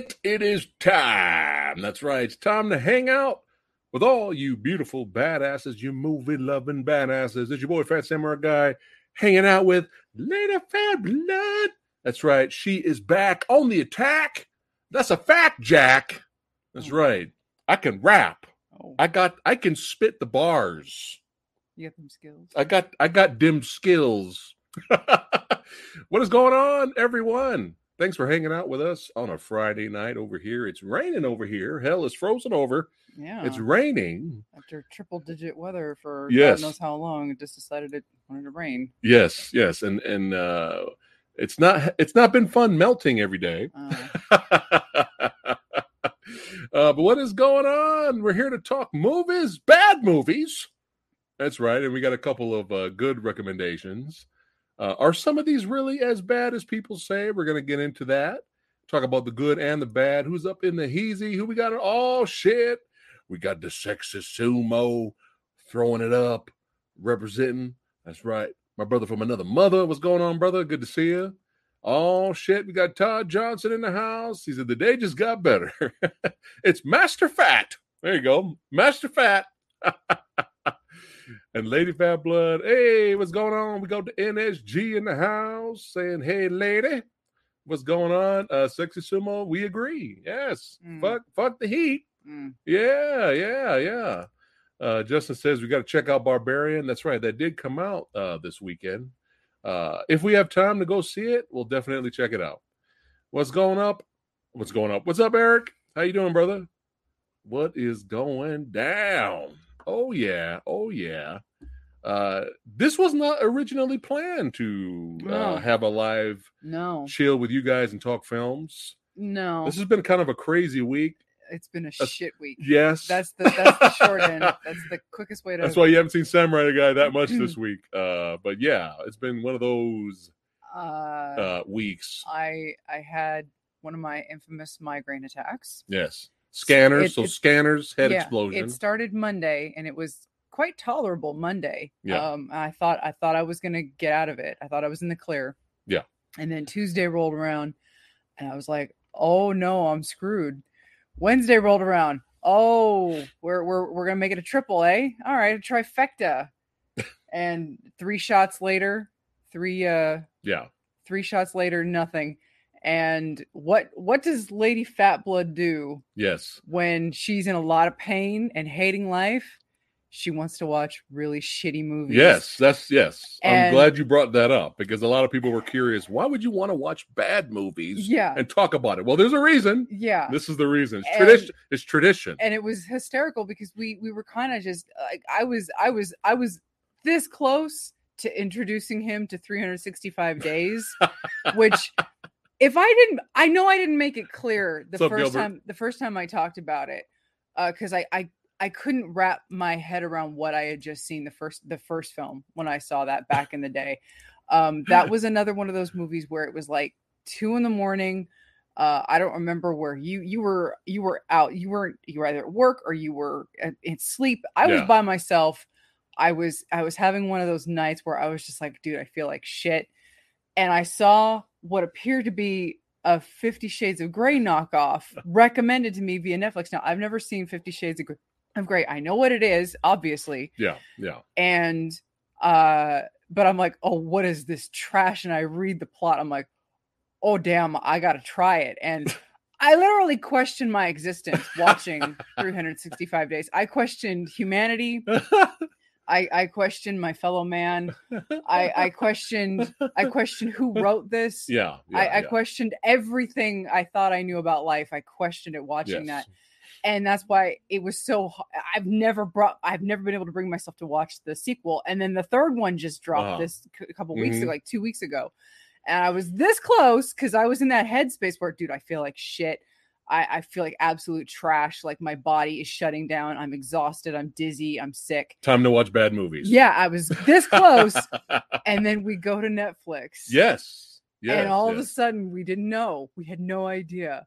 shit. It is time. That's right. It's time to hang out with all you beautiful badasses, you movie loving badasses. It's your boy Phat Samurai Guy hanging out with Lady Phatblood. That's right. She is back on the attack. That's a fact, Jack. That's right. I can rap. Oh, I got I can spit the bars. you got them skills. I got I got dim skills. what is going on, everyone? Thanks for hanging out with us on a Friday night over here. It's raining over here. Hell is frozen over. Yeah. It's raining. After triple digit weather for Yes. God knows how long, it just decided it wanted to rain. Yes, yes, and and uh, it's not it's not been fun melting every day. Uh, uh, but what is going on? We're here to talk movies, bad movies. That's right, and we got a couple of uh, good recommendations. Uh, are some of these really as bad as people say? We're going to get into that. Talk about the good and the bad. Who's up in the heezy? Who we got? Oh shit! We got the sexy sumo throwing it up, representing. That's right, my brother from another mother. What's going on, brother? Good to see you. Oh shit, we got Todd Johnson in the house. He said the day just got better. it's Master Phat. There you go. Master Phat. and Lady Phatblood. Hey, what's going on? We got the NSG in the house saying, Hey lady, what's going on? Uh sexy sumo, we agree. Yes. Mm. Fuck, fuck the heat. mm, Yeah, yeah, yeah. Uh, Justin says we got to check out Barbarian. That's right. That did come out uh, this weekend. Uh, if we have time to go see it, we'll definitely check it out. What's going up? What's going up? What's up, Eric? How you doing, brother? What is going down? Oh yeah, oh yeah. Uh, this was not originally planned to uh, have a live no, chill with you guys and talk films. no. This has been kind of a crazy week. it's been a Uh, shit week. Yes, That's the that's the short end. That's the quickest way to. That's why you haven't seen Samurai Guy that much this week. Uh, but yeah, it's been one of those uh, uh, weeks. I I had one of my infamous migraine attacks. Yes, scanners. It- so it- scanners, head Yeah, explosion. It started Monday and it was quite tolerable Monday. Yeah. Um, I thought I thought I was gonna get out of it. I thought I was in the clear. Yeah. And then Tuesday rolled around, and I was like, "Oh no, I'm screwed." Wednesday rolled around. Oh, we're we're we're gonna make it a triple, eh? All right, a trifecta. and three shots later, three uh yeah, three shots later, nothing. And what what does Lady Phatblood do yes, when she's in a lot of pain and hating life, she wants to watch really shitty movies. yes. That's yes. I'm glad you brought that up because a lot of people were curious. Why would you want to watch bad movies Yeah. and talk about it? Well, there's a reason. Yeah. This is the reason. It's And- tradition. It's tradition. And it was hysterical because we we were kind of just like I was I was I was this close to introducing him to 365 days, which if I didn't I know I didn't make it clear the What's first time the first time I talked about it. Uh because I I I couldn't wrap my head around what I had just seen the first the first film when I saw that back in the day. Um, that was another one of those movies where it was like two in the morning. Uh, I don't remember where you you were you were out you weren't you were either at work or you were at, in sleep. I was Yeah. by myself. I was I was having one of those nights where I was just like, dude, I feel like shit. And I saw what appeared to be a Fifty Shades of Grey knockoff recommended to me via Netflix. Now I've never seen Fifty Shades of Grey. I know what it is, obviously yeah, yeah. and uh but i'm like oh what is this trash and i read the plot i'm like oh damn i gotta try it and i literally questioned my existence watching 365 days i questioned humanity i i questioned my fellow man i i questioned i questioned who wrote this yeah, yeah, I, I yeah. questioned everything i thought i knew about life i questioned it watching Yes. that and that's why it was so I've never brought i've never been able to bring myself to watch the sequel and then the third one just dropped Uh-huh. this a couple weeks Mhm. ago like two weeks ago and i was this close because i was in that headspace where dude i feel like shit I, I feel like absolute trash like my body is shutting down i'm exhausted i'm dizzy i'm sick Time to watch bad movies. yeah i was this close and then we go to netflix yes. Yes. and all of a sudden we didn't know we had no idea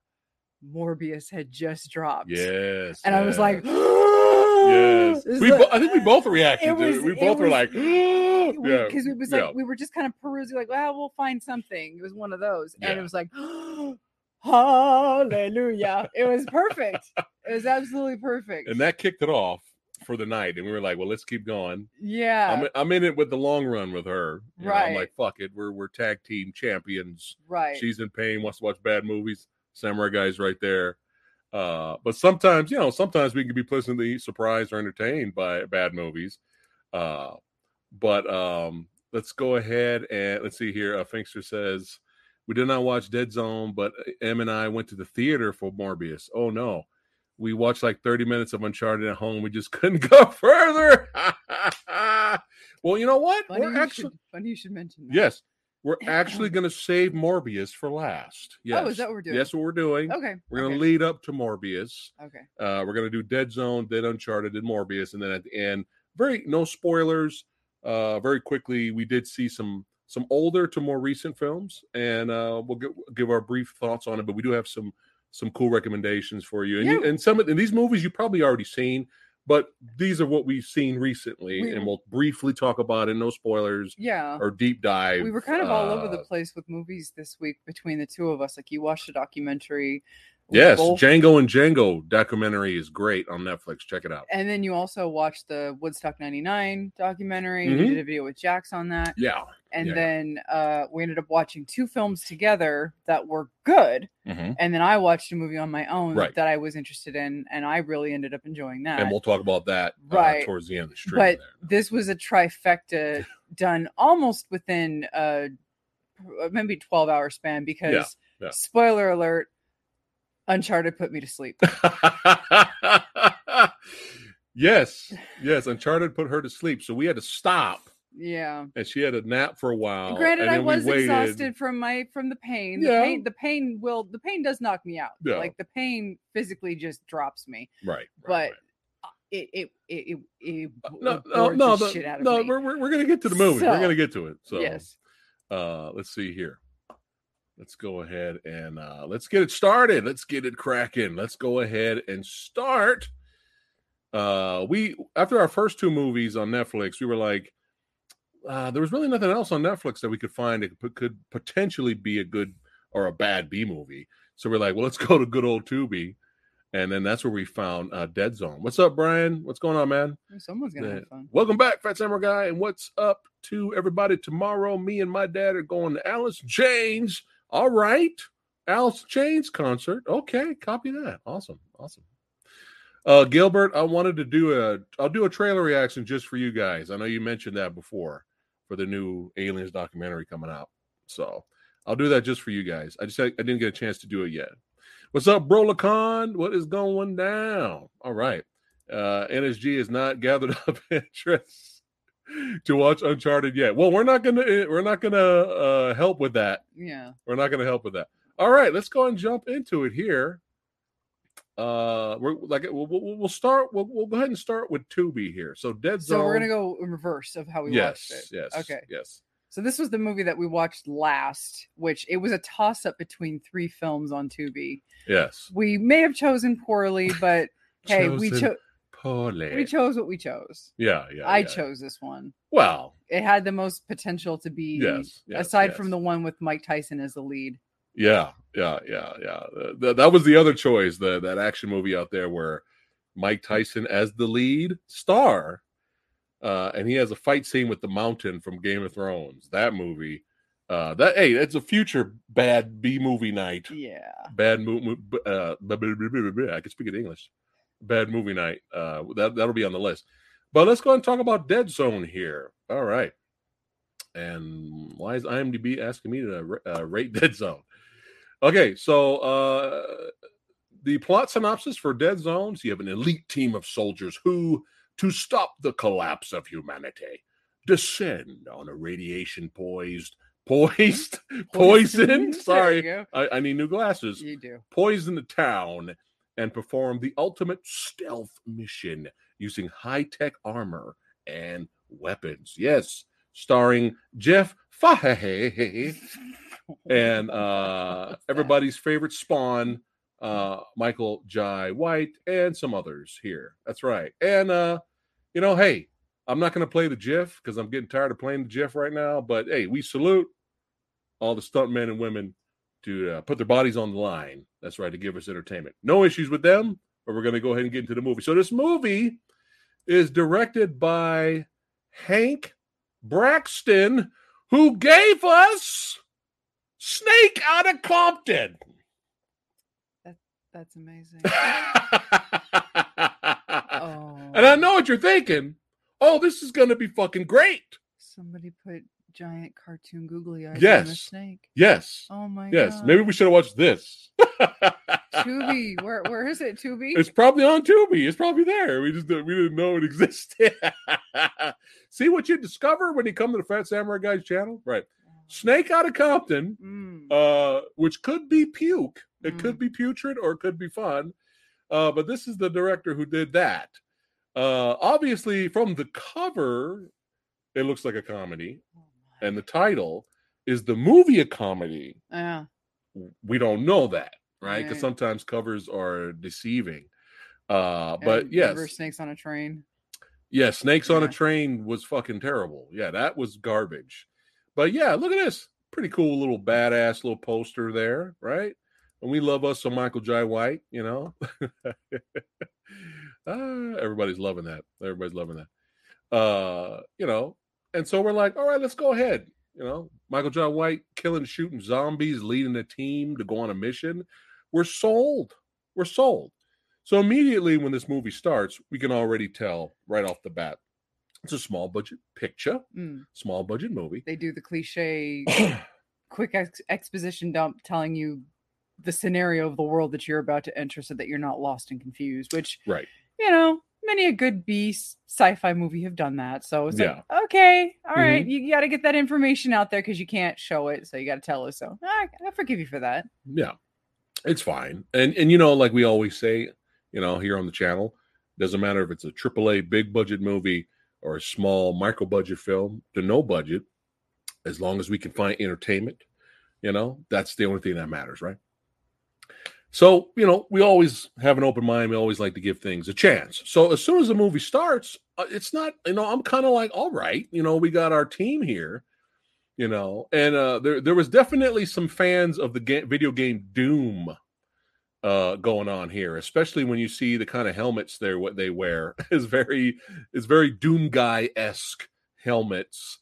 morbius had just dropped Yes. and I was like, yes. yes. We like- bo- I think we both reacted. it to it. was- We both were was- like, yeah. because it was like yeah. we were just kind of perusing, like, well, we'll find something. It was one of those, and Yeah. it was like, hallelujah! It was perfect. it was absolutely perfect. And that kicked it off for the night. And we were like, well, let's keep going. yeah, I'm, I'm in it with the long run with her. You know, I'm like, fuck it. We're, we're tag team champions. right. She's in pain, wants to watch bad movies. Samurai Guy's right there. Uh, but sometimes, you know, sometimes we can be pleasantly surprised or entertained by bad movies. Uh, but um, let's go ahead and let's see here. Uh, Finkster says, We did not watch Dead Zone, but M and I went to the theater for Morbius. Oh, no. We watched like 30 minutes of Uncharted at home. We just couldn't go further. well, you know what? funny, We're you actually, should, funny you should mention that. yes, we're actually going to save Morbius for last. Yes. Oh, is that what we're doing? Yes, what we're doing. Okay. We're going to okay, lead up to Morbius. Okay. Uh, we're going to do Dead Zone, Dead Uncharted, and Morbius, and then at the end, very no spoilers. Uh, very quickly, we did see some some older to more recent films, and uh, we'll give, give our brief thoughts on it. But we do have some some cool recommendations for you, and, you, and some of and these movies you probably already seen, but these are what we've seen recently, We- and we'll briefly talk about it. No spoilers Yeah. or deep dive. we were kind of all over the uh, place with movies this week between the two of us. Like you watched a documentary. Yes, Django and Django documentary is great on Netflix. Check it out. and then you also watched the Woodstock 99 documentary. Mhm. You did a video with Jax on that. Yeah. And Yeah. then uh, we ended up watching two films together that were good. Mhm. And then I watched a movie on my own Right. that I was interested in. And I really ended up enjoying that. and we'll talk about that uh, Right. towards the end of the stream. but there. this was a trifecta done almost within uh maybe 12 hour span because yeah. spoiler alert uncharted put me to sleep yes, yes. Uncharted put her to sleep, so we had to stop, yeah and she had a nap for a while. granted and i was exhausted from my from the pain the Yeah. pain the pain will the pain does knock me out Yeah. like the pain physically just drops me Right, right, but right. it it it, it, it no, no, no, the the- shit out of no. me. We're, we're gonna get to the movie. we're gonna get to it. So yes uh let's see here let's go ahead and uh let's get it started let's get it cracking let's go ahead and start uh we after our first two movies on netflix we were like uh there was really nothing else on netflix that we could find that could, could potentially be a good or a bad b movie so we're like well let's go to good old tubi and then that's where we found uh dead zone what's up brian what's going on man someone's gonna Yeah. have fun Welcome back, Phat Samurai Guy. And what's up to everybody tomorrow? Me and my dad are going to Alice Jane's. All right. Alice Chains concert. Okay, copy that. Awesome. Awesome. Uh Gilbert, I wanted to do a I'll do a trailer reaction just for you guys. I know you mentioned that before for the new Aliens documentary coming out. So I'll do that just for you guys. I just I didn't get a chance to do it yet. What's up, Bro Lacan? What is going down? All right uh, NSG is not gathered up interest to watch Uncharted yet. Well, we're not gonna we're not gonna uh, help with that. yeah We're not gonna help with that. All right, let's go and jump into it here. Uh, we're like we'll, we'll, start. We'll, we'll go ahead and start with Tubi here. So Dead Zone. so we're gonna go in reverse of how we yes, watched it yes, okay yes. So this was the movie that we watched last, which it was a toss up between three films on Tubi. Yes. We may have chosen poorly, but hey, we chose we chose what we chose. yeah, yeah. I yeah. chose this one. Well, It had the most potential to be yes. yes aside from the one with Mike Tyson as the lead. Yeah, yeah, yeah, yeah. Uh, th- that was the other choice, the that action movie out there where Mike Tyson as the lead star, uh, and he has a fight scene with the Mountain from Game of Thrones. That movie, uh, that hey, it's a future bad B movie night. Yeah. Bad movie. Uh. I can speak in English. Bad movie night. Uh, that that'll be on the list. But let's go ahead and talk about Dead Zone here. All right. And why is IMDb asking me to uh, rate Dead Zone? Okay, so uh, the plot synopsis for Dead Zones: you have an elite team of soldiers who, to stop the collapse of humanity, descend on a radiation poised, poised, poisoned. Sorry. I, I need new glasses You do. poison the town and perform the ultimate stealth mission using high-tech armor and weapons. Yes, starring Jeff Fahey and uh, everybody's favorite Spawn, uh, Michael Jai White, and some others here. That's right. And uh, you know, hey, I'm not going to play the GIF because I'm getting tired of playing the GIF right now. But hey, we salute all the stunt men and women to uh, put their bodies on the line. That's right, to give us entertainment. No issues with them, but we're going to go ahead and get into the movie. So this movie is directed by Hank Braxton, who gave us Snake out of Compton. That's amazing. oh. And I know what you're thinking. Oh, this is going to be fucking great. Somebody put giant cartoon googly eyes yes. a snake. Yes. Oh my yes. god. Maybe we should have watched this. Tubi. Where where is it? Tubi? It's probably on Tubi. It's probably there. We just we didn't know it existed. See what you discover when you come to the Phat Samurai Guys channel? Right. Snake out of Compton, Mm. uh, which could be puke. It Mm. could be putrid or it could be fun. Uh, but this is the director who did that. Uh, obviously, from the cover, it looks like a comedy. And the title is the movie a comedy. yeah. We don't know that, right? Because Right. sometimes covers are deceiving. Uh, but And yes, snakes on a train. yeah, Snakes on a Train was fucking terrible. Yeah, that was garbage. But yeah, look at this. Pretty cool little badass little poster there, right? And we love us some Michael Jai White, you know. ah, everybody's loving that. Everybody's loving that. Uh, you know, and so we're like, all right, let's go ahead. You know, Michael Jai White killing, shooting zombies, leading a team to go on a mission. We're sold. We're sold. So immediately when this movie starts, we can already tell right off the bat it's a small budget picture, Mm. small budget movie. They do the cliche quick ex- exposition dump telling you the scenario of the world that you're about to enter so that you're not lost and confused, which, right. you know, many a good B sci-fi movie have done that. So it's Yeah. like, okay, all Mhm. right, you, got to get that information out there because you can't show it, so you got to tell us. So I, I forgive you for that. Yeah. It's fine. And and you know, like we always say, you know, here on the channel, doesn't matter if it's a AAA big budget movie or a small micro budget film to no budget, as long as we can find entertainment, you know, that's the only thing that matters, right? So, you know, we always have an open mind. We always like to give things a chance. So, as soon as the movie starts, uh, it's not, you know, I'm kind of like, all right, you know, we got our team here, you know, and uh, there there was definitely some fans of the video game Doom uh going on here especially when you see the kind of helmets there what they wear. Is very is very doom guy esque helmets.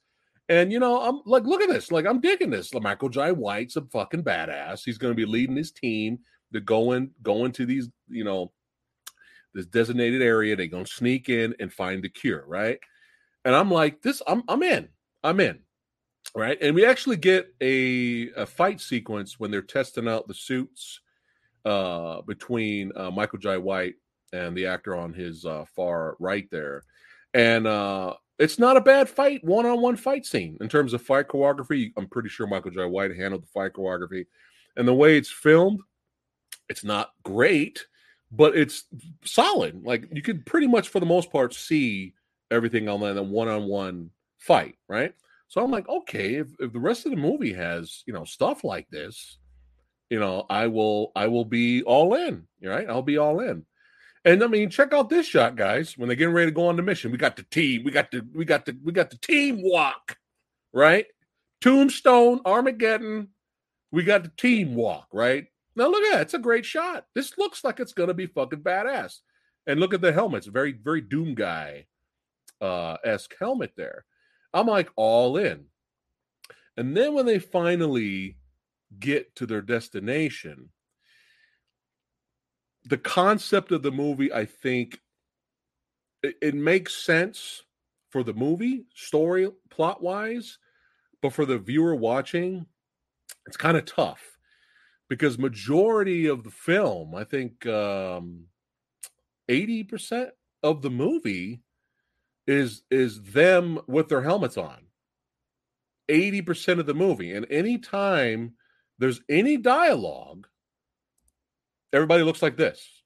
And you know i'm like look at this. Like i'm digging this. Michael Jai White's a fucking badass. He's going to be leading his team to go in go into these you know this designated area they're going to sneak in and find the cure right and i'm like this i'm i'm in i'm in right and we actually get a, a fight sequence when they're testing out the suits uh, between uh, Michael Jai White and the actor on his uh, far right there. And uh, it's not a bad fight, one on one fight scene in terms of fight choreography. I'm pretty sure Michael Jai White handled the fight choreography. And the way it's filmed, it's not great, but it's solid. Like you could pretty much, for the most part, see everything on that one on one fight, right? So I'm like, okay, if, if the rest of the movie has, you know, stuff like this, you know, I will I will be all in. Right? I'll be all in. And I mean, check out this shot, guys. When they're getting ready to go on the mission, we got the team, we got the we got the we got the team walk, right? Tombstone, Armageddon, we got the team walk, right? Now look at that. It's a great shot. This looks like it's gonna be fucking badass. And look at the helmet. helmets, very, very doom guy uh esque helmet there. I'm like all in. And then when they finally get to their destination the concept of the movie i think it, it, makes sense for the movie story plot wise but for the viewer watching it's kind of tough because majority of the film i think um 80% of the movie is is them with their helmets on 80% of the movie and anytime there's any dialogue, everybody looks like this.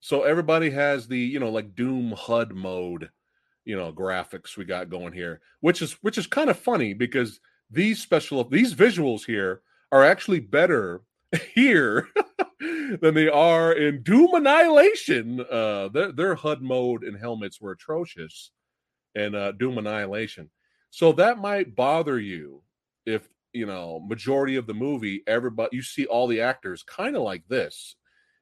So everybody has the, you know, like Doom HUD mode, you know, graphics we got going here, which is which is kind of funny because these special these visuals here are actually better here than they are in Doom Annihilation. Uh, their their HUD mode and helmets were atrocious, and uh, Doom Annihilation. So that might bother you if you know majority of the movie everybody you see all the actors kind of like this.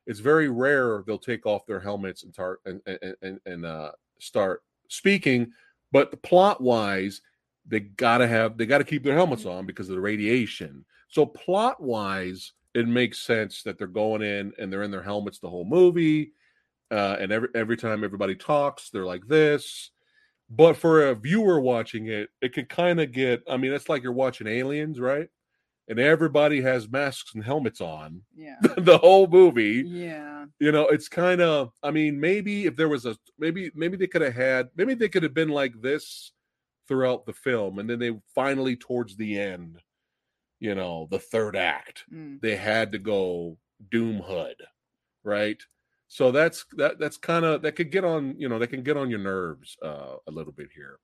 It's very rare they'll take off their helmets and tar- and and and, and uh, start speaking, but the plot wise, they gotta have they gotta keep their helmets on because of the radiation. So plot wise, it makes sense that they're going in and they're in their helmets the whole movie. Uh, and every every time everybody talks, they're like this. But for a viewer watching it, it could kind of get. I mean, it's like you're watching Aliens, right? And everybody has masks and helmets on Yeah. the whole movie. Yeah. You know, it's kind of. I mean, maybe if there was a maybe maybe they could have had maybe they could have been like this throughout the film, and then they finally towards the end, you know, the third act, Mm. they had to go Doom HUD, right? So that's that that's kind of that could get on you know that can get on your nerves uh, a little bit here.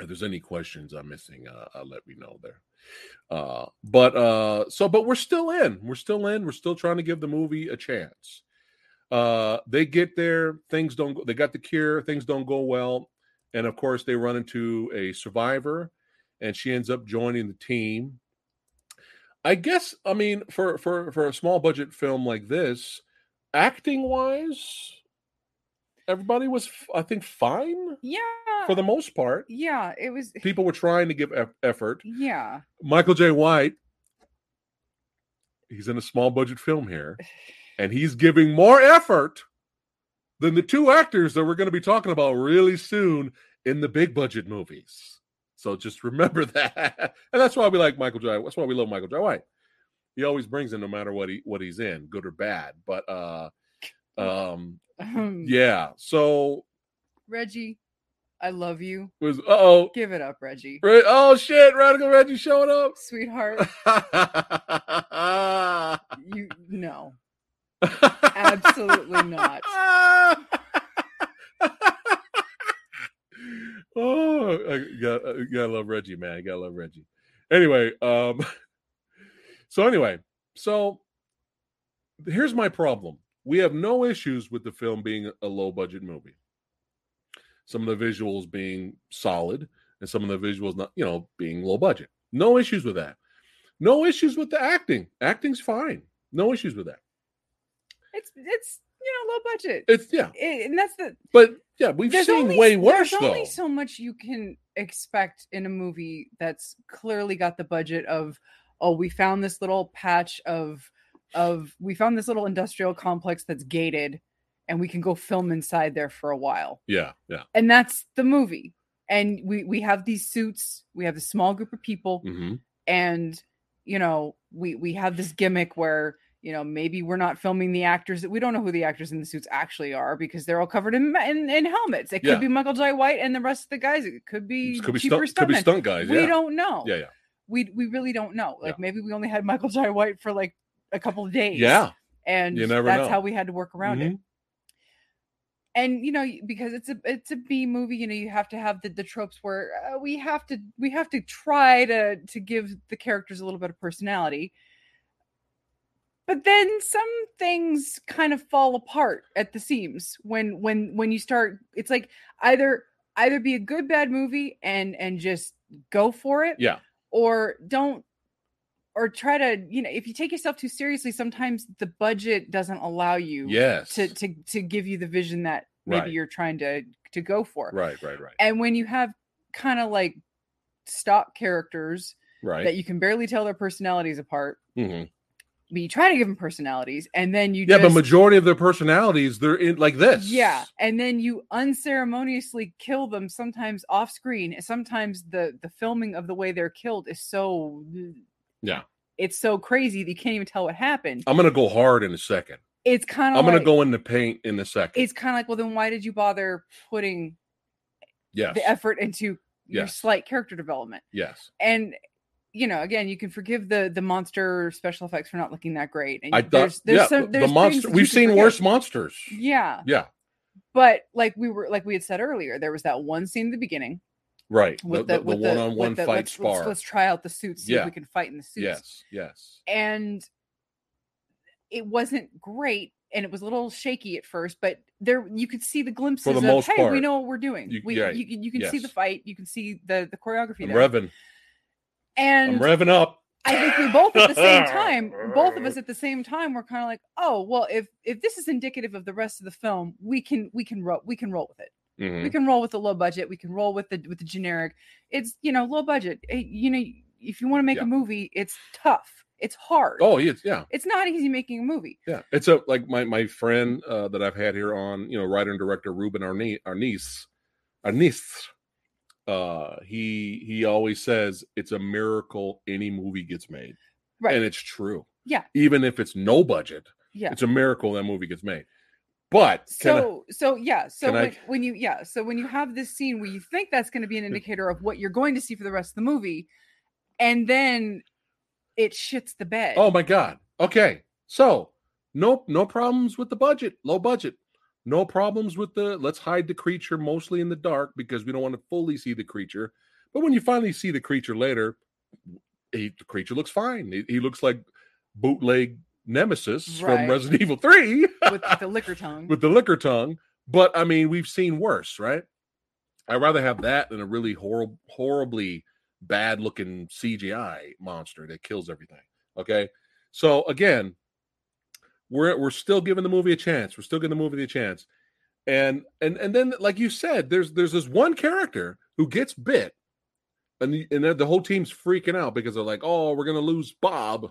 If there's any questions I'm missing, uh, uh, let me know there. Uh, but uh, so but we're still in. We're still in. We're still trying to give the movie a chance. Uh, they get there, things don't go. They got the cure, things don't go well, and of course they run into a survivor, and she ends up joining the team. I guess I mean for for for a small budget film like this, acting wise, everybody was I think fine Yeah. for the most part. Yeah. It was. People were trying to give effort. Yeah. Michael Jai White, he's in a small budget film here, and he's giving more effort than the two actors that we're going to be talking about really soon in the big budget movies. So just remember that, and that's why we like Michael Jai. That's why we love Michael Jai White. He always brings in no matter what he what he's in, good or bad. But uh, um, Um, yeah. So Reggie, I love you. was oh Give it up, Reggie. oh shit, Radical Reggie showing up. Sweetheart, you no. Absolutely not. oh, I got, I gotta love Reggie, man. I gotta love Reggie. Anyway, um, so anyway, so here's my problem. We have no issues with the film being a low budget movie. Some of the visuals being solid, and some of the visuals not, you know, being low budget. No issues with that. No issues with the acting. Acting's fine. No issues with that. It's it's you know low budget. It's yeah, It- and that's the but yeah, we've seen only, way worse There's though. only so much you can expect in a movie that's clearly got the budget of oh we found this little patch of of we found this little industrial complex that's gated and we can go film inside there for a while yeah, yeah. and that's the movie and we we have these suits we have a small group of people hmm and you know we we have this gimmick where you know maybe we're not filming the actors that we don't know who the actors in the suits actually are because they're all covered in in, in helmets it could Yeah. be michael jai white and the rest of the guys it could be Could be stunt, could be stunt guys. we yeah. don't know yeah, yeah, we we really don't know like Yeah. maybe we only had michael jai white for like a couple of days yeah. and that's know. how we had to work around it Mhm. and you know because it's a it's a b movie you know you have to have the, the tropes where uh, we have to we have to try to to give the characters a little bit of personality but then some things kind of fall apart at the seams when when when you start it's like either either be a good bad movie and and just go for it Yeah. or don't or try to you know if you take yourself too seriously sometimes the budget doesn't allow you Yes. to to to give you the vision that maybe Right. you're trying to to go for. right, right, right, And when you have kind of like stock characters right. that you can barely tell their personalities apart, Mhm. You try to give them personalities, and then you Yeah, just, but majority of their personalities, they're in like this. yeah, and then you unceremoniously kill them sometimes off screen. Sometimes the the filming of the way they're killed is so Yeah. it's so crazy that you can't even tell what happened. I'm gonna go hard in a second. It's kind of I'm like, gonna go in the paint in a second. It's kind of like, well, then why did you bother putting yes. the effort into your slight character development? yes. and you know again you can forgive the the monster special effects for not looking that great and I thought there's, there's yeah, some the there's things monster we've seen forgive. worse monsters. yeah Yeah, but like we were like we had said earlier there was that one scene at the beginning right. With the, the, the with the one-on-one with the, fight let's, spar. let's, let's try out the suits see Yeah. if we can fight in the suits yes, yes. and it wasn't great and it was a little shaky at first, but there you could see the glimpses the of hey, we know what we're doing. You- we yeah, you, can- you can see the fight, you can see the the choreography there. revving. And I'm revving up. I think we both at the same time, both of us at the same time, were kind of like, oh well, if if this is indicative of the rest of the film, we can we can roll we can roll with it. Mhm. We can roll with the low budget. We can roll with the with the generic. It's you know low budget. Eh, You know if you want to make Yeah. a movie, it's tough. It's hard. Oh, yes, yeah. It's not easy making a movie. Yeah, it's a like my my friend uh, that I've had here on, you know, writer and director Ruben Arne Arnis, Arnis. Uh, he he always says it's a miracle any movie gets made, Right. and it's true. Yeah. even if it's no budget, Yeah. it's a miracle that movie gets made. But can I- So so yeah. So can I- when, when you yeah. So when you have this scene where you think that's going to be an indicator of what you're going to see for the rest of the movie, and then it shits the bed. oh my god, okay, so no no problems with the budget, low budget. No problems with the let's hide the creature mostly in the dark because we don't want to fully see the creature. But when you finally see the creature later, he, the creature looks fine. He, he looks like bootleg Nemesis Right. from Resident Evil 3 with, with the Licker tongue. with the Licker tongue. But I mean, we've seen worse, right? I'd rather have that than a really horrible, horribly bad looking CGI monster that kills everything. Okay. So again, we're we're still giving the movie a chance. We're still giving the movie a chance. And and and then like you said, there's there's this one character who gets bit, and the, and then the whole team's freaking out because they're like, oh, we're gonna lose Bob.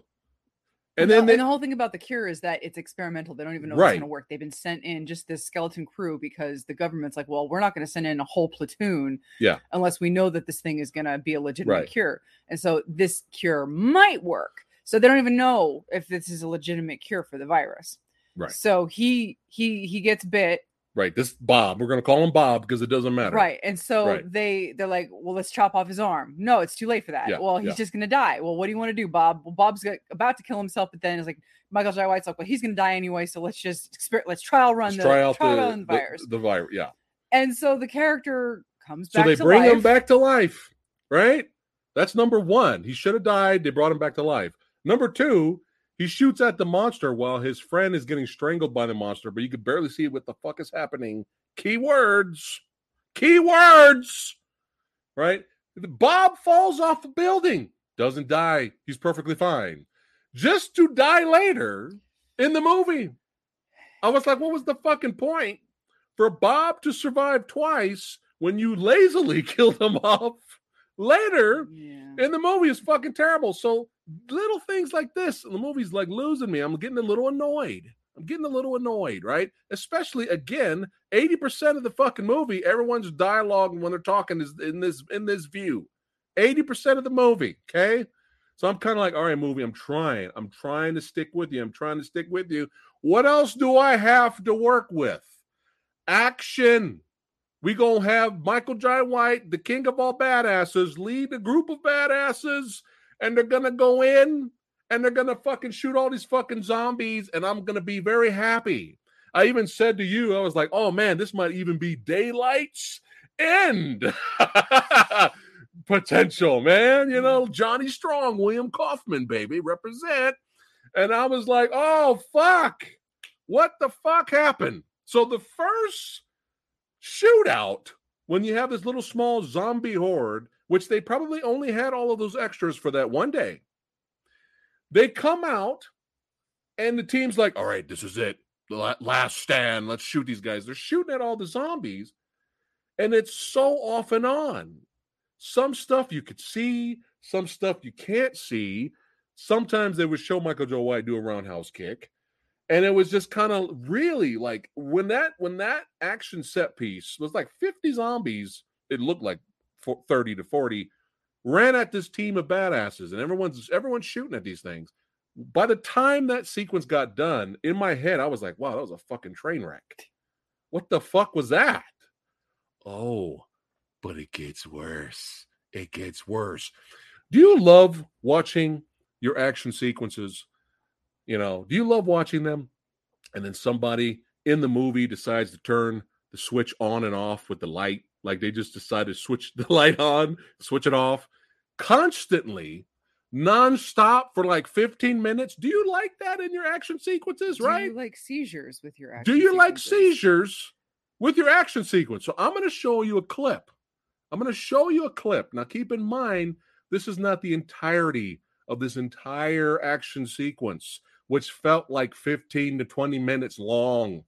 And Well, then they, and the whole thing about the cure is that it's experimental. They don't even know if Right. it's going to work. They've been sent in just this skeleton crew because the government's like, well, we're not going to send in a whole platoon, Yeah. unless we know that this thing is going to be a legitimate Right. cure. And so this cure might work. So they don't even know if this is a legitimate cure for the virus. Right. So he he he gets bit, right, this Bob, we're gonna call him Bob because it doesn't matter. right? And so Right. they they're like, well, let's chop off his arm. No, it's too late for that. Yeah, well, he's yeah. just gonna die. Well, what do you want to do, Bob? Well, Bob's got, about to kill himself, but then it's like Michael J. White's like, well, he's gonna die anyway, so let's just exper- let's trial run Let's the try out trial the, run the the- virus. The, virus, yeah. and so the character comes So they bring life. him back to life, right? That's number one. He should have died. They brought him back to life. Number two, he shoots at the monster while his friend is getting strangled by the monster, but you could barely see what the fuck is happening. Keywords. Keywords. Right? Bob falls off a building, doesn't die. He's perfectly fine. Just to die later in the movie. I was like, what was the fucking point for Bob to survive twice when you lazily killed him off later Yeah. in the movie is fucking terrible. So little things like this, the movie's like losing me. I'm getting a little annoyed. I'm getting a little annoyed, right? Especially again, 80% of the fucking movie, everyone's dialogue when they're talking is in this in this view. 80% of the movie, okay? So I'm kind of like, all right, movie, I'm trying. I'm trying to stick with you. I'm trying to stick with you. What else do I have to work with? Action. We gonna have Michael Jai White, the king of all badasses, lead a group of badasses, and they're gonna go in and they're gonna fucking shoot all these fucking zombies, and I'm gonna be very happy. I even said to you, I was like, oh man, this might even be daylight's end potential, man. You know, Johnny Strong, William Kaufman, baby, represent. And I was like, oh fuck, what the fuck happened? So the first shootout when you have this little small zombie horde, which they probably only had all of those extras for that one day. They come out, and the team's like, all right, this is it. Last stand. Let's shoot these guys. They're shooting at all the zombies, and it's so off and on. Some stuff you could see, some stuff you can't see. Sometimes they would show Michael Jai White do a roundhouse kick and it was just kind of really like when that when that action set piece was like 50 zombies it looked like 30 to 40 ran at this team of badasses and everyone's everyone's shooting at these things. By the time that sequence got done in my head i was like wow that was a fucking train wreck. What the fuck was that? Oh but it gets worse. It gets worse. Do you love watching your action sequences? You know, do you love watching them? And then somebody in the movie decides to turn the switch on and off with the light, like they just decided to switch the light on, switch it off. Constantly, nonstop for like 15 minutes. Do you like that in your action sequences, Do right? you like seizures with your action Do you like seizures with your action sequence? So I'm going to show you a clip. I'm going to show you a clip. Now, keep in mind, this is not the entirety of this entire action sequence, which felt like 15 to 20 minutes long.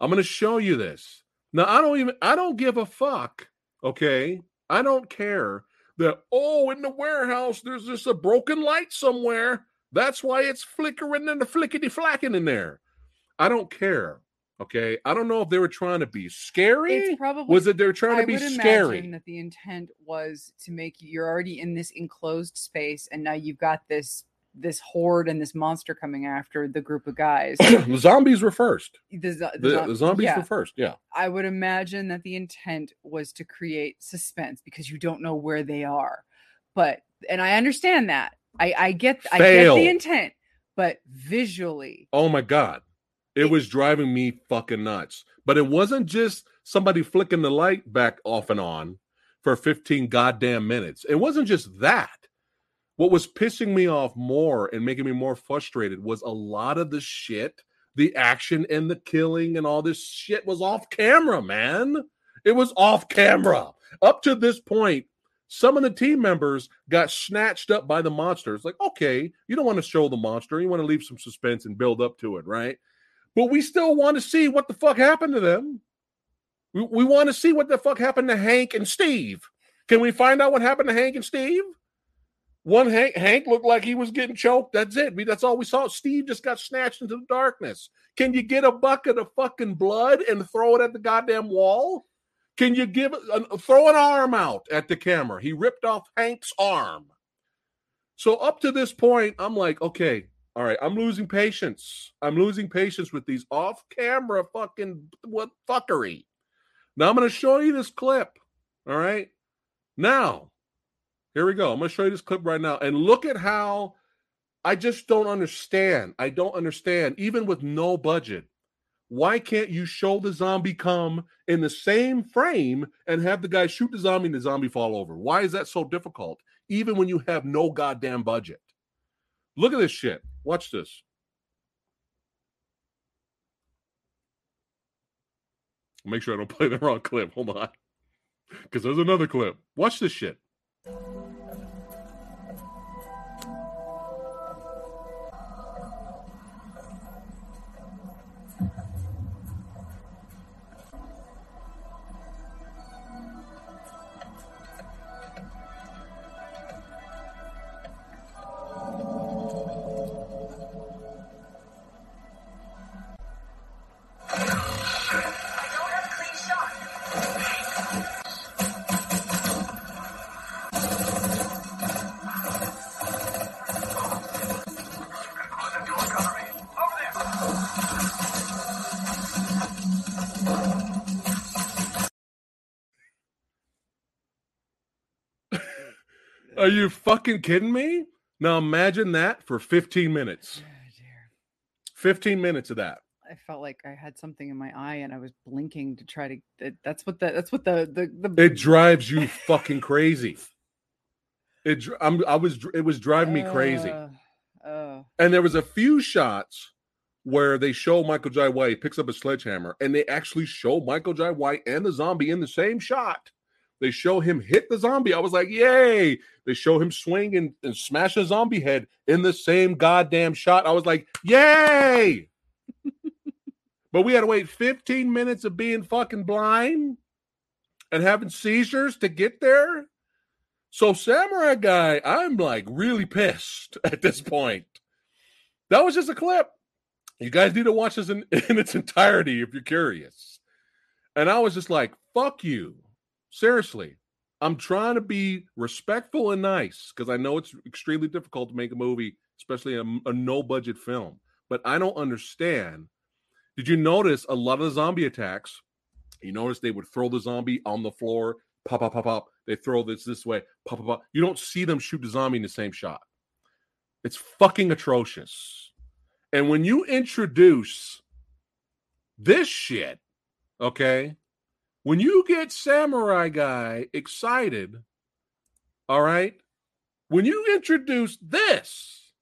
I'm going to show you this. Now, I don't even, I don't give a fuck. Okay. I don't care that, oh, in the warehouse, there's just a broken light somewhere. That's why it's flickering and the flickety flacking in there. I don't care. Okay. I don't know if they were trying to be scary. It's probably Was it they were trying I to be would scary? imagine that the intent was to make you, you're already in this enclosed space, and now you've got this this horde and this monster coming after the group of guys. the zombies were first. the, zo- The, zo- the zombies yeah, were first. Yeah. I would imagine that the intent was to create suspense because you don't know where they are. But and I understand that. I I get I get the intent, but visually, Oh my God. It It- was driving me fucking nuts. But it wasn't just somebody flicking the light back off and on for 15 goddamn minutes. It wasn't just that. What was pissing me off more and making me more frustrated was a lot of the shit, the action and the killing and all this shit was off camera, man. It was off camera. Up to this point, some of the team members got snatched up by the monsters. Like, okay, you don't want to show the monster. You want to leave some suspense and build up to it, right? But we still want to see what the fuck happened to them. We, we want to see what the fuck happened to Hank and Steve. Can we find out what happened to Hank and Steve? One Hank, Hank looked like he was getting choked. That's it. That's all we saw. Steve just got snatched into the darkness. Can you get a bucket of fucking blood and throw it at the goddamn wall? Can you give uh, throw an arm out at the camera? He ripped off Hank's arm. So up to this point, I'm like, okay, all right, I'm losing patience. I'm losing patience with these off-camera fucking what fuckery. Now I'm going to show you this clip. All right. Now, here we go. I'm going to show you this clip right now, and look at how I just don't understand. I don't understand, even with no budget. Why can't you show the zombie come in the same frame and have the guy shoot the zombie and the zombie fall over? Why is that so difficult, even when you have no goddamn budget? Look at this shit. Watch this. Make sure I don't play the wrong clip. Hold on. Because there's another clip. Watch this shit. Are you fucking kidding me? Now imagine that for 15 minutes. Oh, dear. 15 minutes of that. I felt like I had something in my eye and I was blinking to try to. that- That's what the. That's what the the the. It drives you fucking crazy. It I'm, I was it was driving me crazy. Uh, uh, And there was a few shots where they show Michael Jai White picks up a sledgehammer and they actually show Michael Jai White and the zombie in the same shot. They show him hit the zombie. I was like, yay. They show him swing and, and smash a zombie head in the same goddamn shot. I was like, yay. but we had to wait 15 minutes of being fucking blind and having seizures to get there. So, Samurai Guy, I'm like really pissed at this point. That was just a clip. You guys need to watch this in, in its entirety if you're curious. And I was just like, fuck you. Seriously. I'm trying to be respectful and nice because I know it's extremely difficult to make a movie, especially a, a no budget film. But I don't understand. Did you notice a lot of the zombie attacks? You notice they would throw the zombie on the floor, pop, pop, pop, pop. They throw this this way, pop, pop, pop. You don't see them shoot the zombie in the same shot. It's fucking atrocious. And when you introduce this shit, okay, when you get Samurai Guy excited, all right, when you introduce this,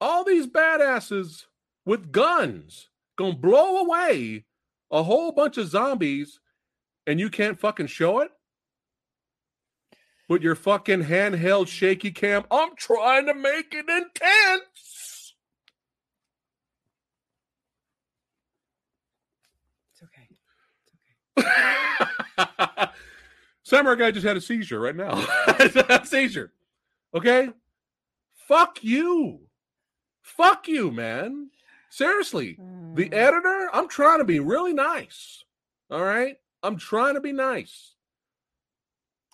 all these badasses with guns gonna blow away a whole bunch of zombies, and you can't fucking show it with your fucking handheld shaky cam. I'm trying to make it intense. It's okay. It's okay. Samurai guy just had a seizure right now. a seizure. Okay? Fuck you. Fuck you, man. Seriously. The Mm. editor, I'm trying to be really nice. All right? I'm trying to be nice.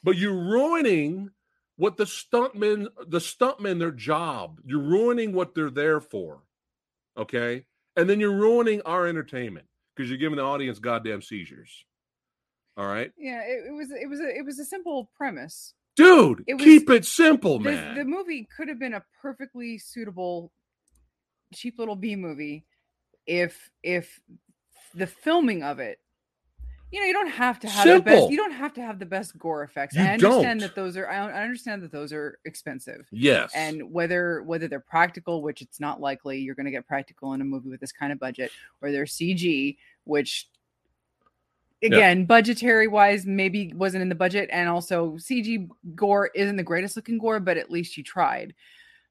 But you're ruining what the stuntmen, the stuntmen, their job. You're ruining what they're there for. Okay? And then you're ruining our entertainment because you're giving the audience goddamn seizures. All right? Yeah, it, it was it was a it was a simple premise. Dude, It was- keep it simple, This, man. the movie could have been a perfectly suitable cheap little B movie if if the filming of it you know you don't have to have the best you don't have to have the best gore effects You i understand don't. that those are I, I understand that those are expensive yes. and whether whether they're practical which it's not likely you're going to get practical in a movie with this kind of budget or they're cg which again budgetary wise maybe wasn't in the budget and also cg gore isn't the greatest looking gore but at least you tried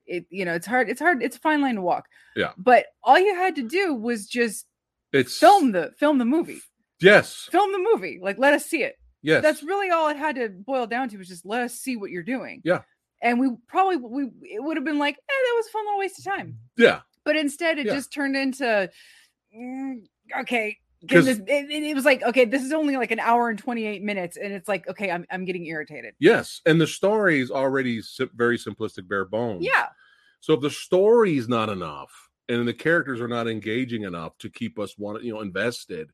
it you know it's hard it's hard it's a fine line to walk Yeah. but all you had to do was just it's film the film the movie Yes. film the movie like let us see it Yes. that's really all it had to boil down to was just let us see what you're doing Yeah. and we probably we it would have been like eh, that was a fun little waste of time yeah. but instead it Yeah. just turned into mm, okay give 'Cause- this, it, it- was like okay this is only like an hour and 28 minutes and it's like okay i'm, I'm getting irritated Yes. And the story is already very simplistic, bare bones. yeah So if the story's not enough and the characters are not engaging enough to keep us want you know invested,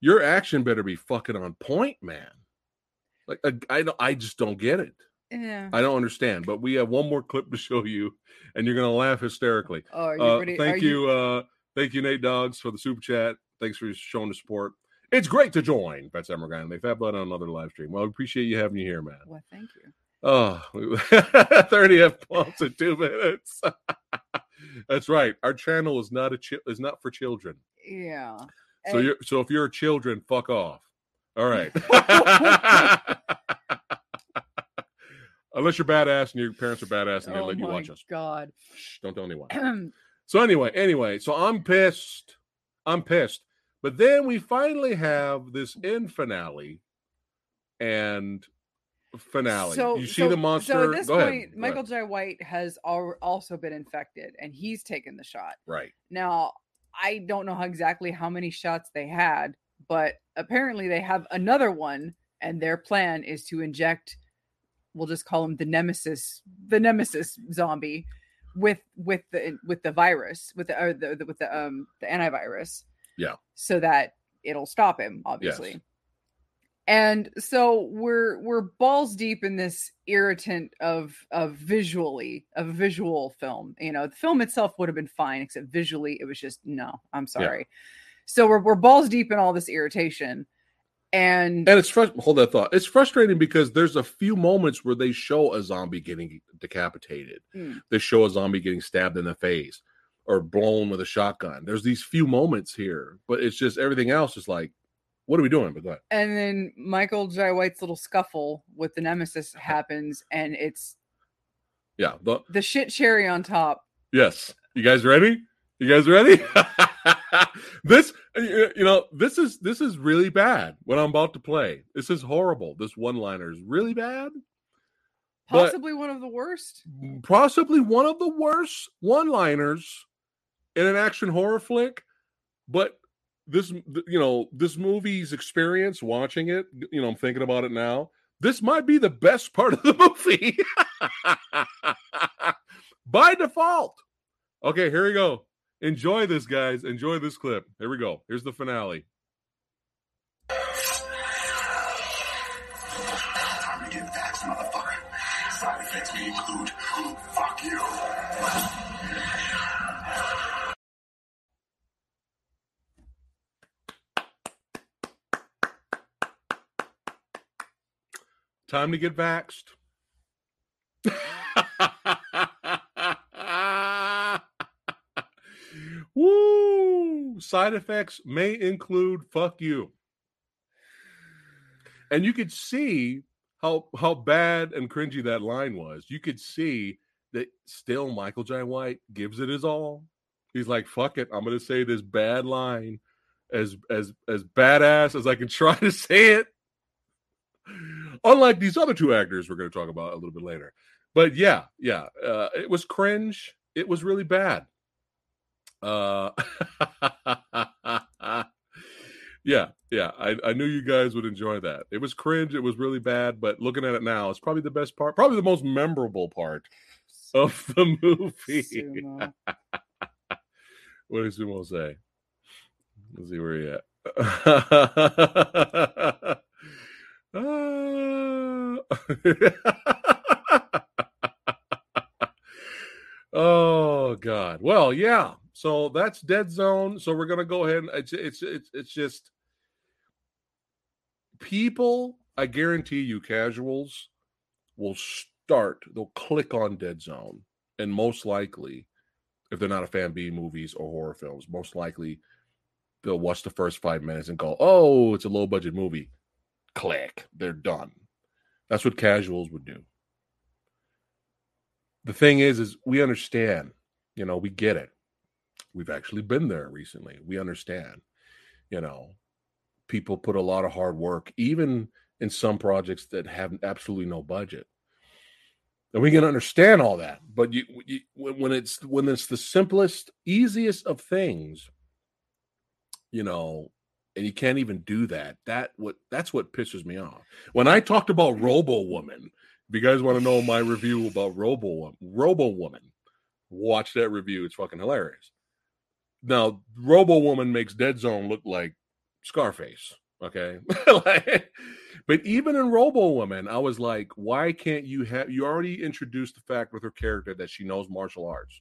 your action better be fucking on point, man. Like I, I I just don't get it. yeah I don't understand. But we have one more clip to show you, and you're gonna laugh hysterically. oh, are you Uh, ready? thank are you, uh, thank you, Nate Dogs, for the super chat. Thanks for showing the support. It's great to join Phat Samurai and Phatblood on another live stream. Well, we appreciate you having you here, man. well thank you Oh, 30 F pumps in two minutes. That's right. Our channel is not a chi- is not for children. yeah So And- you're so if you're a children, fuck off. All right. Unless you're badass and your parents are badass and they oh let you watch us. god Shh, don't tell anyone. So anyway, anyway, so I'm pissed. I'm pissed. But then we finally have this end finale and finale. So you see so- the monster. So at this Go point, ahead. Michael. Jai. White has al- also been infected, and he's taken the shot. Right. Now, I don't know how exactly how many shots they had, but apparently they have another one, and their plan is to inject. We'll just call him the nemesis, the nemesis zombie, with with the with the virus, with the, or the, the with the um the antivirus. Yeah. So that it'll stop him, obviously. And so we're we're balls deep in this irritant of of visually a visual film. You know, the film itself would have been fine, except visually it was just no. I'm sorry. So we're we're balls deep in all this irritation, and And it's hold that thought. It's frustrating because there's a few moments where they show a zombie getting decapitated. Mm. They show a zombie getting stabbed in the face or blown with a shotgun. There's these few moments here, but it's just everything else is like, what are we doing? But go ahead. and then Michael Jai White's little scuffle with the nemesis happens, and it's Yeah. The, the shit cherry on top. yes. You guys ready? You guys ready? this you know this is this is really bad what i'm about to play this is horrible this one liner is really bad Possibly one of the worst. possibly one of the worst one-liners in an action horror flick but this you know this movie's experience watching it you know i'm thinking about it now this might be the best part of the movie. By default. Okay here we go. Enjoy this guys. Enjoy this clip. Here we go. Here's the finale Time to get vaxxed. Woo! Side effects may include fuck you. And you could see how how bad and cringy that line was. You could see that still Michael Jai White gives it his all. He's like, fuck it, I'm gonna say this bad line as as as badass as I can try to say it. Unlike these other two actors we're going to talk about a little bit later. But yeah, yeah, uh, it was cringe. It was really bad. Uh, yeah, yeah. I, I knew you guys would enjoy that. It was cringe. It was really bad. But looking at it now, it's probably the best part, probably the most memorable part of the movie. What does Sumo say? Let's see where he at. Ah. oh God. Well, yeah. So that's Dead Zone. So we're gonna go ahead and it's it's it's it's just people. I guarantee you, casuals will start. They'll click on Dead Zone, and most likely, if they're not a fan of B movies or horror films, most likely they'll watch the first five minutes and go, "Oh, it's a low budget movie." Click. They're done. That's what casuals would do. The thing is, is we understand. You know, we get it. We've actually been there recently. We understand. You know, people put a lot of hard work, even in some projects that have absolutely no budget. And we can understand all that, but you, you when when it's when it's the simplest, easiest of things, you know, and you can't even do that. That what that's what pisses me off. When I talked about Robo Woman, if you guys want to know my review about Robo Robo Woman, watch that review. It's fucking hilarious. Now, Robo Woman makes Dead Zone look like Scarface. Okay. But even in Robo Woman, I was like, why can't you have you already introduced the fact with her character that she knows martial arts?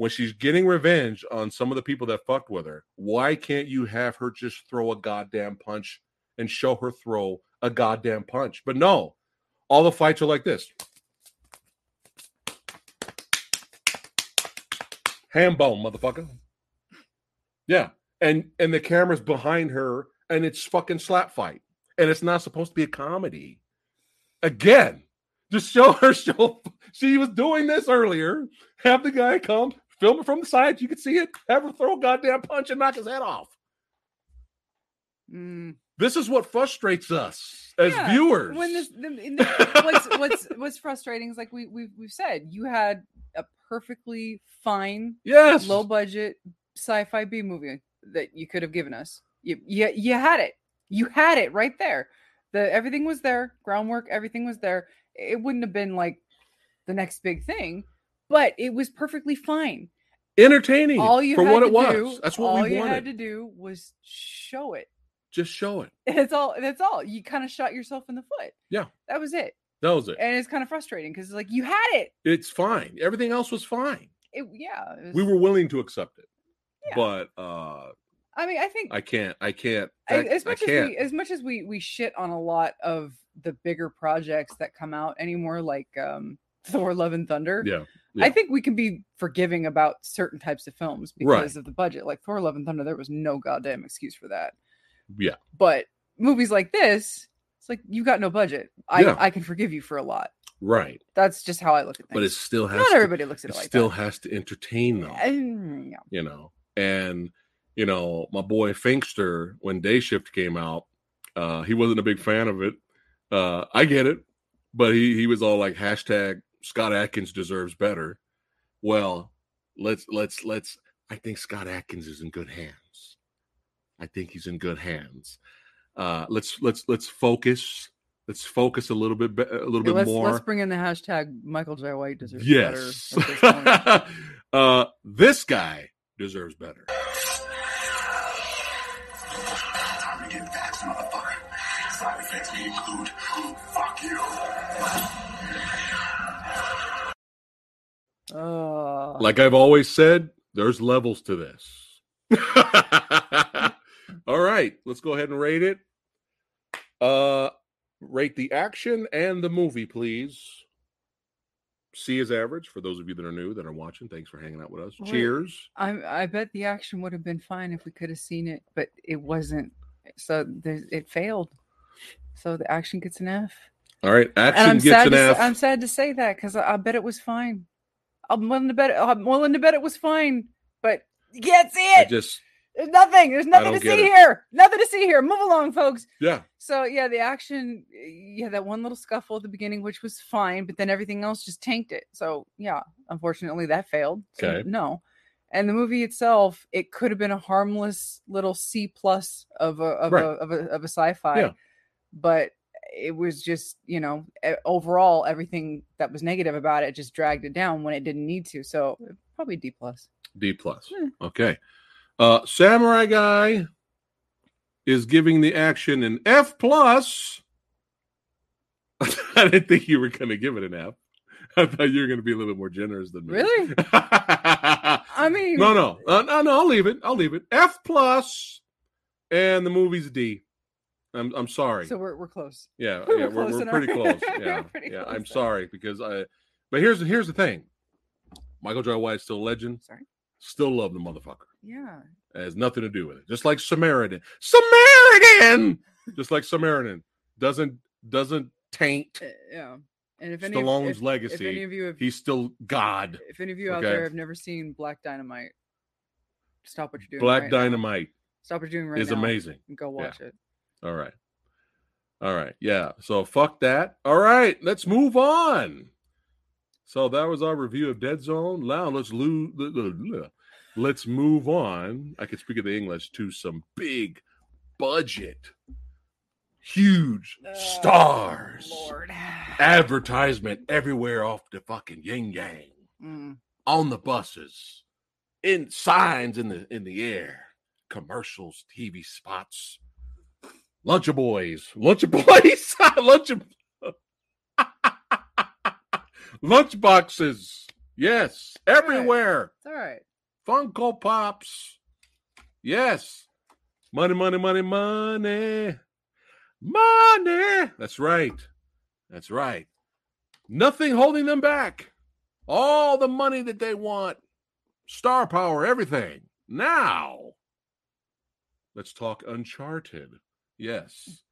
When she's getting revenge on some of the people that fucked with her, why can't you have her just throw a goddamn punch and show her throw a goddamn punch? But no, all the fights are like this. Ham bone, motherfucker. Yeah. And and the camera's behind her and it's fucking slap fight. And it's not supposed to be a comedy. Again, just show her show she was doing this earlier. Have the guy come, film it from the side, you can see it, have her throw a goddamn punch and knock his head off. Mm. This is what frustrates us as Yeah, viewers. When this, the, in the, what's what's what's frustrating is like we we've we've said you had a perfectly fine yes. low budget sci-fi B movie that you could have given us. You, you you had it. You had it right there. The everything was there, groundwork, everything was there. It wouldn't have been like the next big thing, but it was perfectly fine. entertaining All you for had what to it was. do, That's what all we you wanted. had to do was show it. Just show it. That's all. That's all. You kind of shot yourself in the foot. Yeah. that was it. That was it. And it's kind of frustrating because it's like you had it. It's fine. Everything else was fine. It yeah. it We were willing to accept it. Yeah. But uh I mean, I think I can't I can't I- as much as can't. we as much as we we shit on a lot of the bigger projects that come out anymore like um thor love and thunder yeah. i think we can be forgiving about certain types of films Right. because of the budget like thor love and thunder there was no goddamn excuse for that Yeah. but movies like this it's like you got no budget i Yeah. i can forgive you for a lot Right. that's just how i look at things But it still has not to, everybody looks at it it like still that has to entertain them. And, yeah. you know. And you know, my boy Finkster, when Day Shift came out, uh, he wasn't a big fan of it. Uh, I get it, but he he was all like hashtag Scott Adkins deserves better. Well, let's let's let's. I think Scott Adkins is in good hands. I think he's in good hands. Uh, let's let's let's focus. Let's focus a little bit be- a little bit let's, more. let's bring in the hashtag michael jai white deserves Yes. better at this point. uh, this guy deserves better. Time to get facts, motherfucker. Side effects may include Like I've always said, there's levels to this. All right, let's go ahead and rate it. Uh rate the action and the movie, please. C is average for those of you that are new that are watching. Thanks for hanging out with us. Right. Cheers. I I bet the action would have been fine if we could have seen it, but it wasn't. So there's, it failed. So the action gets an F. All right, action gets an To, F. say- I'm sad to say that because I, I bet it was fine. I'm willing to bet. I'm willing to bet it was fine, but you can't see I it. just There's nothing. There's nothing to see it. here. Nothing to see here. Move along, folks. yeah. So yeah, the action, yeah, that one little scuffle at the beginning, which was fine, but then everything else just tanked it. So yeah, unfortunately, that failed. So, Okay. No, and the movie itself, it could have been a harmless little C plus of a of Right. a of a of a sci-fi, Yeah. but it was just you know overall everything that was negative about it just dragged it down when it didn't need to. So probably D plus. D plus. Yeah. Okay. Uh Samurai Guy is giving the action an F plus. I didn't think you were gonna give it an F. I thought you were gonna be a little bit more generous than me. Really? I mean, no, uh, no, no. I'll leave it. I'll leave it. F plus, and the movie's D. I'm I'm sorry. So we're we're close. yeah, we're yeah, we're, close we're enough. pretty close. Yeah, pretty yeah. close I'm then. sorry because I. But here's here's the thing. Michael Jai White's still a legend. Sorry. Still love the motherfucker. Yeah. It has nothing to do with it. Just like Samaritan. Samaritan! Just like Samaritan doesn't doesn't taint Uh, yeah. And if any, of, Stallone's if, if any of you have, He's still God. if any of you out there have never seen Black Dynamite, stop what you're doing. Black right now. Dynamite Stop what you're doing right is now amazing. and go watch it. All right. All right. Yeah. So fuck that. All right. Let's move on. So that was our review of Dead Zone. Now let's lose. Let's move on. I can speak of the English to some big budget, huge stars, Lord. advertisement everywhere off the fucking yin yang Mm. on the buses, in signs in the in the air, commercials, TV spots, lunch boys, lunch boys, lunch lunch boxes. Yes, everywhere. It's all right. Funko Pops. Yes. Money, money, money, money. Money. That's right. That's right. Nothing holding them back. All the money that they want. Star power, everything. Now, let's talk Uncharted. Yes.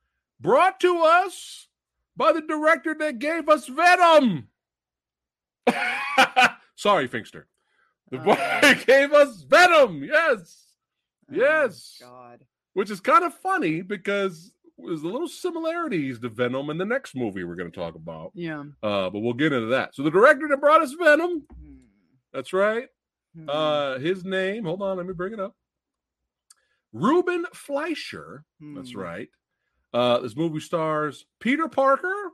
Brought to us by the director that gave us Venom. Sorry, Finkster. The boy Uh. gave us Venom. Yes. Oh, Yes. God. Which is kind of funny because there's a little similarities to Venom in the next movie we're going to talk about. Yeah. Uh, but we'll get into that. So the director that brought us Venom, Mm. that's right. Mm. Uh, his name, hold on, let me bring it up. Ruben Fleischer. That's Mm. right. Uh, this movie stars Peter Parker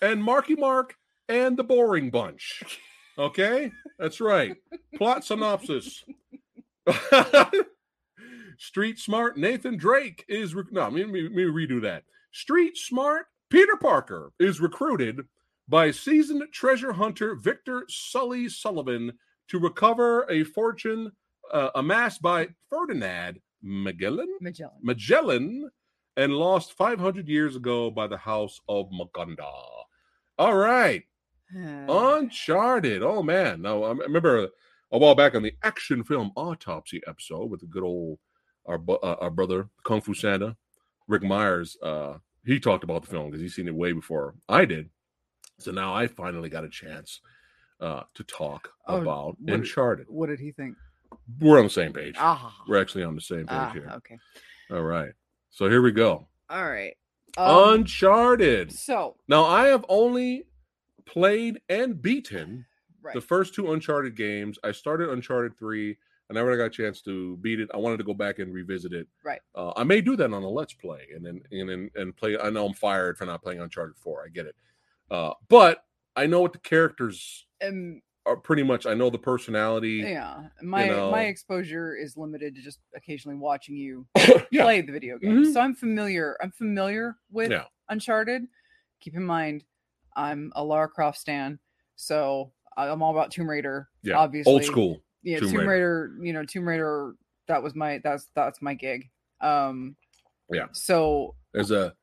and Marky Mark and the Boring Bunch. Okay, that's right. Plot synopsis. Street smart Nathan Drake is rec- no. Let me, let me let me redo that. Street smart Peter Parker is recruited by seasoned treasure hunter Victor Sully Sullivan to recover a fortune uh, amassed by Ferdinand Magellan. Magellan. Magellan and lost 500 years ago by the House of Moncada. All right. Uncharted. Oh, man. Now, I remember a while back on the action film autopsy episode with the good old, our, uh, our brother, Kung Fu Santa, Rick Myers. Uh, he talked about the film because he's seen it way before I did. So now I finally got a chance uh, to talk Oh, about what- Uncharted. what did he think? We're on the same page. Ah. We're actually on the same page ah here. okay. All right. So here we go. All right. Um, Uncharted. so Now I have only played and beaten right. the first two Uncharted games. I started Uncharted three. I never got a chance to beat it. I wanted to go back and revisit it. Right. Uh, I may do that on a Let's Play and then and then and play. I know I'm fired for not playing Uncharted four. I get it. Uh, but I know what the characters um, are. Pretty much, I know the personality. yeah, my know. my exposure is limited to just occasionally watching you Yeah. play the video game. Mhm. So I'm familiar. I'm familiar with Yeah. Uncharted. Keep in mind, I'm a Lara Croft stan, so I'm all about Tomb Raider. Yeah. obviously, Old school. Yeah, Tomb Tomb, Raider. Raider. You know, Tomb Raider. That was my that's that's my gig. Um, Yeah. So There's a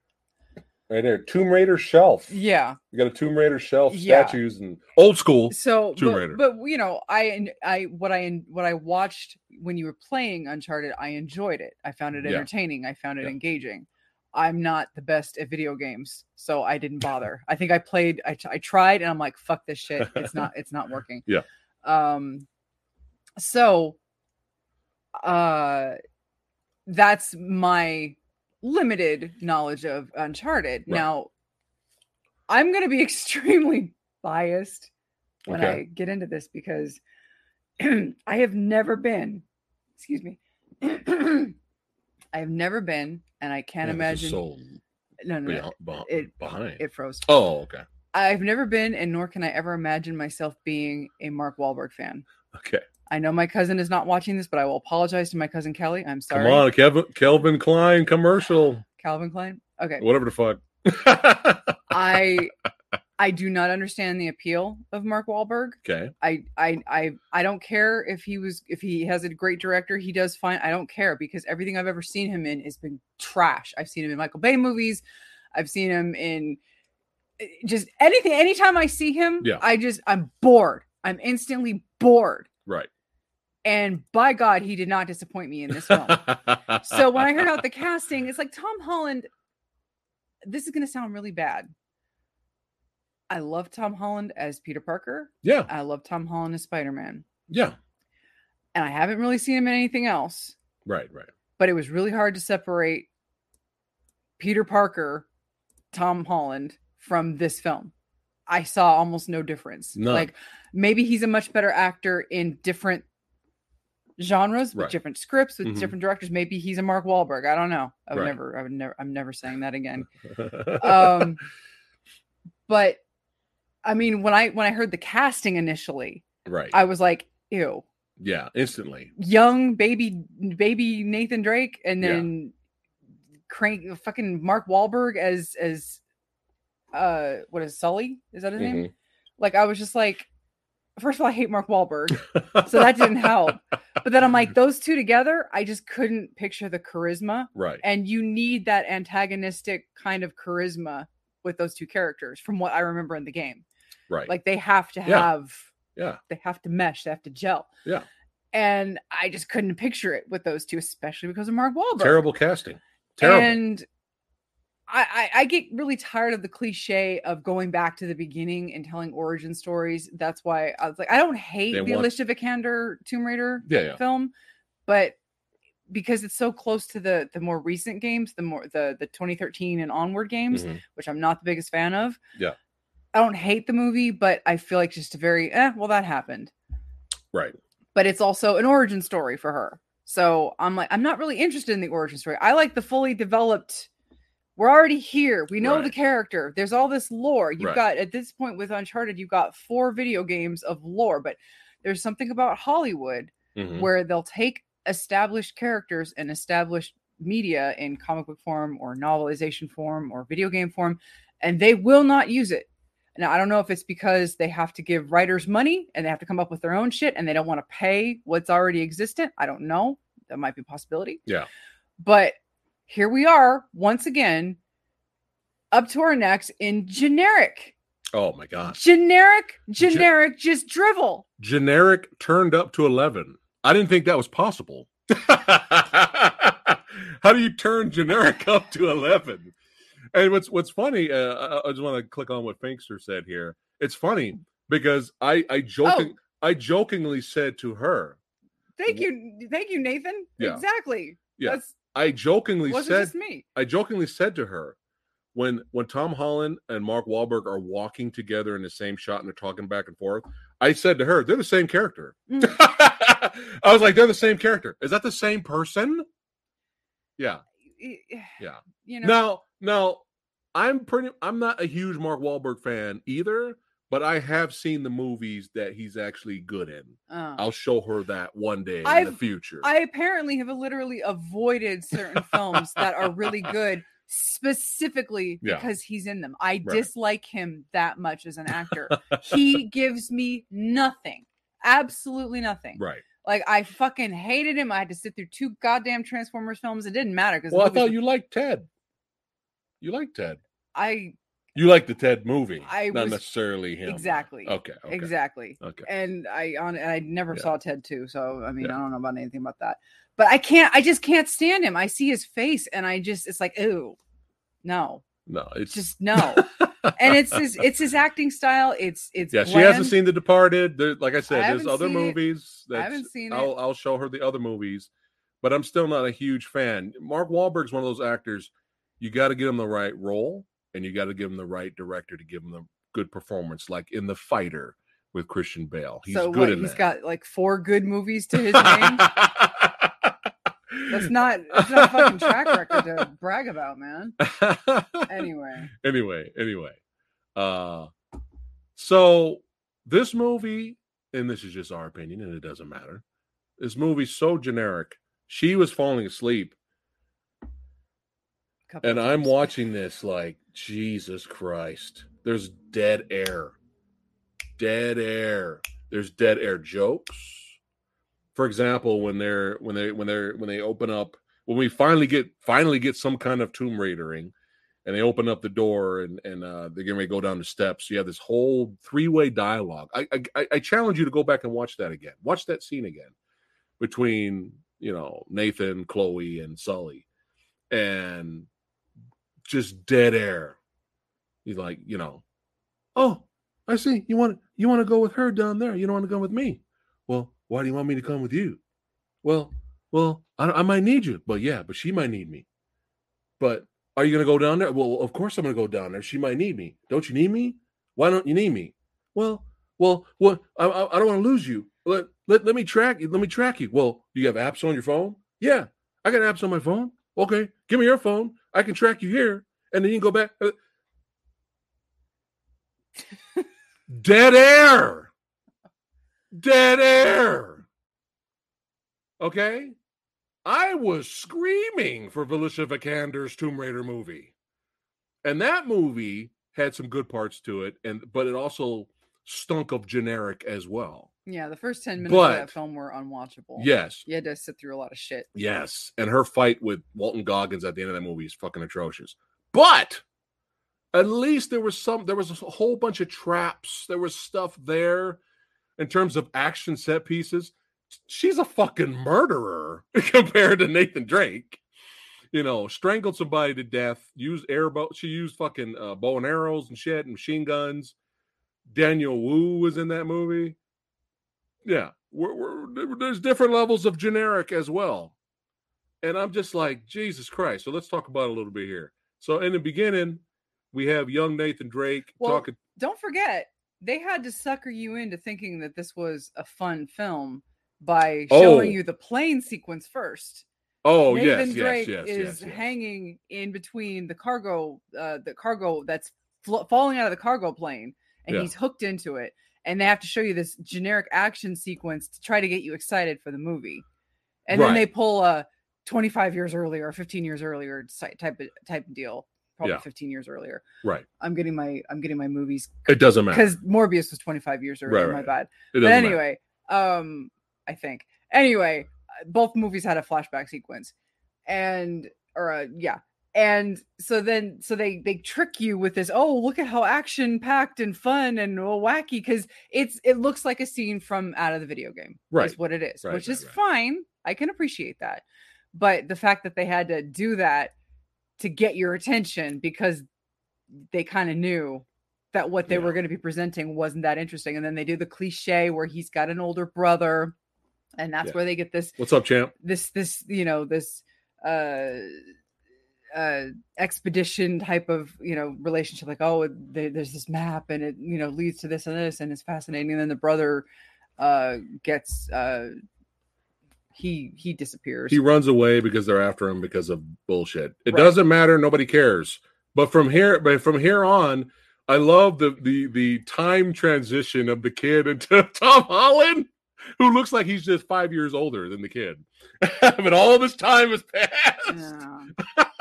Right there, Tomb Raider shelf. Yeah. You got a Tomb Raider shelf, Yeah. statues, and old school. So, Tomb but, Raider. but you know, I I what I what I watched when you were playing Uncharted, I enjoyed it. I found it Yeah. entertaining. I found it Yeah. engaging. I'm not the best at video games, so I didn't bother. I think I played, I, t- I tried, and I'm like, fuck this shit. It's not, it's not working. Yeah. Um. So, uh, that's my limited knowledge of Uncharted. Right. Now, I'm going to be extremely biased when Okay. I get into this because I have never been, excuse me, I have never been, and I can't Yeah, imagine. No, no, no, it- behind. it froze. oh, okay. I've never been, and nor can I ever imagine myself being a Mark Wahlberg fan. Okay. I know my cousin is not watching this, but I will apologize to my cousin Kelly. I'm sorry. Come on, Kevin, Kelvin Klein commercial. Calvin Klein. Okay. Whatever the fuck. I I do not understand the appeal of Mark Wahlberg. okay. I I I I don't care if he was if he has a great director, he does fine. I don't care because everything I've ever seen him in has been trash. I've seen him in Michael Bay movies. I've seen him in eh, just anything. Anytime I see him, Yeah. I just I'm bored. I'm instantly bored. Right. And by God, he did not disappoint me in this film. so when I heard out the casting, it's like Tom Holland. This is going to sound really bad. I love Tom Holland as Peter Parker. yeah, I love Tom Holland as Spider Man. yeah. And I haven't really seen him in anything else, Right, right. but it was really hard to separate Peter Parker, Tom Holland from this film. I saw almost no difference. None. Like maybe he's a much better actor in different genres with Right. different scripts with Mhm. different directors. Maybe he's a Mark Wahlberg. I don't know. I would Right. never. I would never. I'm never saying that again. Um, but I mean, when I when I heard the casting initially, right. I was like, ew, yeah, instantly. young baby baby Nathan Drake, and Yeah. then crank fucking Mark Wahlberg as as uh what is Sully? Is that his name? Mhm. Like I was just like, first of all, I hate Mark Wahlberg, so that didn't help. But then I'm like, those two together, I just couldn't picture the charisma. right. And you need that antagonistic kind of charisma with those two characters, from what I remember in the game. Right. Like they have to Yeah. have yeah. they have to mesh, they have to gel. Yeah. And I just couldn't picture it with those two, especially because of Mark Wahlberg. Terrible casting. Terrible. And I, I, get really tired of the cliche of going back to the beginning and telling origin stories. That's why I was like, I don't hate They the want- Alicia Vikander Tomb Raider yeah, yeah. film, but because it's so close to the the more recent games, the more the the 2013 and onward games, Mhm. which I'm not the biggest fan of. Yeah. I don't hate the movie, but I feel like just a very eh, well that happened. Right. But it's also an origin story for her. So I'm like, I'm not really interested in the origin story. I like the fully developed. We're already here. We know the character. There's all this lore. You've Right. got at this point with Uncharted, you've got four video games of lore, but there's something about Hollywood Mhm. where they'll take established characters and established media in comic book form or novelization form or video game form, and they will not use it. Now, I don't know if it's because they have to give writers money and they have to come up with their own shit and they don't want to pay what's already existent. I don't know. That might be a possibility. Yeah. But here we are once again up to our necks in generic, Oh my god. generic, generic, just drivel. Generic turned up to 11. I didn't think that was possible. How do you turn generic up to 11? And what's what's funny, uh, I, I just want to click on what Finkster said here. It's funny because I I joking Oh. I jokingly said to her, Thank you, thank you, Nathan. Yeah. Exactly. Yeah. That's I jokingly said. I jokingly said to her when when Tom Holland and Mark Wahlberg are walking together in the same shot and they're talking back and forth, I said to her, they're the same character. Mm. I was like, they're the same character. Is that the same person? Yeah. Yeah. You know, Now, now I'm pretty I'm not a huge Mark Wahlberg fan either, but I have seen the movies that he's actually good in. uh, I'll show her that one day in the future. I apparently have literally avoided certain films that are really good specifically Yeah. because he's in them. I Right. dislike him that much as an actor. he gives me nothing. Absolutely nothing. right. Like I fucking hated him. I had to sit through two goddamn Transformers films. It didn't matter because Well, I thought you liked Ted. You liked Ted. I You like the Ted movie, I not was- necessarily him. exactly Okay. okay. exactly. Okay. And I on and I never Yeah. saw Ted too, so I mean Yeah. I don't know about anything about that. But I can't. I just can't stand him. I see his face, and I just it's like ooh, no, No, it's just no. and it's his it's his acting style. It's it's yeah. She hasn't seen The Departed. There, like I said, I there's other movies. I That haven't seen. I'll I'll show her the other movies, but I'm still not a huge fan. Mark Wahlberg's one of those actors. You got to get him the right role, and you got to give him the right director to give him the good performance, like in The Fighter with Christian Bale. He's so good what, in he's that. got like four good movies to his name. That's not that's not a fucking track record to brag about, man. Anyway, anyway, anyway. Uh so this movie, and this is just our opinion, and it doesn't matter. This movie's so generic. She was falling asleep, and I'm watching this like Jesus Christ. There's dead air. Dead air. There's dead air jokes. For example, when they're when they when they're when they open up when we finally get finally get some kind of tomb raidering and they open up the door and and uh, they're getting ready to go down the steps. You have this whole three way dialogue. I, I I challenge you to go back and watch that again. Watch that scene again between you know Nathan, Chloe, and Sully, and just dead air. He's like, you know, oh, I see. You want you want to go with her down there. You don't want to go with me. Well, why do you want me to come with you? Well, well, I, I might need you, but yeah, but she might need me. But are you going to go down there? Well, of course I'm going to go down there. She might need me. Don't you need me? Why don't you need me? Well, well, well, I, I, I don't want to lose you. Let, let let me track you. Let me track you. Well, do you have apps on your phone? Yeah, I got apps on my phone. Okay, give me your phone. I can track you here, and then you can go back. Dead air. Dead air. Okay. I was screaming for Felicia Vikander's Tomb Raider movie. And that movie had some good parts to it, and but it also stunk of generic as well. Yeah, the first ten minutes of that film were unwatchable. Yes, you had to sit through a lot of shit. yes. And her fight with Walton Goggins at the end of that movie is fucking atrocious. But at least there was some there was a whole bunch of traps. There was stuff there in terms of action set pieces. She's a fucking murderer compared to Nathan Drake. You know, strangled somebody to death, used airboat. She used fucking uh, bow and arrows and shit and machine guns. Daniel Wu was in that movie. Yeah, we're, we're, there's different levels of generic as well. And I'm just like, Jesus Christ. So let's talk about a little bit here. So in the beginning, we have young Nathan Drake Well, talking. Don't forget, they had to sucker you into thinking that this was a fun film by Oh. showing you the plane sequence first. Oh Nathan yes, Drake yes, yes, is yes. hanging in between the cargo, uh, the cargo that's fl- falling out of the cargo plane, and Yeah. he's hooked into it. And they have to show you this generic action sequence to try to get you excited for the movie. And then they pull a 25 years earlier or 15 years earlier type of type of deal. Probably Yeah. 15 years earlier. Right. I'm getting my I'm getting my movies It doesn't matter. because Morbius was 25 years earlier. Right, My bad. But doesn't matter. anyway, um, I think anyway, both movies had a flashback sequence, and or uh, yeah, and so then so they they trick you with this. Oh, look at how action packed and fun and oh, wacky because it's it looks like a scene from out of the video game. Right. is what it is, Right, which right, is right. fine. I can appreciate that, but the fact that they had to do that to get your attention because they kind of knew that what they Yeah. were going to be presenting wasn't that interesting. And then they do the cliche where he's got an older brother, and that's Yeah. where they get this What's up, champ? this this you know this uh uh expedition type of you know relationship like oh there, there's this map and it you know leads to this and this and it's fascinating and then the brother uh gets uh he he disappears He runs away because they're after him because of bullshit. It Right. doesn't matter. Nobody cares. But from here, but from here on, I love the the the time transition of the kid into Tom Holland, who looks like he's just five years older than the kid. but all this time has passed. yeah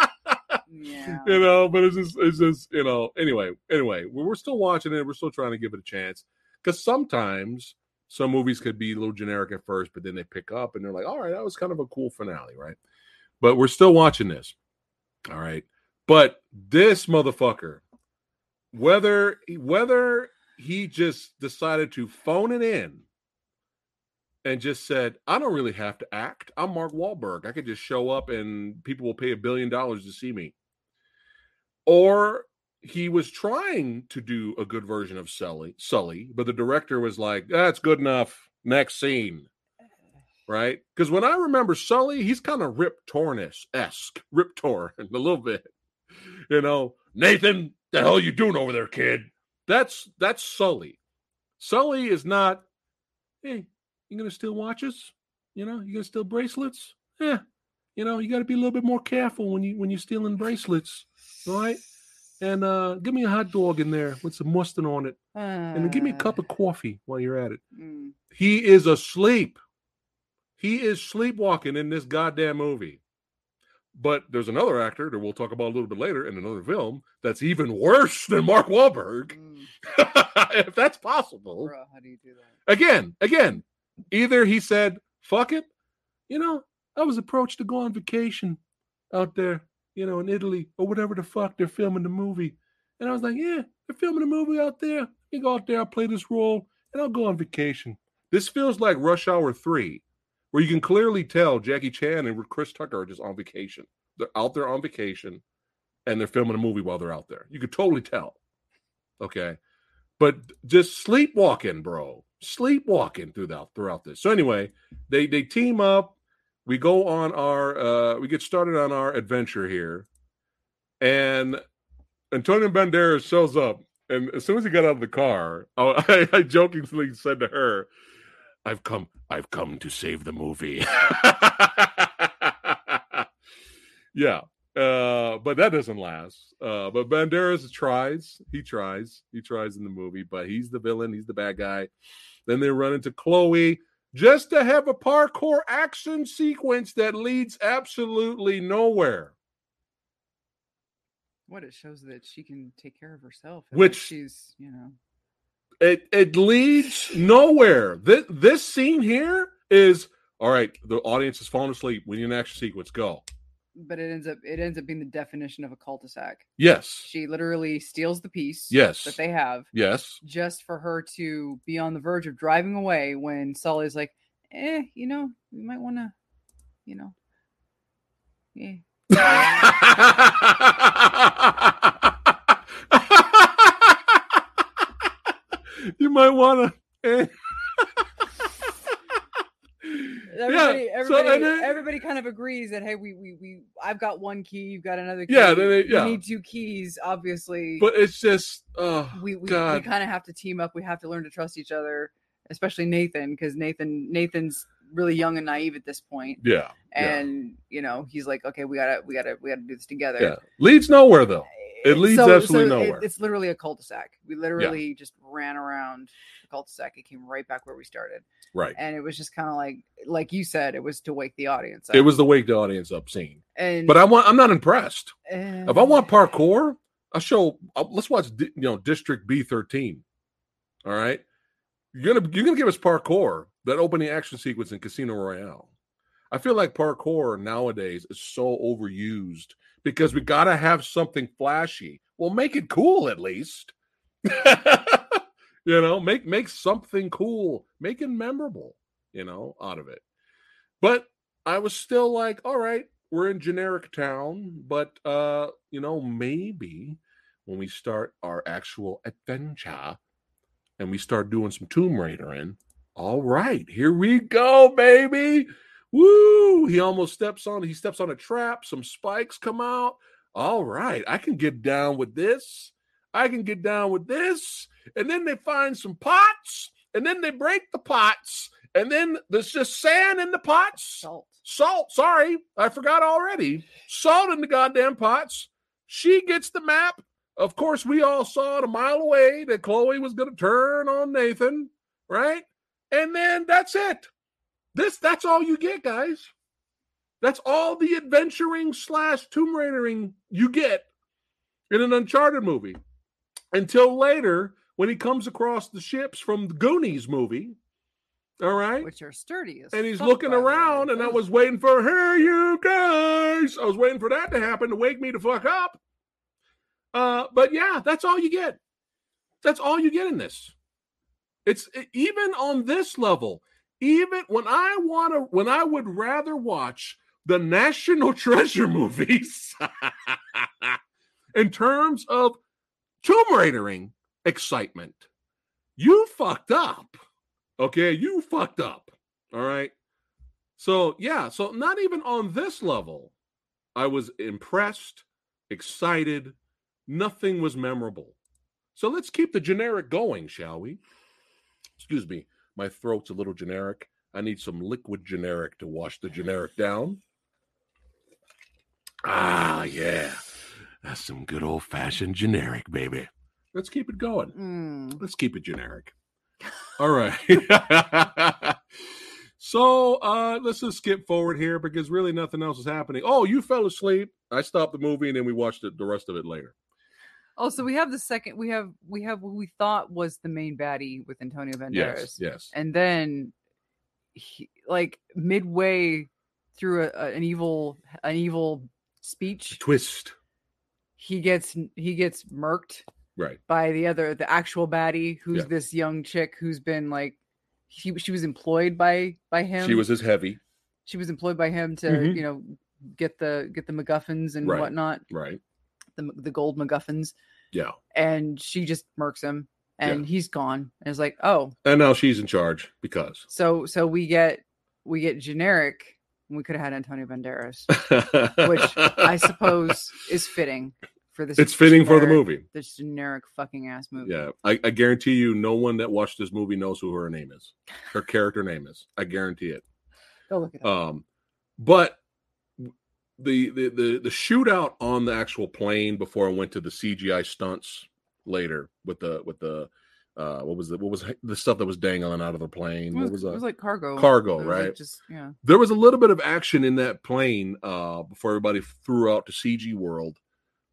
yeah You know, but it's just it's just, you know, anyway, anyway, we're still watching it, we're still trying to give it a chance. Because sometimes some movies could be a little generic at first, but then they pick up and they're like, all right, that was kind of a cool finale, right? But we're still watching this. All right. But this motherfucker, whether whether he just decided to phone it in and just said, I don't really have to act. I'm Mark Wahlberg. I could just show up and people will pay a billion dollars to see me. Or he was trying to do a good version of Sully, Sully, but the director was like, "That's good enough. Next scene." Right? Because when I remember Sully, he's kind of Rip Torn esque, Rip Torn a little bit. You know, Nathan, the hell you doing over there, kid? That's that's Sully. Sully is not. Hey, you gonna steal watches? You know, you gonna steal bracelets? Yeah. You know, you got to be a little bit more careful when you when you're stealing bracelets, all right? And uh give me a hot dog in there with some mustard on it, and then give me a cup of coffee while you're at it. Uh, mm. He is asleep. He is sleepwalking in this goddamn movie. But there's another actor that we'll talk about a little bit later in another film that's even worse than Mark Wahlberg, Mm. if that's possible. Bro, how do you do that? Again, again, either he said, fuck it, you know, I was approached to go on vacation out there, you know, in Italy or whatever the fuck they're filming the movie. And I was like, yeah, they're filming a movie out there. You go out there, I'll play this role, and I'll go on vacation. This feels like Rush Hour 3, where you can clearly tell Jackie Chan and Chris Tucker are just on vacation. They're out there on vacation and they're filming a movie while they're out there. You could totally tell. Okay. But just sleepwalking, bro. Sleepwalking throughout throughout this. So anyway, they they team up. We go on our uh we get started on our adventure here. And Antonio Banderas shows up. And as soon as he got out of the car, I, I jokingly said to her, I've come, I've come to save the movie. yeah. Uh, but that doesn't last. Uh, but Banderas tries. He tries. He tries in the movie, but he's the villain. He's the bad guy. Then they run into Chloe just to have a parkour action sequence that leads absolutely nowhere. What it shows that she can take care of herself. Which- she's, you know, It it leads nowhere. This this scene here is all right. The audience is falling asleep. We need an action sequence. Go. But it ends up it ends up being the definition of a cul-de-sac. Yes. She literally steals the piece Yes. that they have Yes. just for her to be on the verge of driving away when Sully's like, eh, you know, you might want to, you know, yeah. you might want to. Everybody, yeah. everybody, and then- everybody kind of agrees that hey, we, we, we, I've got one key, you've got another key. Yeah, then they- yeah. We need two keys, obviously. but it's just, oh, we, we, we kind of have to team up. We have to learn to trust each other, especially Nathan, because Nathan, Nathan's really young and naive at this point, yeah, yeah, and you know he's like, okay, we gotta, we gotta, we gotta do this together. yeah. Leads nowhere though. It leads absolutely it- nowhere. it's literally a cul-de-sac. We literally just ran around the cul-de-sac. It came right back where we started, Right. and it was just kind of like, like you said, it was to wake the audience up. It was the wake the audience up scene. and But I want. I'm not impressed. If I want uh, parkour, I'll show. I'll, let's watch. You know, District B13. All right, you're gonna you're gonna give us parkour that opening action sequence in Casino Royale. I feel like parkour nowadays is so overused because we gotta have something flashy. Well, make it cool at least. you know, make make something cool, make it memorable. You know, out of it. But I was still like, all right, we're in generic town, but uh, you know, maybe when we start our actual adventure and we start doing some Tomb Raider in, all right, here we go, baby. Woo! He almost steps on, he steps on a trap, some spikes come out. All right, I can get down with this. I can get down with this. And then they find some pots, and then they break the pots, and then there's just sand in the pots salt. salt. Sorry, I forgot already. Salt in the goddamn pots. She gets the map. Of course, we all saw it a mile away that Chloe was going to turn on Nathan, right? And then that's it. This that's all you get, guys. That's all the adventuring slash Tomb Raidering you get in an Uncharted movie. Until later, when he comes across the ships from the Goonies movie. All right which are sturdy and he's looking by the way. around, and I was waiting for, hey, you guys. I was waiting for that to happen to wake me the fuck up. Uh, but yeah, that's all you get. That's all you get in this. It's even on this level. Even when I want to, when I would rather watch the National Treasure movies in terms of Tomb Raidering excitement, you fucked up. Okay, you fucked up. All right. So yeah, so not even on this level, I was impressed, excited. Nothing was memorable. So let's keep the generic going, shall we? Excuse me, my throat's a little generic. I need some liquid generic to wash the generic down. Ah, yeah. That's some good old fashioned generic, baby. Let's keep it going. Mm. Let's keep it generic. All right. so uh let's just skip forward here because really nothing else is happening. Oh, you fell asleep. I stopped the movie and then we watched it, the rest of it later. Oh, so we have the second. We have we have what we thought was the main baddie with Antonio Banderas, Yes, yes. and then he, like midway through a, a- an evil an evil speech, Twist. he gets he gets murked Right. by the other the actual baddie, who's Yeah. this young chick who's been like she she was employed by by him. She was as heavy. she was employed by him to Mhm. you know get the get the MacGuffins and Right. whatnot, Right. the the gold MacGuffins, Yeah. and she just murks him, Yeah. and he's gone. And it's like, oh, And now she's in charge because. so so we get we get generic. We could have had Antonio Banderas, which I suppose is fitting for this. it's fitting for the movie. This generic fucking ass movie. Yeah. I, I guarantee you no one that watched this movie knows who her name is. Her character name is. I guarantee it. Go look it up. Um, but the, the the the shootout on the actual plane before I went to the CGI stunts later with the with the uh what was the what was the stuff that was dangling out of the plane? it, was, What was it was like cargo. Cargo, was like right? just yeah. there was a little bit of action in that plane uh before everybody threw out to CG World.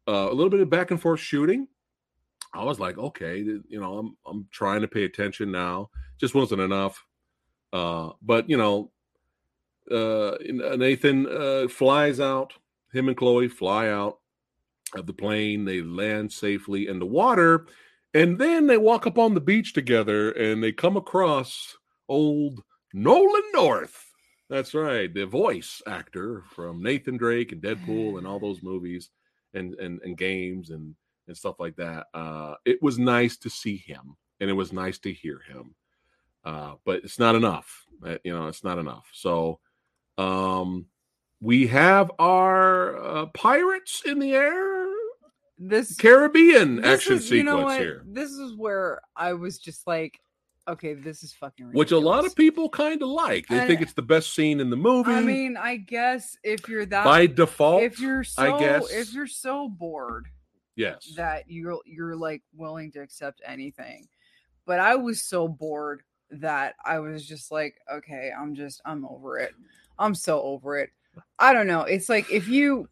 Uh, a little bit of back and forth shooting. I was like, okay, you know, I'm I'm trying to pay attention now. Just wasn't enough. Uh, but you know, uh, Nathan uh, flies out. Him and Chloe fly out of the plane. They land safely in the water, and then they walk up on the beach together, and they come across old Nolan North. That's right, the voice actor from Nathan Drake and Deadpool and all those movies and and, and games and and stuff like that. Uh, it was nice to see him, and it was nice to hear him. Uh, but it's not enough. Uh, you know, it's not enough. So, um, we have our uh, pirates in the air, This Caribbean this action is- you know sequence here, This is where I was just like, okay, this is fucking which a lot of people kind of like. They And- think it's the best scene in the movie. I mean, I guess if you're that by default, if you're so I guess. if you're so bored yes, that you're you're like willing to accept anything. But I was so bored that I was just like, okay, I'm just I'm over it. I'm so over it. I don't know. It's like if you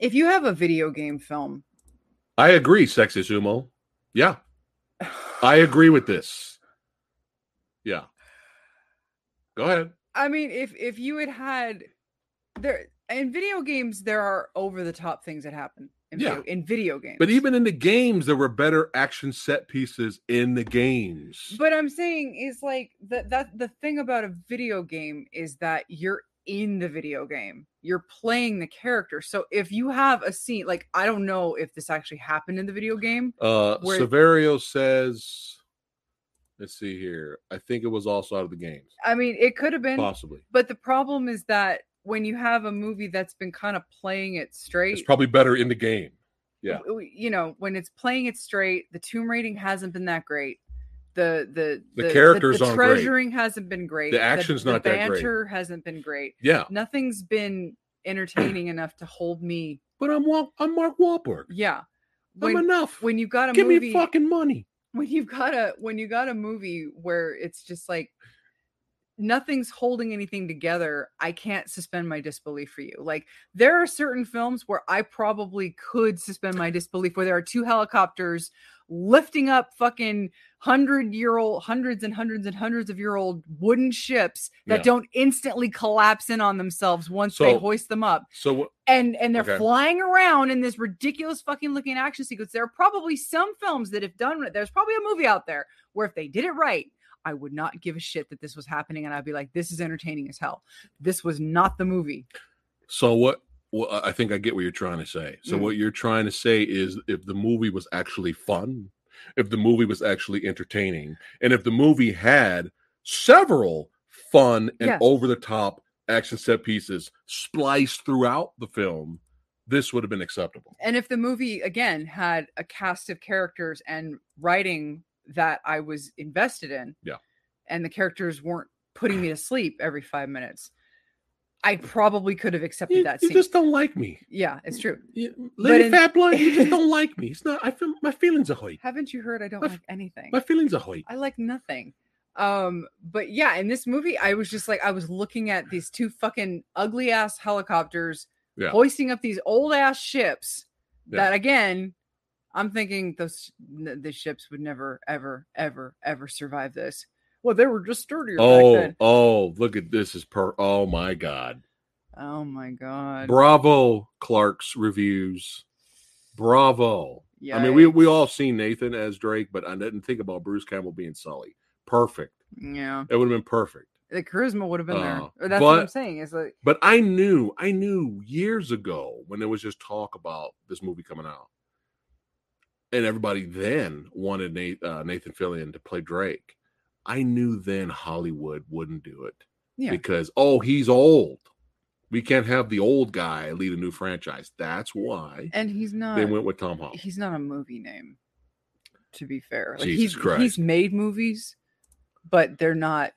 if you have a video game film I agree, sexy sumo. Yeah, I agree with this. Yeah, go ahead. I mean, if if you had had there in video games, there are over the top things that happen in Yeah. video, in video games. But even in the games, there were better action set pieces in the games. But I'm saying is like that that the thing about a video game is that you're in the video game. You're playing the character. So if you have a scene like I don't know if this actually happened in the video game. uh where- Severio says, let's see here. I think it was also out of the games, I mean, it could have been possibly. but the problem is that when you have a movie that's been kind of playing it straight It's probably better in the game. Yeah. you know when it's playing it straight the tomb rating hasn't been that great the the The characters the, aren't great. treasuring hasn't been great The action's not the that great. banter hasn't been great Yeah, nothing's been entertaining enough to hold me but I'm I'm Mark Wahlberg. yeah I'm enough. when you've got a Give movie me fucking money. when you've got a when you got a movie where it's just like nothing's holding anything together i can't suspend my disbelief for you like there are certain films where i probably could suspend my disbelief where there are two helicopters lifting up fucking hundred year old, hundreds and hundreds and hundreds of year old wooden ships that Yeah. don't instantly collapse in on themselves once they hoist them up So and and they're Okay. flying around in this ridiculous fucking looking action sequence. There are probably some films that have done it. There's probably a movie out there where if they did it right, I would not give a shit that this was happening, and I'd be like, "This is entertaining as hell." This was not the movie. So what? Well, I think I get what you're trying to say. So Mm. what you're trying to say is, if the movie was actually fun, if the movie was actually entertaining, and if the movie had several fun and Yes. over the top action set pieces spliced throughout the film, this would have been acceptable. And if the movie again had a cast of characters and writing that I was invested in, Yeah. and the characters weren't putting me to sleep every five minutes, I probably could have accepted You, that you scene. just don't like me, yeah, it's true. You- Lady in- Phatblood. You just don't like me. It's not. I feel my feelings are hurt. Haven't you heard? I don't My- like anything. My feelings are hurt. I like nothing. Um, but yeah, in this movie, I was just like, I was looking at these two fucking ugly ass helicopters Yeah. hoisting up these old ass ships. Yeah. That again, I'm thinking those the ships would never, ever, ever, ever survive this. Well, they were just sturdier back Oh, then. oh, look at this is per. Oh my God. Oh my god. Bravo, Clark's reviews. Bravo. Yeah. I mean, we we all seen Nathan as Drake, but I didn't think about Bruce Campbell being Sully. Perfect. Yeah, It would have been perfect. the charisma would have been there. Uh, Or That's what I'm saying. Is like, But I knew, I knew years ago when there was just talk about this movie coming out, and everybody then wanted Nate, uh, Nathan Fillion to play Drake. I knew then Hollywood wouldn't do it yeah, because oh, he's old. We can't have the old guy lead a new franchise. That's why and he's not. they went with Tom Holland. he's not a movie name to be fair like Jesus he's Christ. he's made movies but they're not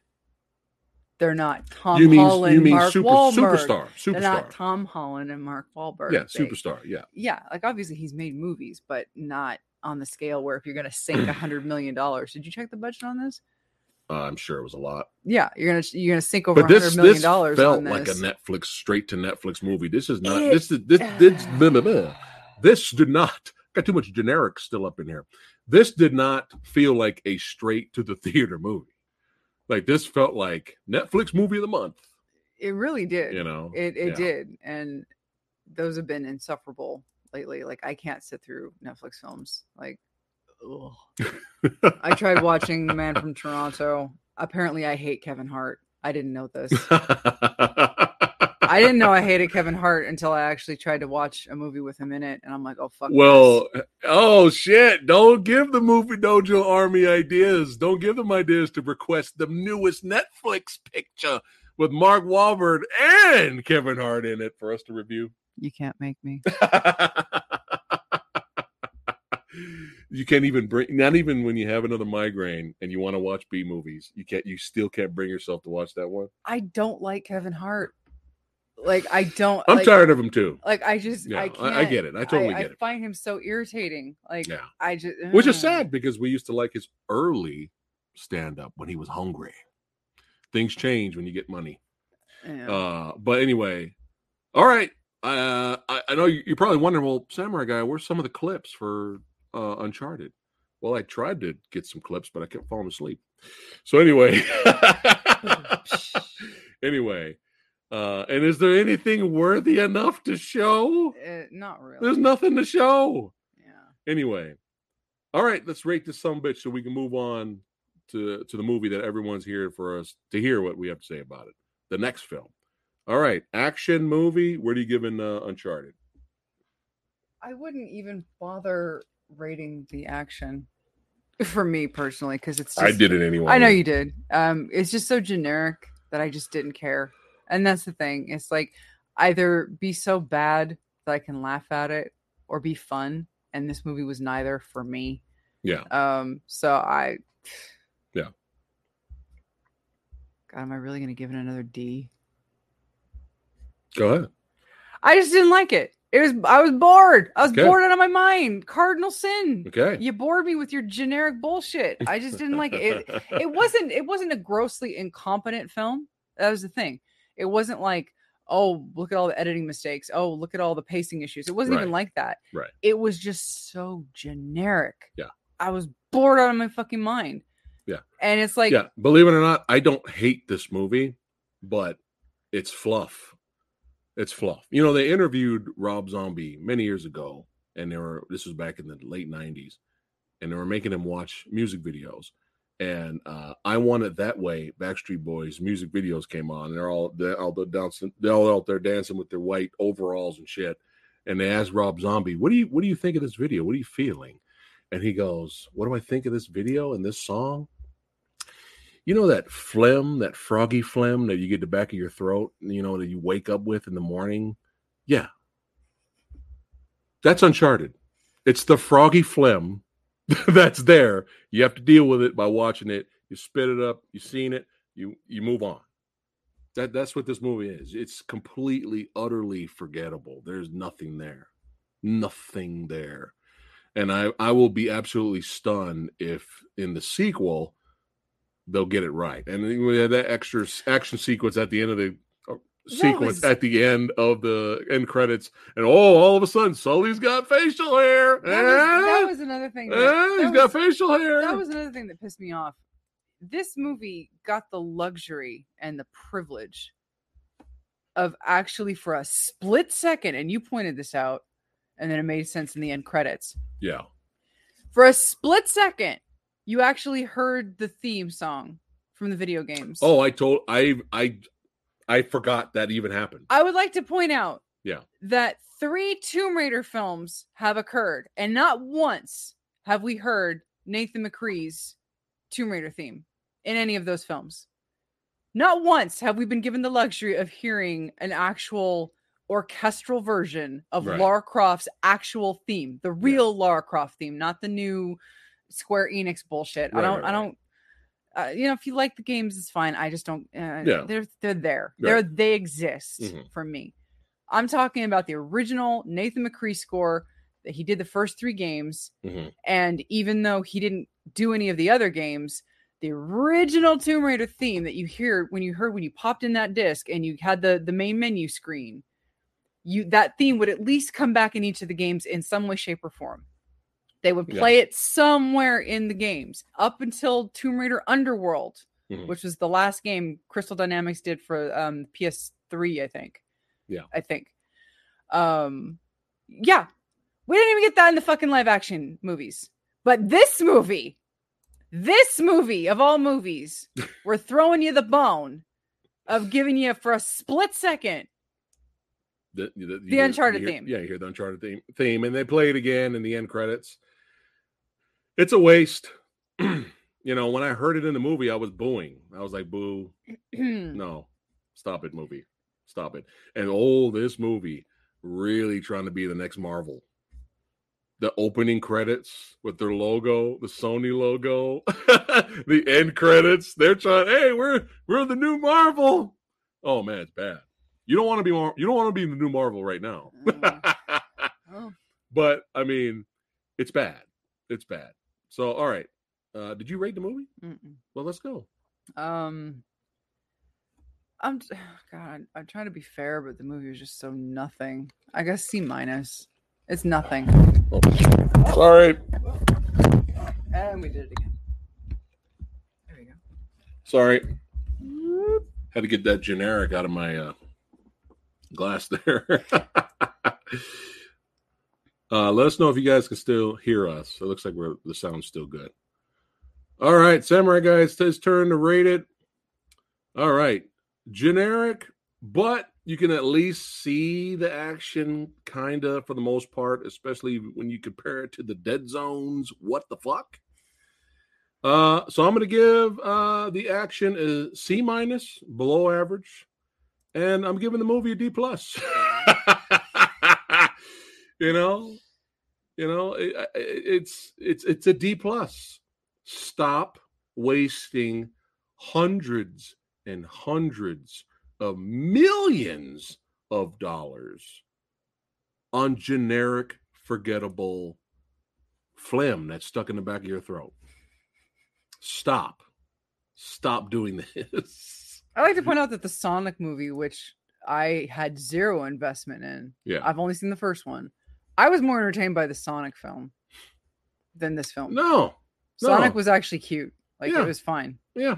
they're not Tom you mean Holland you mean Mark super, Wahlberg. superstar they're not Tom Holland and Mark Wahlberg. Yeah They- superstar yeah. Yeah like obviously he's made movies but not on the scale where if you're gonna sink a hundred million dollars. Did you check the budget on this? Uh, I'm sure it was a lot. Yeah you're gonna you're gonna sink over a but this hundred million this dollars felt on like a. Netflix straight to Netflix movie. This is not It- this is this this blah, blah, blah. this did not got too much generic still up in here. This did not feel like a straight to the theater movie like this felt like Netflix movie of the month it really did you know It it Yeah. did, and those have been insufferable lately. Like I can't sit through Netflix films. Like, ugh. I tried watching The Man from Toronto. Apparently, I hate Kevin Hart. I didn't know this. I didn't know I hated Kevin Hart until I actually tried to watch a movie with him in it, and I'm like, oh fuck. this. Well, oh shit! Don't give the movie dojo army ideas. Don't give them ideas to request the newest Netflix picture with Mark Wahlberg and Kevin Hart in it for us to review. you can't make me. you can't even bring. Not even when you have another migraine and you want to watch B movies, you can't. You still can't bring yourself to watch that one. I don't like Kevin Hart. Like I don't. I'm like, tired of him too. Like I just. Yeah, I I- can't. I get it. I totally I, get it. find him so irritating. Like Yeah. I just. Which is sad because we used to like his early stand up when he was hungry. Things change when you get money. Yeah. Uh, but anyway, all right. Uh, I, I know you- you're probably wondering, well, Samurai Guy, where's some of the clips for uh, Uncharted? Well, I tried to get some clips, but I kept falling asleep. So anyway, anyway, uh, and is there anything worthy enough to show? Uh, not really. There's nothing to show. Yeah. Anyway, all right, let's rate this some bitch so we can move on to to the movie that everyone's here for us to hear what we have to say about it. The next film. All right, action movie. Where do you give in uh, Uncharted? I wouldn't even bother rating the action for me personally because it's. Just, I did it anyway. I know you did. Um, it's just so generic that I just didn't care, and that's the thing. It's like either be so bad that I can laugh at it, or be fun. And this movie was neither for me. Yeah. Um. So I. Yeah. God, am I really gonna give it another D? Go ahead. I just didn't like it. It was I was bored. I was Okay. bored out of my mind. Cardinal sin. Okay. You bored me with your generic bullshit. I just didn't like it. it. It wasn't it wasn't a grossly incompetent film. That was the thing. It wasn't like, oh, look at all the editing mistakes. Oh, look at all the pacing issues. It wasn't even like that. Right. It was just so generic. Yeah. I was bored out of my fucking mind. Yeah. And it's like yeah, believe it or not, I don't hate this movie, but it's fluff. It's fluff. You know, they interviewed Rob Zombie many years ago, and they were this was back in the late '90s, and they were making him watch music videos. And uh, I want it that way. Backstreet Boys music videos came on. They're all they're all dancing. They're all out there dancing with their white overalls and shit. And they asked Rob Zombie, "What do you what do you think of this video? What are you feeling?" And he goes, "What do I think of this video and this song?" You know that phlegm, that froggy phlegm that you get the back of your throat, you know, that you wake up with in the morning? Yeah. That's Uncharted. It's the froggy phlegm that's there. You have to deal with it by watching it. You spit it up, you seen it, you you move on. That that's what this movie is. It's completely, utterly forgettable. There's nothing there. Nothing there. And I, I will be absolutely stunned if in the sequel they'll get it right. And we had that extra action sequence at the end of the sequence was- at the end of the end credits, and oh, all of a sudden Sully's got facial hair. that was, that Eh? was another thing. That, Eh, that he's got facial hair. that was another thing that pissed me off. This movie got the luxury and the privilege of actually, for a split second, and you pointed this out, and then it made sense in the end credits. yeah. For a split second, you actually heard the theme song from the video games. Oh, I told I I I forgot that even happened. I would like to point out Yeah. that three Tomb Raider films have occurred, and not once have we heard Nathan McCree's Tomb Raider theme in any of those films. Not once have we been given the luxury of hearing an actual orchestral version of Right. Lara Croft's actual theme, the real Lara Croft theme, not the new Square Enix bullshit. I don't, right, I don't. Uh, you know, if you like the games, it's fine. I just don't. Uh, Yeah. they're they're there. Right. They're they exist Mhm. for me. I'm talking about the original Nathan McCree score that he did the first three games. Mhm. And even though he didn't do any of the other games, the original Tomb Raider theme that you hear when you heard when you popped in that disc and you had the the main menu screen, you that theme would at least come back in each of the games in some way, shape, or form. They would Yeah. play it somewhere in the games up until Tomb Raider Underworld, Mhm. which was the last game Crystal Dynamics did for um, PS3, I think. Yeah. I think. Um, yeah, we didn't even get that in the fucking live action movies. But this movie, this movie of all movies, we're throwing you the bone of giving you for a split second. The, the, The hear- Uncharted hear- theme. Yeah, you hear the Uncharted theme, theme, and they play it again in the end credits. It's a waste. you know, when I heard it in the movie, I was booing. I was like, "Boo! No, stop it, movie, stop it!" And oh, this movie really trying to be the next Marvel. The opening credits with their logo, the Sony logo, the end credits. They're trying. Hey, we're we're the new Marvel. Oh man, it's bad. You don't want to be Mar- you don't want to be the new Marvel right now. oh, but I mean, it's bad. It's bad. So all right. Uh did you rate the movie? mm-mm. Well, let's go. Um, I'm God. I'm trying to be fair, but the movie was just so nothing. I guess C minus. It's nothing. Sorry. And we did it again. There we go. Sorry. Had to get that generic out of my uh glass there. uh let us know if you guys can still hear us. It looks like we're the sound's still good. All right, Samurai guys, it's his turn to rate it. All right. Generic, but you can at least see the action kind of for the most part, especially when you compare it to the dead zones. What the fuck? Uh, so I'm going to give uh, the action a C minus, below average, and I'm giving the movie a D plus. you know, you know, it, it- it's it's it's a D plus. Stop wasting hundreds and hundreds of millions of dollars on generic, forgettable phlegm that's stuck in the back of your throat. Stop. Stop doing this. I like to point out that the Sonic movie, which I had zero investment in, Yeah. I've only seen the first one. I was more entertained by the Sonic film than this film. No. Sonic no. was actually cute. Like Yeah. it was fine. Yeah.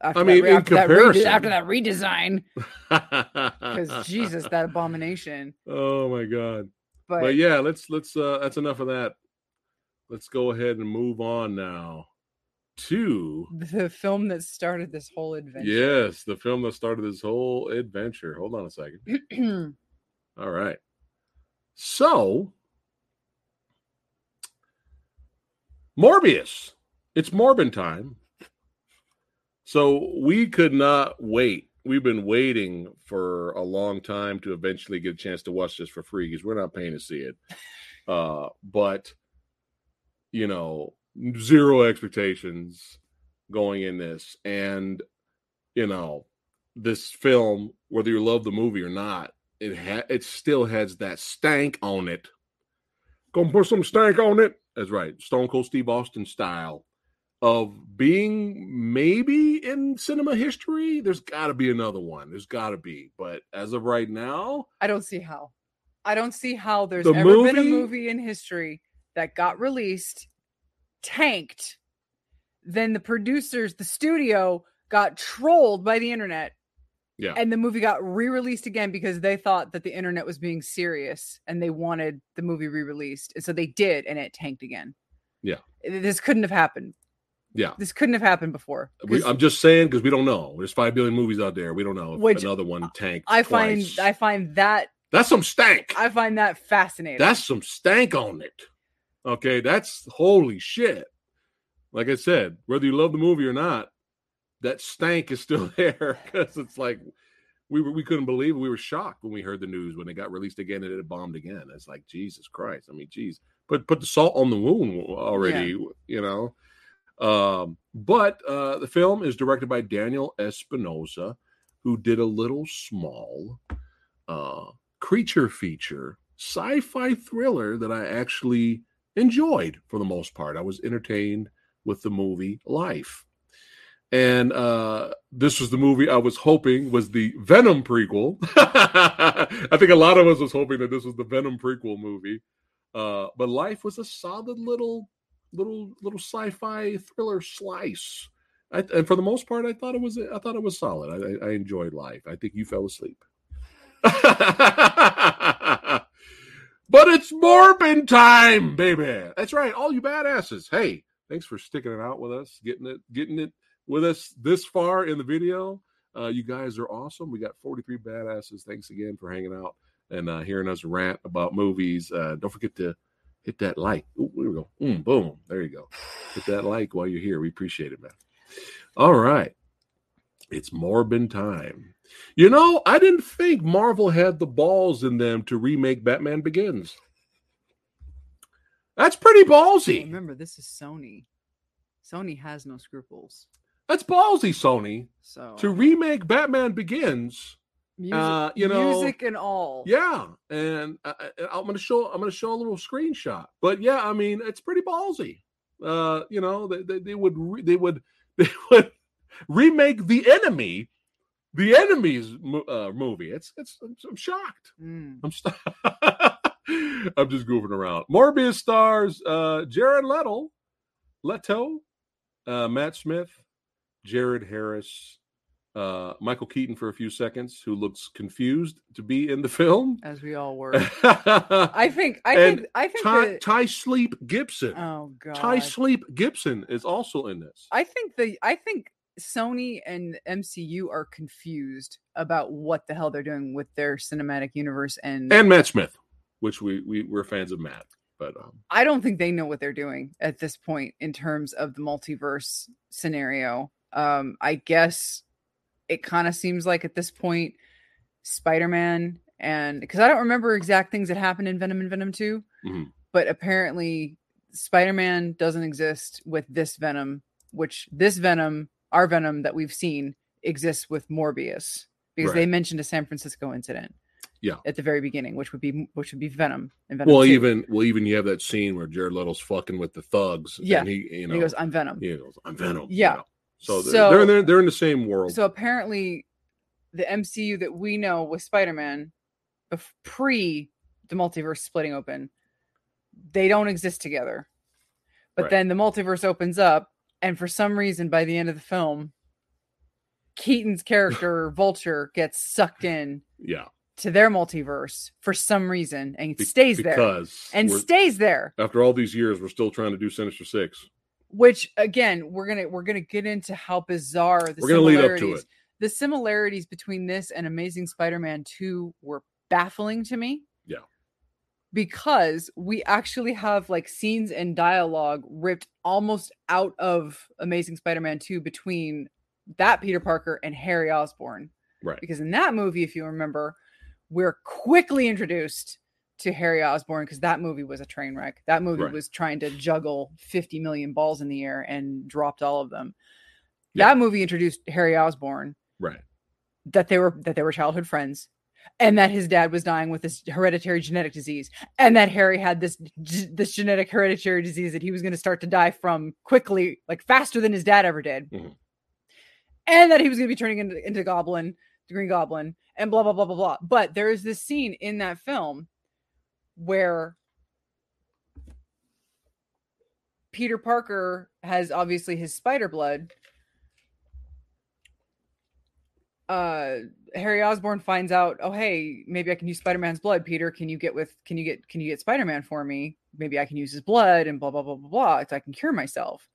After I mean, re- in after that, rede- comparison. after that redesign, because Because Jesus, that abomination. Oh my god. But, But yeah, let's let's uh that's enough of that. Let's go ahead and move on now to the film that started this whole adventure. yes, the film that started this whole adventure. Hold on a second. All right. So, Morbius. It's Morbin time. So, we could not wait. We've been waiting for a long time to eventually get a chance to watch this for free because we're not paying to see it. Uh, but, you know, zero expectations going in this. And, you know, this film, whether you love the movie or not, it ha- it still has that stank on it. Gonna put some stank on it. That's right, Stone Cold Steve Austin style of being maybe in cinema history. There's got to be another one. There's got to be, but as of right now, I don't see how. I don't see how there's The ever been a movie- movie in history that got released, tanked, then the producers, the studio got trolled by the internet. Yeah. And the movie got re-released again because they thought that the internet was being serious and they wanted the movie re-released. And so they did and it tanked again. Yeah. This couldn't have happened. yeah. This couldn't have happened before. We, I'm just saying because we don't know. There's five billion movies out there. We don't know if another one tanked. I find twice. I find that that's some stank. I find that fascinating. That's some stank on it. Okay, that's holy shit. Like I said, whether you love the movie or not, that stank is still there because it's like we were, we couldn't believe it. We were shocked when we heard the news when it got released again and it bombed again. It's like Jesus Christ. I mean, geez, put put the salt on the wound already. You know. Um, but uh, the film is directed by Daniel Espinosa, who did a little small uh, creature feature sci-fi thriller that I actually enjoyed for the most part. I was entertained with the movie Life. And uh, this was the movie I was hoping was the Venom prequel. I think a lot of us was hoping that this was the Venom prequel movie. Uh, but Life was a solid little, little, little sci-fi thriller slice. I, and for the most part, I thought it was, I thought it was solid. I, I enjoyed Life. I think you fell asleep. but it's Morbin time, baby. That's right. All you badasses. Hey, thanks for sticking it out with us, getting it, getting it with us this far in the video. Uh, you guys are awesome. We got 43 badasses. Thanks again for hanging out and uh, hearing us rant about movies. Uh, don't forget to hit that like. Ooh, we go. Mm, boom. There you go. Hit that like while you're here. We appreciate it, man. All right. It's Morbin time. You know, I didn't think Marvel had the balls in them to remake Batman Begins. That's pretty ballsy. Remember, this is Sony. Sony has no scruples. That's ballsy, Sony, So to remake Batman Begins. music, uh, you know, music and all. Yeah, and I, I- I'm going to show I'm to show a little screenshot. But yeah, I mean, it's pretty ballsy. Uh, you know, they, they, they would re, they would they would remake the enemy, the enemy's uh, movie. It's it's I'm, I'm shocked. Mm. I'm st- I'm just goofing around. Morbius stars uh Jared Leto, Leto, uh Matt Smith, Jared Harris, uh Michael Keaton for a few seconds, who looks confused to be in the film. As we all were. I think. I And think. I think. Ty, that- Ty Sleep Gibson. oh god. Ty Sleep Gibson is also in this. I think the. I think Sony and MCU are confused about what the hell they're doing with their cinematic universe, and, And Matt Smith, which we, we we're fans of Matt. But um I don't think they know what they're doing at this point in terms of the multiverse scenario. Um, I guess it kind of seems like at this point, Spider Man and because I don't remember exact things that happened in Venom and Venom 2, Mhm. but apparently Spider Man doesn't exist with this Venom, which this Venom, our Venom that we've seen, exists with Morbius because they mentioned a San Francisco incident. Yeah. At the very beginning, which would be which would be Venom and Venom. well 2. even well even you have that scene where Jared Leto's fucking with the thugs. Yeah. And he you know he goes, "I'm Venom." He goes, I'm Venom. you Yeah. know. So, they're, So- they're, they're they're in the same world. So apparently, the MCU that we know with Spider Man, pre the multiverse splitting open, they don't exist together. But Right. then the multiverse opens up, and for some reason, by the end of the film, Keaton's character Vulture gets sucked in Yeah. to their multiverse for some reason and Be- stays there because and stays there. after all these years, we're still trying to do Sinister Six. Which again, we're gonna we're gonna get into how bizarre the We're gonna lead up to similarities. it. The similarities between this and Amazing Spider-Man 2 were baffling to me. Yeah. Because we actually have like scenes and dialogue ripped almost out of Amazing Spider-Man 2 between that Peter Parker and Harry Osborn. Right. Because in that movie, if you remember, we're quickly introduced to Harry Osborn because that movie was a train wreck. That movie Right. was trying to juggle 50 million balls in the air and dropped all of them. Yeah. That movie introduced Harry Osborn Right. that they were that they were childhood friends and that his dad was dying with this hereditary genetic disease and that Harry had this this genetic hereditary disease that he was going to start to die from quickly like faster than his dad ever did. Mhm. And that he was going to be turning into, into Goblin, the Green Goblin, and blah blah blah blah blah. But there is this scene in that film where Peter Parker has obviously his spider blood. Uh Harry Osborn finds out, oh hey, maybe I can use Spider-Man's blood. Peter, can you get with can you get can you get Spider-Man for me? Maybe I can use his blood and blah blah blah blah blah. So I can cure myself.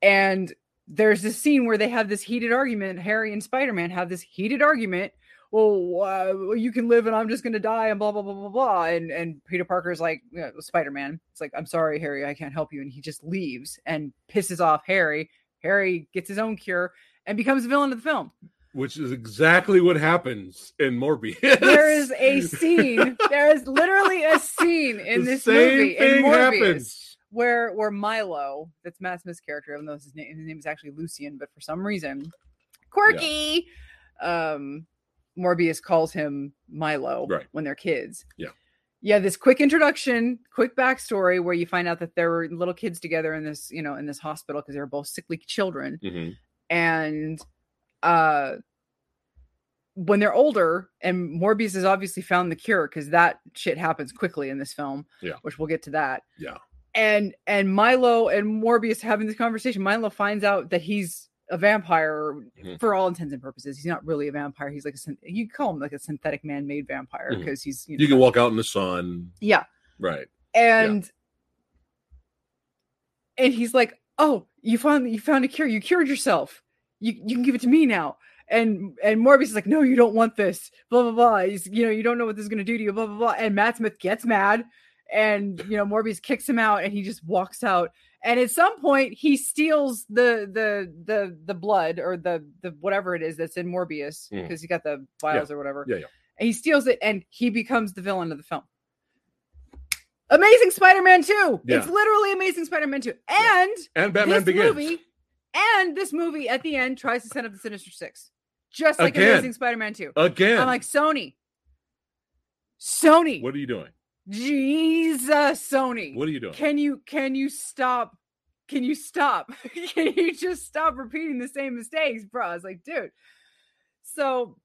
And there's this scene where they have this heated argument. Harry and Spider-Man have this heated argument. Well, uh, you can live and I'm just gonna die and blah blah blah blah blah. And and Peter Parker's like you know, Spider-Man. It's like I'm sorry, Harry, I can't help you. And he just leaves and pisses off Harry. Harry gets his own cure and becomes a villain of the film. Which is exactly what happens in Morbius. There is a scene. There is literally a scene in The this movie in Morbius happens. where where Milo, that's Matt Smith's character, even though his name his name is actually Lucian, but for some reason, quirky. Um, Morbius calls him Milo Right. when they're kids. Yeah. Yeah, this quick introduction, quick backstory where you find out that there were little kids together in this, you know, in this hospital because they were both sickly children Mhm. and uh when they're older and morbius has obviously found the cure because that shit happens quickly in this film Yeah. which we'll get to that Yeah. and and milo and morbius having this conversation milo finds out that he's a vampire Mhm. for all intents and purposes. He's not really a vampire. He's like a you call him like a synthetic man-made vampire because he's you, You can walk out in the sun. yeah. Right. and and he's like oh you found you found a cure. You cured yourself. You, you can give it to me now. And and morbius is like no you don't want this. Blah blah blah. He's, you know you don't know what this is going to do to you. Blah blah blah. And matt smith gets mad and you know morbius kicks him out and he just walks out and at some point he steals the the the the blood or the the whatever it is that's in morbius hmm. because he got the vials or whatever Yeah, yeah. and he steals it and he becomes the villain of the film amazing spider-man 2 Yeah. it's literally amazing spider-man 2 Yeah. and And Batman this Begins. movie and this movie at the end tries to set up the sinister six just like Again. amazing spider-man 2 Again. i'm like sony sony what are you doing? Jesus sony What are you doing? can you can you stop can you stop can you just stop repeating the same mistakes bro i was like dude so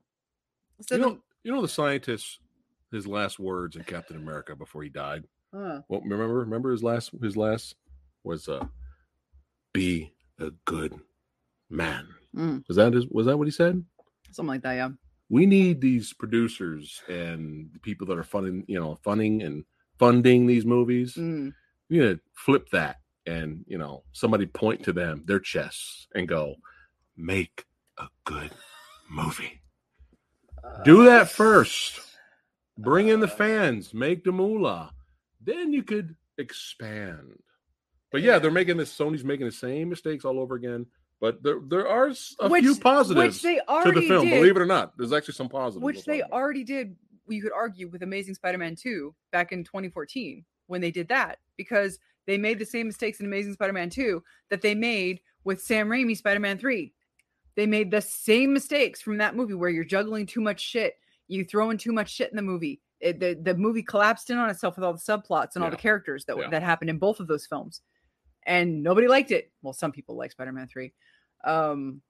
so you the- know, you know the scientist, his last words in Captain America before he died. Huh. Well, remember, remember his last, his last was uh, "Be a good man." Mm, Was that his? Was that what he said? something like that yeah We need these producers and the people that are funding, you know, funding and funding these movies. Mm. Need to flip that, and you know, somebody point to them, their chests, and go, "Make a good movie." Do that first. Bring in the fans, make the moolah. Then you could expand. But yeah, they're making this. Sony's making the same mistakes all over again. But there, there are a Which- few positives to the film. did. Believe it or not, there's actually some positives. which they about. already did you could argue with amazing spider-man 2 back in 2014 when they did that because they made the same mistakes in amazing spider-man 2 that they made with sam raimi spider-man 3 they made the same mistakes from that movie where you're juggling too much shit you throw in too much shit in the movie it, the, the movie collapsed in on itself with all the subplots and all the characters that, Yeah. that happened in both of those films and nobody liked it well some people like spider-man 3 um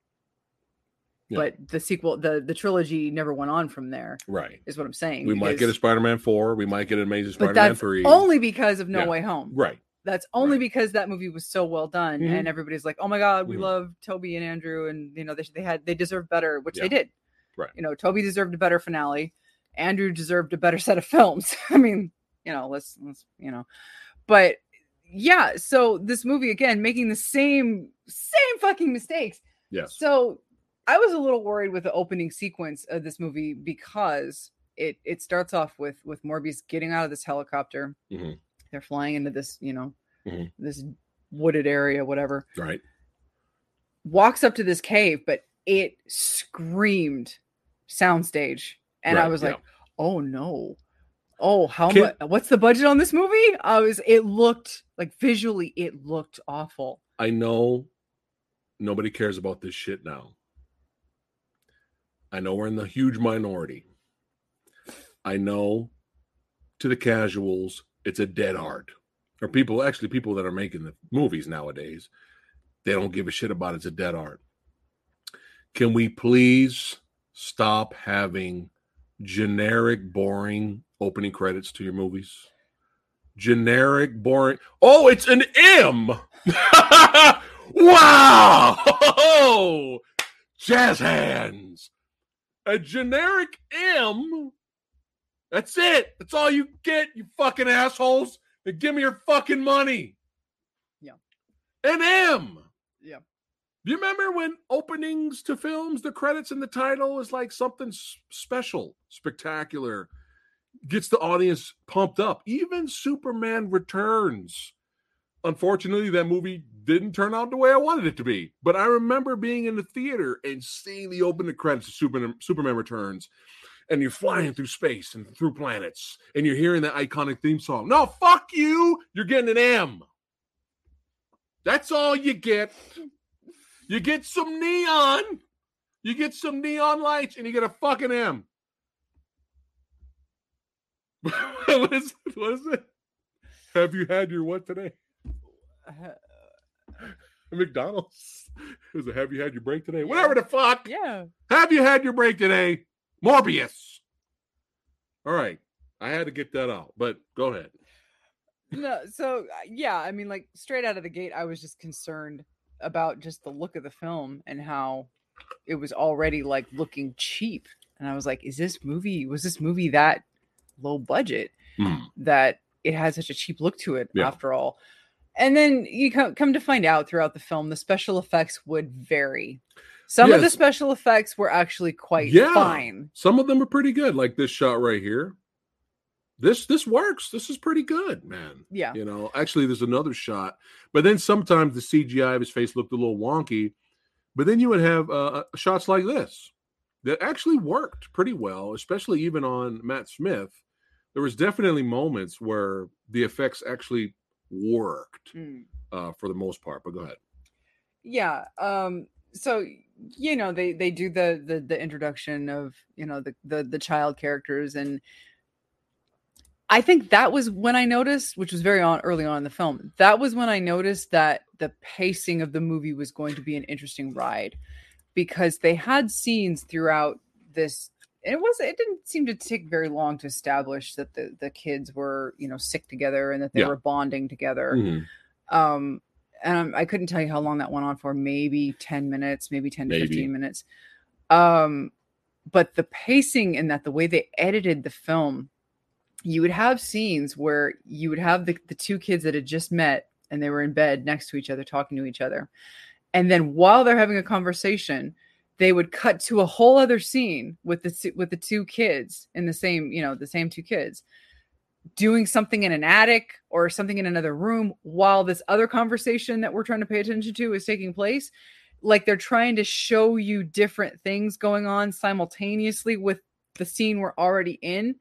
Yeah. but the sequel the the trilogy never went on from there right. is what I'm saying. We might get a Spider-Man four. We might get an Amazing Spider-Man that's three. only because of No Yeah. Way Home. right. That's only because that movie was so well done, Mhm. and everybody's like, "Oh my god, we Mhm. love Tobey and Andrew," and you know they they had they deserved better, which Yeah. they did. Right. You know, Tobey deserved a better finale. Andrew deserved a better set of films. I mean, you know, let's let's you know, but yeah. So this movie again making the same same fucking mistakes. Yes. So I was a little worried with the opening sequence of this movie because it it starts off with with Morbius getting out of this helicopter. Mhm. They're flying into this, you know, Mhm. this wooded area, whatever. Right. Walks up to this cave, but it screamed soundstage, and I was yeah. like, "Oh no." Oh, how Can- much? What's the budget on this movie? I was. It looked like visually, it looked awful. I know nobody cares about this shit now. I know we're in the huge minority. I know to the casuals, it's a dead art. Or people, actually, people that are making the movies nowadays, they don't give a shit about it's a dead art. Can we please stop having generic, boring opening credits to your movies? Generic, boring. Oh, it's an M. wow! Jazz hands. A generic M. That's it. That's all you get, you fucking assholes. Then give me your fucking money. Yeah. An M. Yeah. Do you remember when openings to films, the credits and the title is like something special, spectacular, gets the audience pumped up? Even Superman Returns. Unfortunately, that movie didn't turn out the way I wanted it to be. But I remember being in the theater and seeing the opening credits of Superman, Superman Returns. And you're flying through space and through planets, and you're hearing that iconic theme song. No, fuck you. You're getting an M. That's all you get. You get some neon. You get some neon lights, and you get a fucking M. what is it? What is it? Have you had your what today? McDonald's. Is it have you had your break today? Whatever the fuck. Yeah. Have you had your break today? Morbius. All right. I had to get that out, but go ahead. no so uh, yeah i mean like straight out of the gate i was just concerned about just the look of the film and how it was already like looking cheap and i was like is this movie was this movie that low budget Hmm. that it had such a cheap look to it Yeah. after all and then you come, come to find out throughout the film the special effects would vary some of the special effects were actually quite Yeah. fine Some of them are pretty good, like this shot right here. This this works. This is pretty good, man. yeah You know, actually, there's another shot, but then sometimes the CGI of his face looked a little wonky. But then you would have uh, shots like this that actually worked pretty well, especially even on Matt Smith. There was definitely moments where the effects actually worked Mm. uh, for the most part. But go ahead. yeah um so you know they they do the the the introduction of you know the the the child characters and i think that was when i noticed which was very on early on in the film that was when i noticed that the pacing of the movie was going to be an interesting ride because they had scenes throughout this and it was it didn't seem to take very long to establish that the the kids were you know sick together and that they Yeah. were bonding together Mhm. um and i couldn't tell you how long that went on for maybe 10 minutes maybe 10 to 15 minutes um but the pacing and that the way they edited the film you would have scenes where you would have the, the two kids that had just met and they were in bed next to each other talking to each other. And then while they're having a conversation they would cut to a whole other scene with the with the two kids in the same you know the same two kids doing something in an attic or something in another room while this other conversation that we're trying to pay attention to is taking place. Like they're trying to show you different things going on simultaneously with the scene we're already in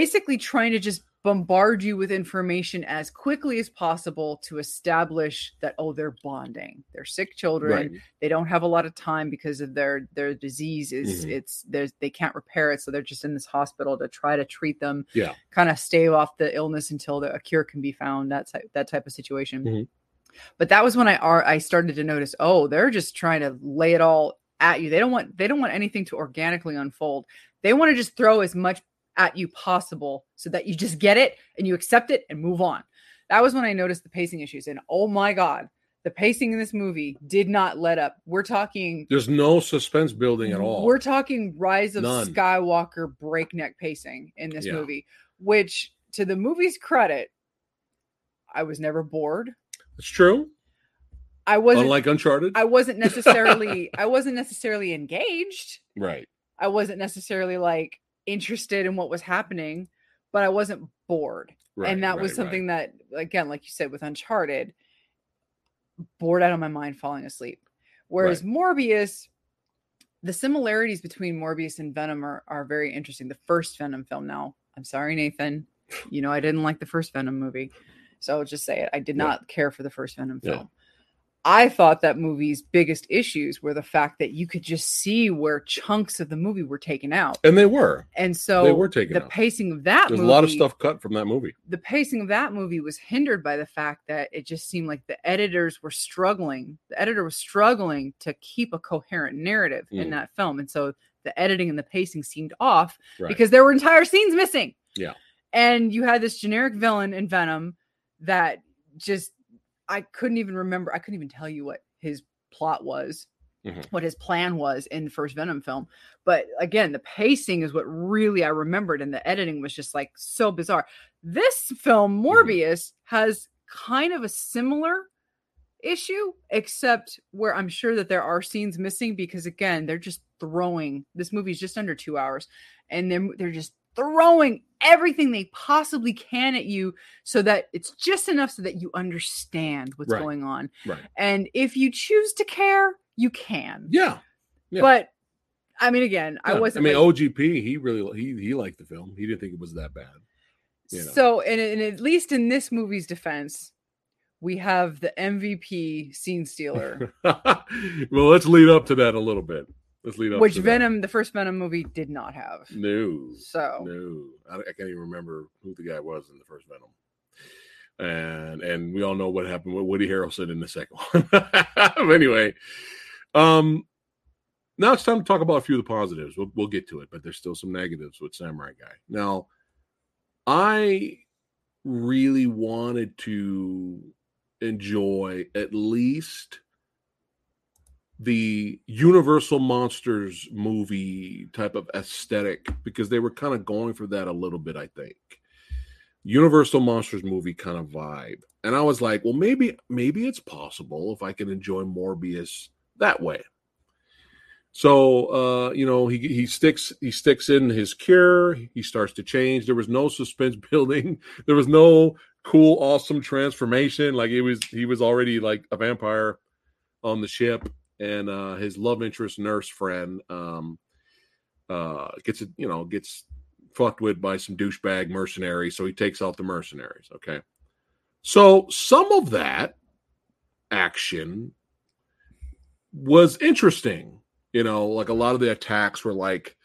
basically trying to just bombard you with information as quickly as possible to establish that oh they're bonding they're sick children Right. they don't have a lot of time because of their their disease is Mhm. it's there's they can't repair it so they're just in this hospital to try to treat them Yeah. kind of stave off the illness until the, a cure can be found that type that type of situation Mhm. but that was when i are i started to notice oh they're just trying to lay it all at you they don't want they don't want anything to organically unfold they want to just throw as much at you possible so that you just get it and you accept it and move on That was when I noticed the pacing issues. And oh my God, the pacing in this movie did not let up. We're talking There's no suspense building at all. We're talking Rise of None. Skywalker breakneck pacing in this Yeah. movie, which to the movie's credit, I was never bored. it's true. I wasn't Unlike Uncharted. I wasn't necessarily I wasn't necessarily engaged. right. I wasn't necessarily like interested in what was happening, but I wasn't bored. Right. and that was right, something that again, like you said with Uncharted, bored out of my mind falling asleep. Whereas Morbius, the similarities between Morbius and Venom are, are very interesting. The first Venom film now. I'm sorry, Nathan. You know, I didn't like the first Venom movie. So I'll just say it. I did Yeah. not care for the first Venom Yeah. I thought that movie's biggest issues were the fact that you could just see where chunks of the movie were taken out. And they were. And so They were taken the out. pacing of that There's movie, a lot of stuff cut from that movie. the pacing of that movie was hindered by the fact that it just seemed like the editors were struggling. The editor was struggling to keep a coherent narrative Mm. in that film. And so the editing and the pacing seemed off Right. because there were entire scenes missing. Yeah. And you had this generic villain in Venom that just I couldn't even remember. I couldn't even tell you what his plot was, Mhm. what his plan was in the first Venom film. But again, the pacing is what really I remembered, and the editing was just like so bizarre. This film, Mm-hmm. Morbius, has kind of a similar issue, except where I'm sure that there are scenes missing because again, they're just throwing this movie's just under two hours, and they're they're just throwing everything they possibly can at you so that it's just enough so that you understand what's Right. going on. Right. And if you choose to care, you can. Yeah. Yeah. But I mean, again, I wasn't. I mean, like- OGP. He really he he liked the film. He didn't think it was that bad. you know. So, and, and at least in this movie's defense, we have the MVP scene stealer, well, let's lead up to that a little bit. Let's lead up. which to that. Venom, the first Venom movie, did not have. No. So, No, I, I can't even remember who the guy was in the first Venom. And and we all know what happened with Woody Harrelson in the second one. Anyway, um, now it's time to talk about a few of the positives. We'll we'll get to it, but there's still some negatives with Samurai Guy. Now, I really wanted to enjoy at least the Universal Monsters movie type of aesthetic because they were kind of going for that a little bit, I think. Universal Monsters movie kind of vibe. And I was like, well, maybe, maybe it's possible if I can enjoy Morbius that way. So uh, you know, he he sticks he sticks in his cure, he starts to change. There was no suspense building, there was no cool, awesome transformation. Like it was he was already like a vampire on the ship and uh his love interest nurse friend um uh gets it you know gets fucked with by some douchebag mercenaries so he takes out the mercenaries okay? So some of that action was interesting you know like a lot of the attacks were like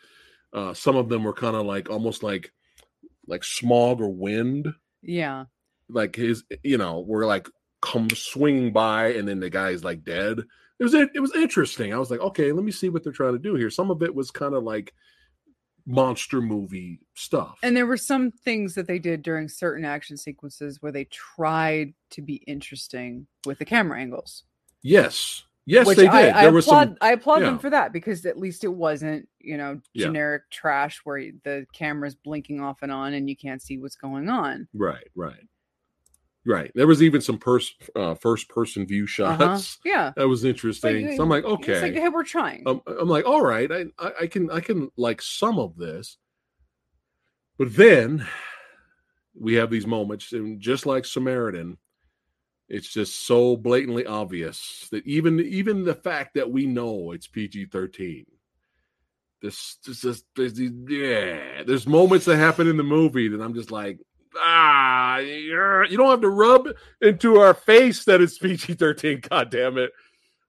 uh some of them were kind of like almost like like smog or wind. Yeah. like his you know were like come swinging by and then the guy's like dead it was it was interesting i was like okay let me see what they're trying to do here some of it was kind of like monster movie stuff And there were some things that they did during certain action sequences where they tried to be interesting with the camera angles. yes yes which they did I, was applaud, some I applaud yeah. them for that because at least it wasn't, you know, Yeah. generic trash where the camera's blinking off and on and you can't see what's going on. right right right there was even some pers- uh, first person view shots Uh-huh. Yeah. that was interesting so i'm like okay It's like, hey, we're trying. I'm, I'm like, all right, I, I I can I can like some of this, but then we have these moments, and just like Samaritan, it's just so blatantly obvious that even even the fact that we know it's PG thirteen. This, this, this, there's these, yeah. There's moments that happen in the movie that I'm just like, ah, you're- don't have to rub into our face that it's PG thirteen. God damn it!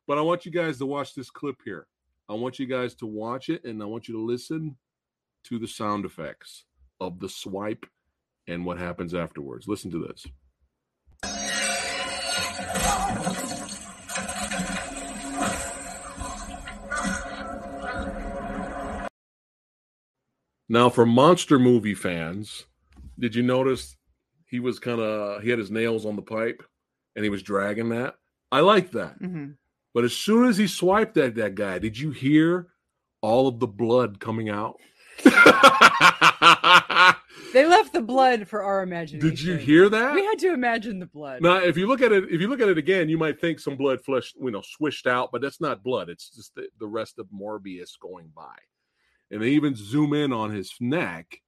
But I want you guys to watch this clip here. I want you guys to watch it and I want you to listen to the sound effects of the swipe and what happens afterwards. Listen to this. Now, for monster movie fans, did you notice he was kind of he had his nails on the pipe and he was dragging that. I like that. Mhm. But as soon as he swiped at that guy, did you hear all of the blood coming out? They left the blood for our imagination. did you hear that? We had to imagine the blood. Now, if you look at it, if you look at it again, you might think some blood flesh, you know, swished out, but that's not blood. It's just the, the rest of Morbius going by. And they even zoom in on his neck,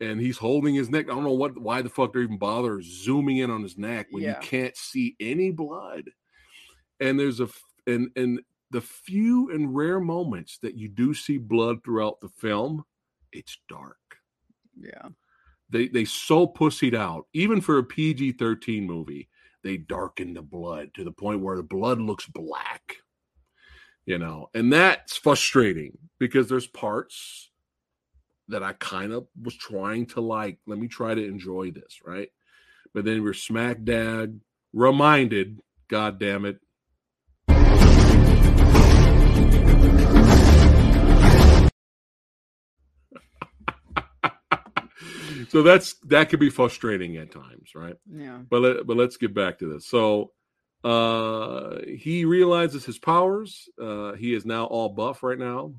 and he's holding his neck. I don't know what, why the fuck they're even bother zooming in on his neck when Yeah. you can't see any blood. And there's a and and the few and rare moments that you do see blood throughout the film, it's dark yeah. they they so pussied out even for a pg-13 movie they darken the blood to the point where the blood looks black you know and that's frustrating because there's parts that i kind of was trying to like let me try to enjoy this right but then we're smack dab reminded god damn it so that's that could be frustrating at times right Yeah. but let, but let's get back to this. So uh he realizes his powers. Uh he is now all buff right now.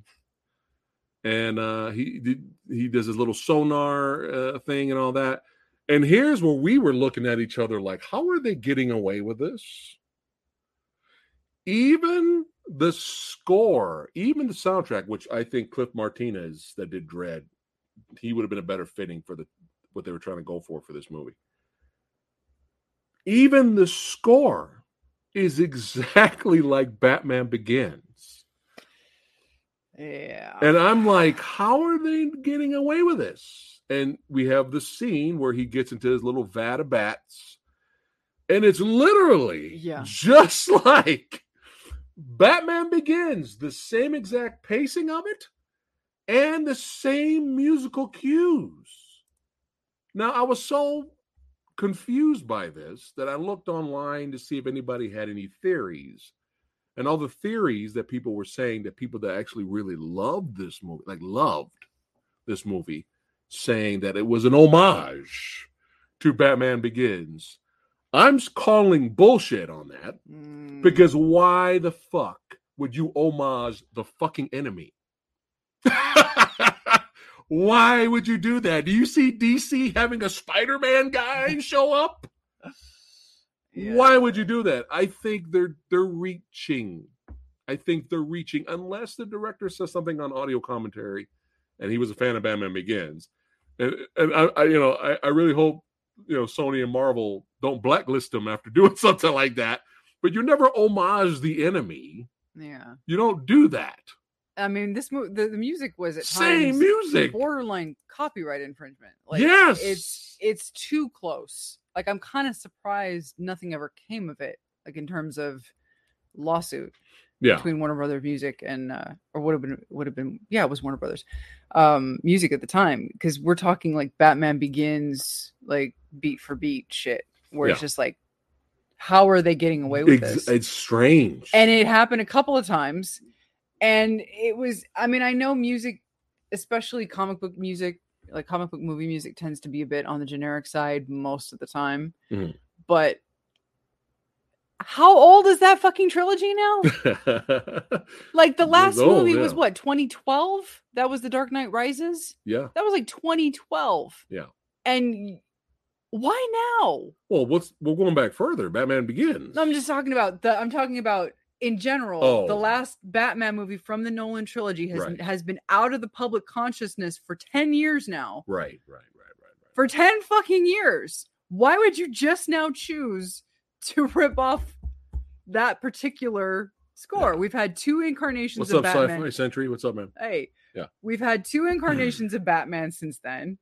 And uh he did he does his little sonar uh, thing and all that. And here's where we were looking at each other like how are they getting away with this? Even the score, even the soundtrack, which I think Cliff Martinez that did Dread, he would have been a better fitting for the what they were trying to go for for this movie even the score is exactly like Batman Begins. Yeah. And I'm like, how are they getting away with this? And we have the scene where he gets into his little vat of bats. And it's literally Yeah. just like Batman Begins, the same exact pacing of it and the same musical cues. Now, I was so confused by this that I looked online to see if anybody had any theories. And all the theories that people were saying that people that actually really loved this movie, like loved this movie, saying that it was an homage to Batman Begins. I'm calling bullshit on that Mm, because why the fuck would you homage the fucking enemy? why would you do that? Do you see DC having a Spider Man guy show up? Yeah. Why would you do that? I think they're they're reaching. I think they're reaching unless the director says something on audio commentary, and he was a fan of Batman Begins, and and I, I you know I, I really hope you know Sony and Marvel don't blacklist him after doing something like that. But you never homage the enemy. Yeah. You don't do that. I mean, this mo- the, the music was at Same times music. borderline copyright infringement. Like, yes, it's it's too close. Like, I'm kind of surprised nothing ever came of it. Like in terms of lawsuit yeah, between Warner Brothers Music and uh, or would have been would have been yeah it was Warner Brothers um music at the time because we're talking like Batman Begins like beat for beat shit where it's just like how are they getting away with Ex- this it's strange. and it happened a couple of times and it was i mean i know music especially comic book music like comic book movie music tends to be a bit on the generic side most of the time Mhm. but how old is that fucking trilogy now like the last old, movie was what 2012 that was the dark knight rises yeah. that was like 2012 Yeah. and why now Well, what's we're going back further. Batman Begins. No, I'm just talking about the. I'm talking about in general. The Oh. last Batman movie from the Nolan trilogy has Right. has been out of the public consciousness for ten years now. right, right, right, right, right. For ten fucking years. Why would you just now choose to rip off that particular score? Yeah. We've had two incarnations What's of up, Batman. Sci-Fi Century? What's up, man? Hey, Yeah. we've had two incarnations of Batman since then.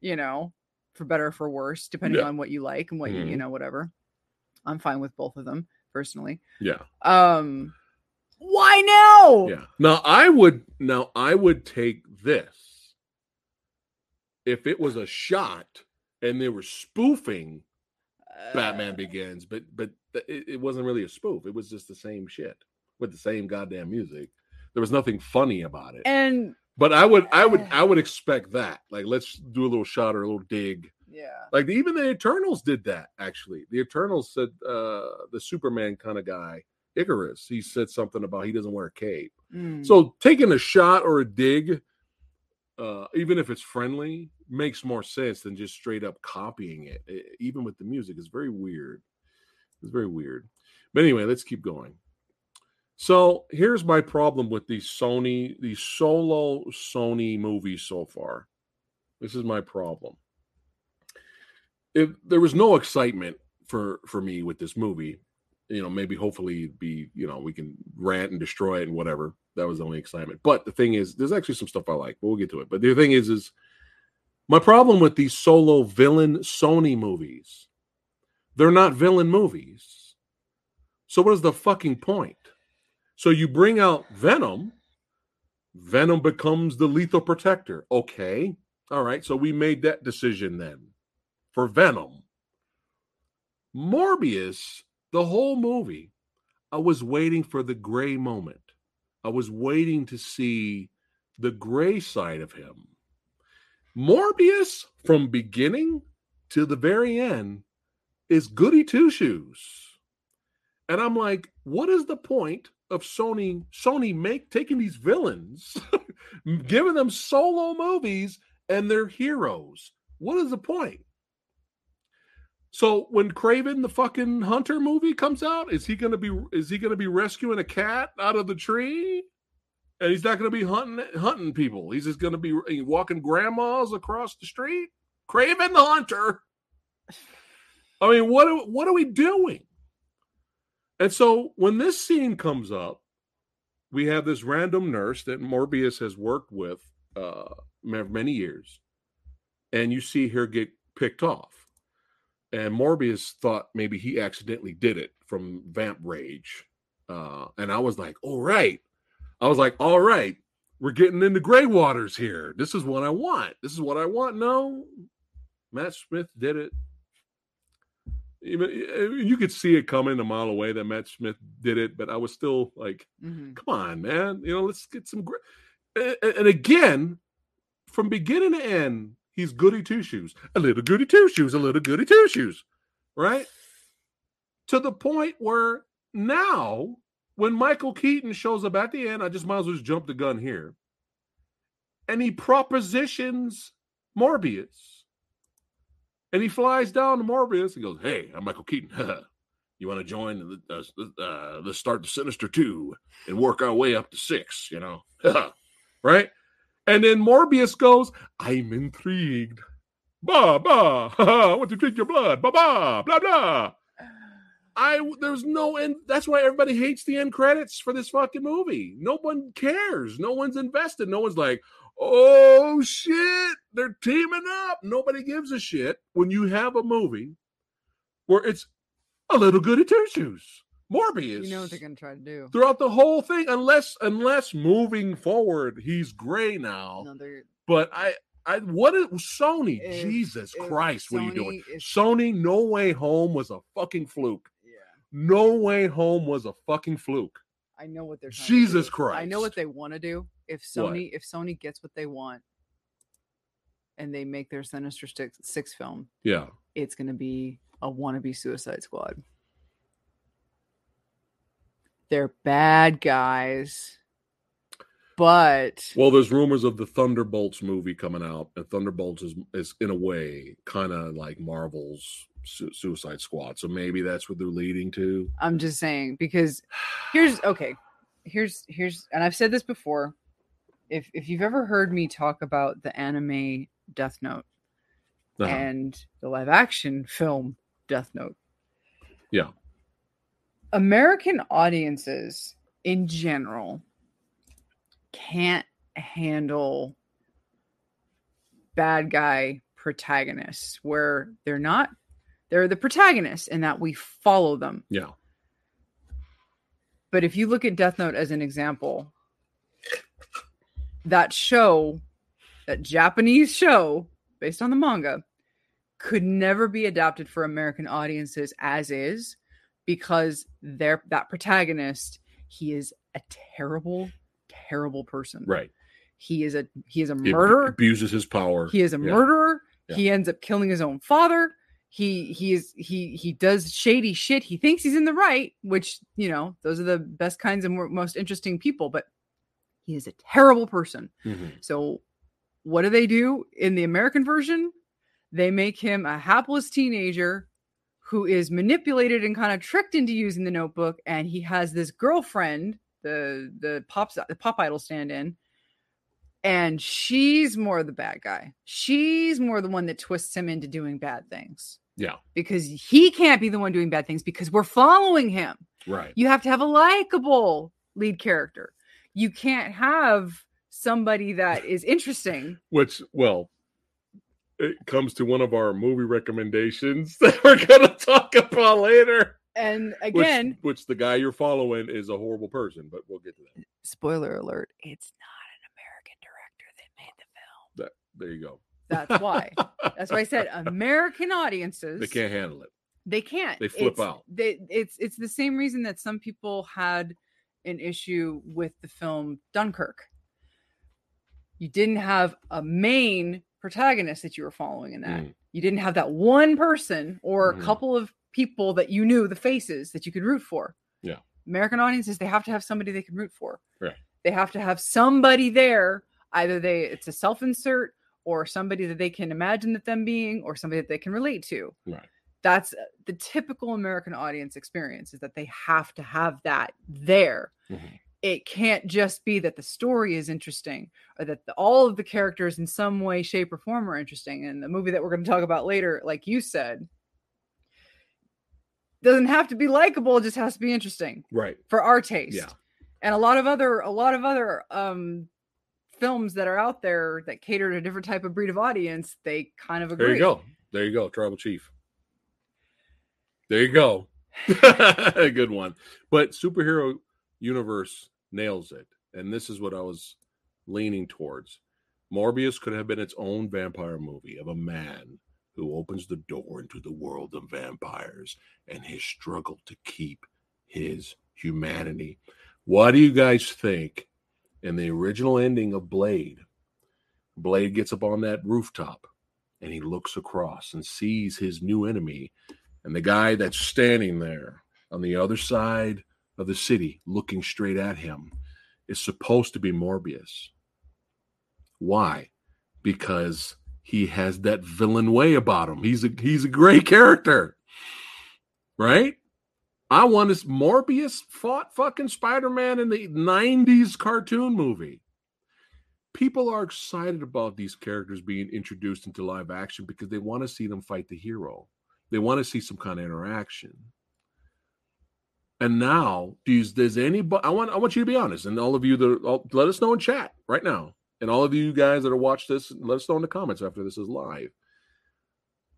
You know, for better or for worse, depending Yeah. on what you like and what you you Mhm. know, whatever. I'm fine with both of them personally. Yeah, Um, why now? yeah. Now I would now I would take this if it was a shot and they were spoofing Batman Uh, Begins, but but it, it wasn't really a spoof. It was just the same shit with the same goddamn music. There was nothing funny about it. and But I would I would I would expect that. Like let's do a little shot or a little dig Yeah. Like even the Eternals did that. Actually, the Eternals said uh the Superman kind of guy, Ikaris. He said something about he doesn't wear a cape. Mm. So taking a shot or a dig, uh, even if it's friendly, makes more sense than just straight up copying it. E- Even with the music, it's very weird. It's very weird. But anyway, let's keep going. So here's my problem with these Sony, these solo Sony movies so far. This is my problem. If there was no excitement for for me with this movie, you know, maybe hopefully be, you know, we can rant and destroy it and whatever. That was the only excitement. But the thing is, there's actually some stuff I like, but we'll get to it. But the thing is, is my problem with these solo villain Sony movies, they're not villain movies. So what is the fucking point? So you bring out Venom, Venom becomes the lethal protector. Okay. All right. So we made that decision then for Venom. Morbius, the whole movie, I was waiting for the gray moment. I was waiting to see the gray side of him. Morbius, from beginning to the very end, is goody two shoes. And I'm like, what is the point of Sony Sony make taking these villains, giving them solo movies and they're heroes? What is the point? So when Kraven the fucking hunter movie comes out, is he gonna be is he gonna be rescuing a cat out of the tree? And he's not gonna be hunting hunting people. He's just gonna be walking grandmas across the street. Kraven the hunter. I mean, what what are we doing? And so when this scene comes up, we have this random nurse that Morbius has worked with uh many years, and you see her get picked off. And Morbius thought maybe he accidentally did it from Vamp Rage. Uh, and I was like, all right. I was like, all right, we're getting into gray waters here. This is what I want. This is what I want. No, Matt Smith did it. Even eh, you could see it coming a mile away that Matt Smith did it, but I was still like, Mhm. come on, man. You know, let's get some. And, and again, from beginning to end, he's goody two shoes, a little goody two shoes, a little goody two shoes, right? To the point where now, when Michael Keaton shows up at the end, I just might as well jump the gun here, and he propositions Morbius. And he flies down to Morbius and goes, "Hey, I'm Michael Keaton. you want to join? The, uh, uh, let's start the Sinister Two and work our way up to six. You know, right?" And then Morbius goes, "I'm intrigued. Bah bah. I want to drink your blood. Bah bah. Blah blah." I there's no end. That's why everybody hates the end credits for this fucking movie. No one cares. No one's invested. No one's like, oh shit, they're teaming up. Nobody gives a shit when you have a movie where it's a little goody two shoes. Morbius. You know what they're gonna try to do. throughout the whole thing, unless unless moving forward, he's gray now. No, But I I what is Sony? If- Jesus if Christ, what are you doing? Sony Sony, No Way Home was a fucking fluke. yeah. No Way Home was a fucking fluke. I know what they're Jesus to do. I know what they want to do. If What? Sony if Sony gets what they want and they make their Sinister Six, six film, Yeah. it's going to be a wannabe Suicide Squad. They're bad guys, but Well, there's rumors of the Thunderbolts movie coming out, and Thunderbolts is is in a way kind of like Marvel's Su- Suicide Squad. So maybe that's what they're leading to. I'm just saying because here's okay. Here's here's and I've said this before. If if you've ever heard me talk about the anime Death Note Uh-huh. and the live action film Death Note. Yeah. American audiences in general can't handle bad guy protagonists where they're not they're the protagonists and that we follow them. yeah. But if you look at Death Note as an example, that show, that Japanese show based on the manga, could never be adapted for American audiences as is because they're that protagonist, he is a terrible, terrible person. Right. He is a he is a He murderer. abuses his power. He is a Yeah. murderer. Yeah. He ends up killing his own father. He he is he he does shady shit. He thinks he's in the right, which you know those are the best kinds of more, most interesting people. But he is a terrible person. Mhm. So, what do they do in the American version? They make him a hapless teenager who is manipulated and kind of tricked into using the notebook, and he has this girlfriend, the the pop the pop idol stand-in, and she's more the bad guy. She's more the one that twists him into doing bad things Yeah. because he can't be the one doing bad things because we're following him Right. you have to have a likable lead character. You can't have somebody that is interesting. Which, well, it comes to one of our movie recommendations that we're going to talk about later. And again, which, the guy you're following is a horrible person, but we'll get to that. spoiler alert, it's not an American director that made the film. There you go. That's why. That's why I said American audiences they can't handle it. they can't. They flip It's- out. They, it's it's the same reason that some people had an issue with the film Dunkirk. You didn't have a main protagonist that you were following in that. Mm. You didn't have that one person or Mhm. a couple of people that you knew the faces that you could root for. Yeah. American audiences, they have to have somebody they can root for. Right. They have to have somebody there. Either they it's a self-insert or somebody that they can imagine that them being or somebody that they can relate to. Right. That's uh, the typical American audience experience is that they have to have that there. Mhm. It can't just be that the story is interesting or that the, all of the characters in some way, shape, or form are interesting. And the movie that we're going to talk about later, like you said, doesn't have to be likable, it just has to be interesting Right. for our taste. Yeah. And a lot of other a lot of other um films that are out there that cater to a different type of breed of audience, they kind of agree. There you go. There you go. Tribal chief. There you go. a good one. But superhero universe nails it. And this is what I was leaning towards. Morbius could have been its own vampire movie of a man who opens the door into the world of vampires and his struggle to keep his humanity. What do you guys think in the original ending of Blade? Blade gets up on that rooftop and he looks across and sees his new enemy and the guy that's standing there on the other side of the city looking straight at him is supposed to be Morbius. Why? Because he has that villain way about him. He's a he's a great character. Right? I want to Morbius fought fucking Spider-Man in the 90s cartoon movie people are excited about these characters being introduced into live action because they want to see them fight the hero. They want to see some kind of interaction. And now, does does anybody? I want I want you to be honest, and all of you that let us know in chat right now, and all of you guys that are watch this, let us know in the comments after this is live.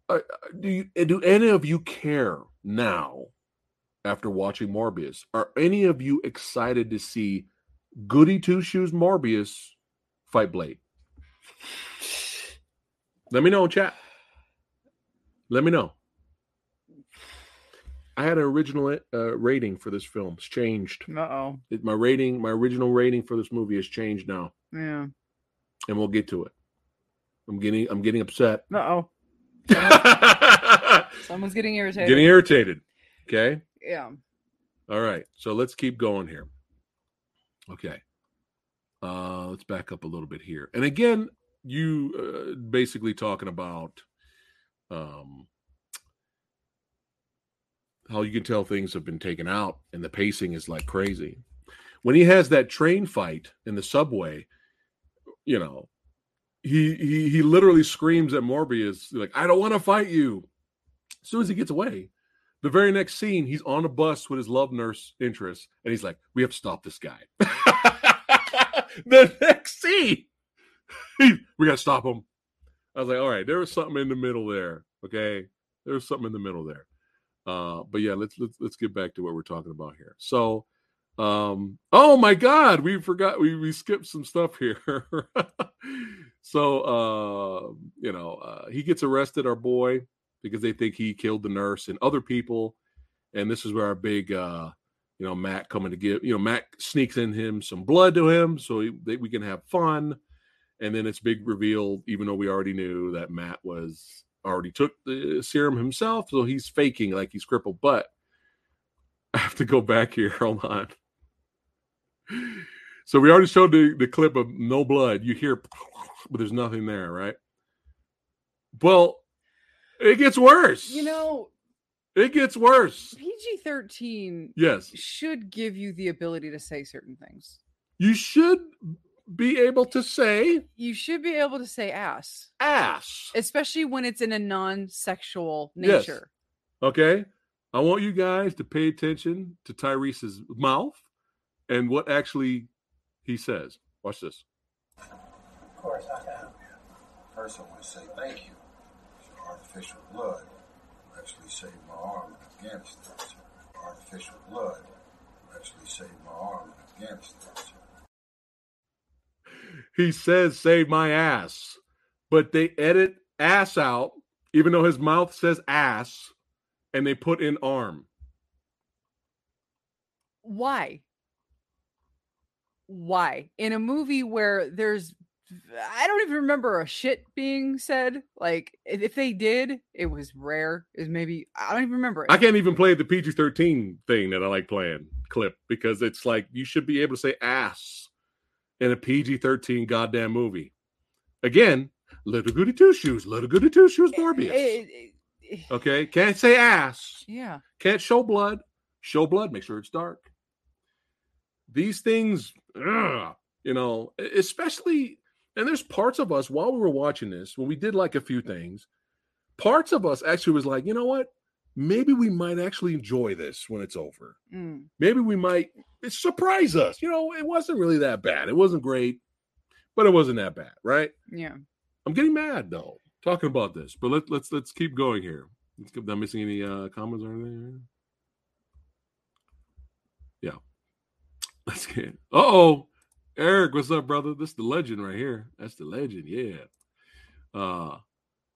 Uh, do you do any of you care now after watching Morbius? Are any of you excited to see Goody Two Shoes Morbius fight Blade? Let me know in chat. Let me know. I had an original uh, rating for this film. It's changed. Uh oh. My rating, my original rating for this movie has changed now, Yeah. and we'll get to it. I'm getting, I'm getting upset. Uh oh. Someone's getting irritated. getting irritated. Okay. yeah. All right. So let's keep going here. Okay. Uh let's back up a little bit here. And again, you uh, basically talking about um how you can tell things have been taken out and the pacing is like crazy. When he has that train fight in the subway, you know, he he he literally screams at Morbius like I don't want to fight you. As soon as he gets away, the very next scene, he's on a bus with his love nurse interest, and he's like, "We have to stop this guy." the next scene, we got to stop him. I was like, "All right, there was something in the middle there." Okay, there was something in the middle there. Uh, but yeah, let's let's let's get back to what we're talking about here. So, um, oh my God, we forgot we we skipped some stuff here. so, uh, you know, uh, he gets arrested, our boy because they think he killed the nurse and other people. And this is where our big, uh, you know, Matt coming to give, you know, Matt sneaks in him some blood to him so he, they, we can have fun. and then it's big reveal, even though we already knew that Matt was already took the serum himself, so he's faking like he's crippled. But I have to go back here. Hold on. So we already showed the, the clip of no blood. You hear, but there's nothing there, right? Well, it gets worse. You know, it gets worse. PG 13 Yes, should give you the ability to say certain things. you should be able to say You should be able to say ass, ass. especially when it's in a non sexual Yes. nature. Okay. I want you guys to pay attention to Tyrese's mouth and what actually he says. Watch this. Of course, I can help you. First, I want to say thank you. Your artificial blood actually saved my arm in Afghanistan. Artificial blood actually saved my arm in Afghanistan. He says, save my ass. But they edit ass out, even though his mouth says ass, and they put in arm. Why? Why? In a movie where there's I don't even remember a shit being said. Like if they did, it was rare. Is maybe I don't even remember it. I can't even play the PG 13 thing that I like playing clip because it's like you should be able to say ass in a PG 13 goddamn movie. Again, little goody two shoes, little goody two shoes, eh, eh, Morbius. It- it- it- Okay, can't say ass, yeah. can't show blood, show blood, make sure it's dark. These things, ugh, you know, especially, and there's parts of us while we were watching this, when we did like a few things, parts of us actually was like, you know what? Maybe we might actually enjoy this when it's over. Mm. Maybe we might surprise us. You know, it wasn't really that bad. It wasn't great, but it wasn't that bad, right? Yeah. I'm getting mad though talking about this, but let, let's let's keep going here. Let's keep, I missing any uh, comments or anything? Yeah. Let's get. Uh oh, Eric, what's up, brother? This is the legend right here. That's the legend. Yeah. Uh,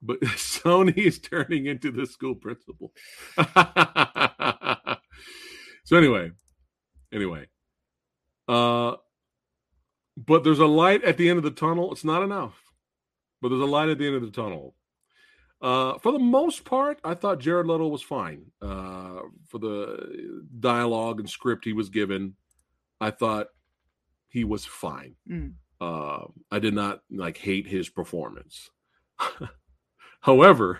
but Sony is turning into the school principal. so anyway, anyway, uh, but there's a light at the end of the tunnel. It's not enough but there's a light at the end of the tunnel. Uh, for the most part, I thought Jared Leto was fine. Uh, for the dialogue and script he was given, I thought he was fine. Mm. Uh, I did not like hate his performance. However,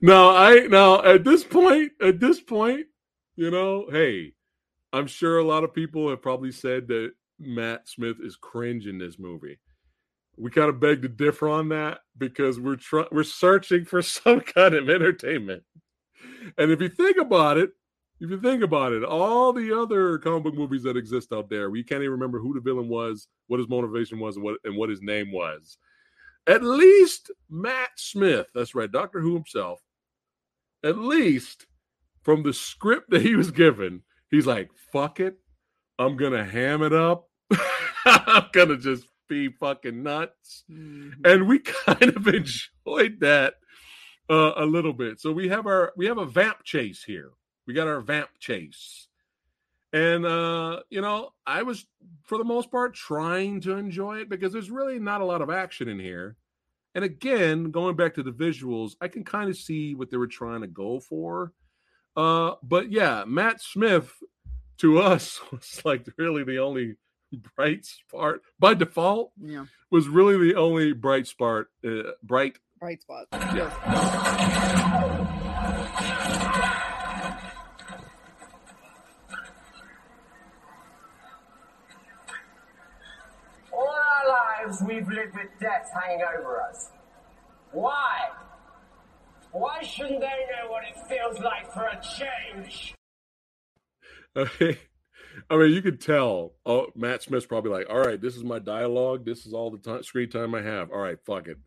no, I now at this point, at this point, you know, hey, I'm sure a lot of people have probably said that Matt Smith is cringe in this movie. We kind of beg to differ on that because we're we're searching for some kind of entertainment. And if you think about it, if you think about it, all the other comic book movies that exist out there, we can't even remember who the villain was, what his motivation was, and what and what his name was. At least Matt Smith, that's right, Doctor Who himself, at least from the script that he was given, he's like, fuck it. I'm gonna ham it up. I'm gonna just be fucking nuts. Mhm. And we kind of enjoyed that uh, a little bit. So we have our we have a vamp chase here. We got our vamp chase. And uh, you know, I was for the most part trying to enjoy it because there's really not a lot of action in here. And again, going back to the visuals, I can kind of see what they were trying to go for. Uh, but yeah, Matt Smith to us was like really the only bright spot by default Yeah. was really the only bright spot uh, bright Bright spot. yeah All our lives we've lived with death hanging over us. Why? Why shouldn't they know what it feels like for a change? okay. I mean you could tell. Oh matt smith's probably like all right this is my dialogue. This is all the time screen time i have. All right fuck it.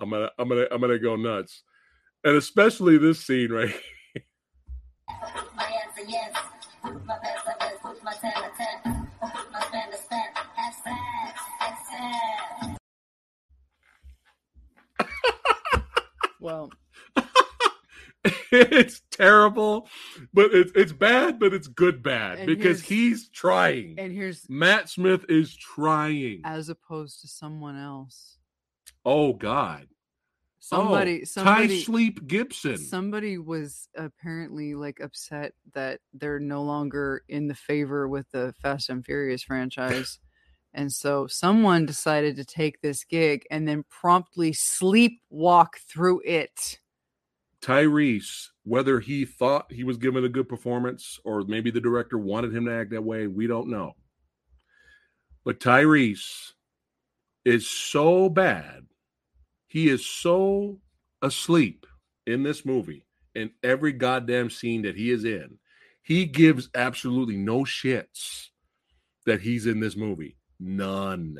I'm gonna i'm gonna i'm gonna go nuts. And especially this scene right? My Well, it's terrible, but it's it's bad, but it's good bad because he's trying. And here's Matt Smith is trying. as opposed to someone else. Oh God. Somebody, oh, somebody, Ty Sleep Gibson. somebody was apparently like upset that they're no longer in the favor with the Fast and Furious franchise. And so someone decided to take this gig and then promptly sleepwalk through it. Tyrese, whether he thought he was giving a good performance or maybe the director wanted him to act that way, we don't know. But Tyrese is so bad. He is so asleep in this movie in every goddamn scene that he is in. He gives absolutely no shits that he's in this movie. None.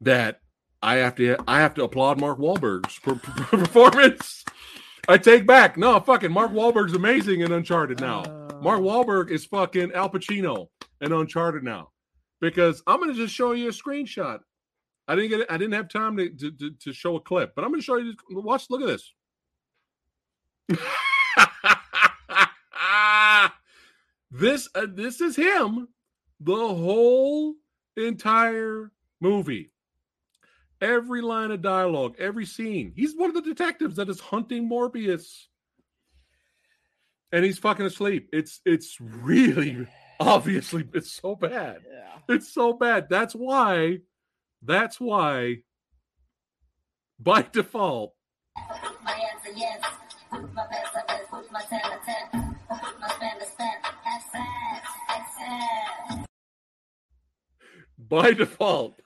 That I have to I have to applaud Mark Wahlberg's per- per- performance. I take back. No, fucking Mark Wahlberg's amazing in Uncharted now. Mark Uh, Wahlberg is fucking Al Pacino in Uncharted now. Because I'm gonna just show you a screenshot. I didn't get it. I didn't have time to, to, to, to show a clip, but I'm gonna show you. Watch, look at this. this uh, this is him the whole entire movie. Every line of dialogue, every scene. He's one of the detectives that is hunting Morbius. And he's fucking asleep. It's it's really obviously it's so bad. yeah. It's so bad. That's why that's why by default by default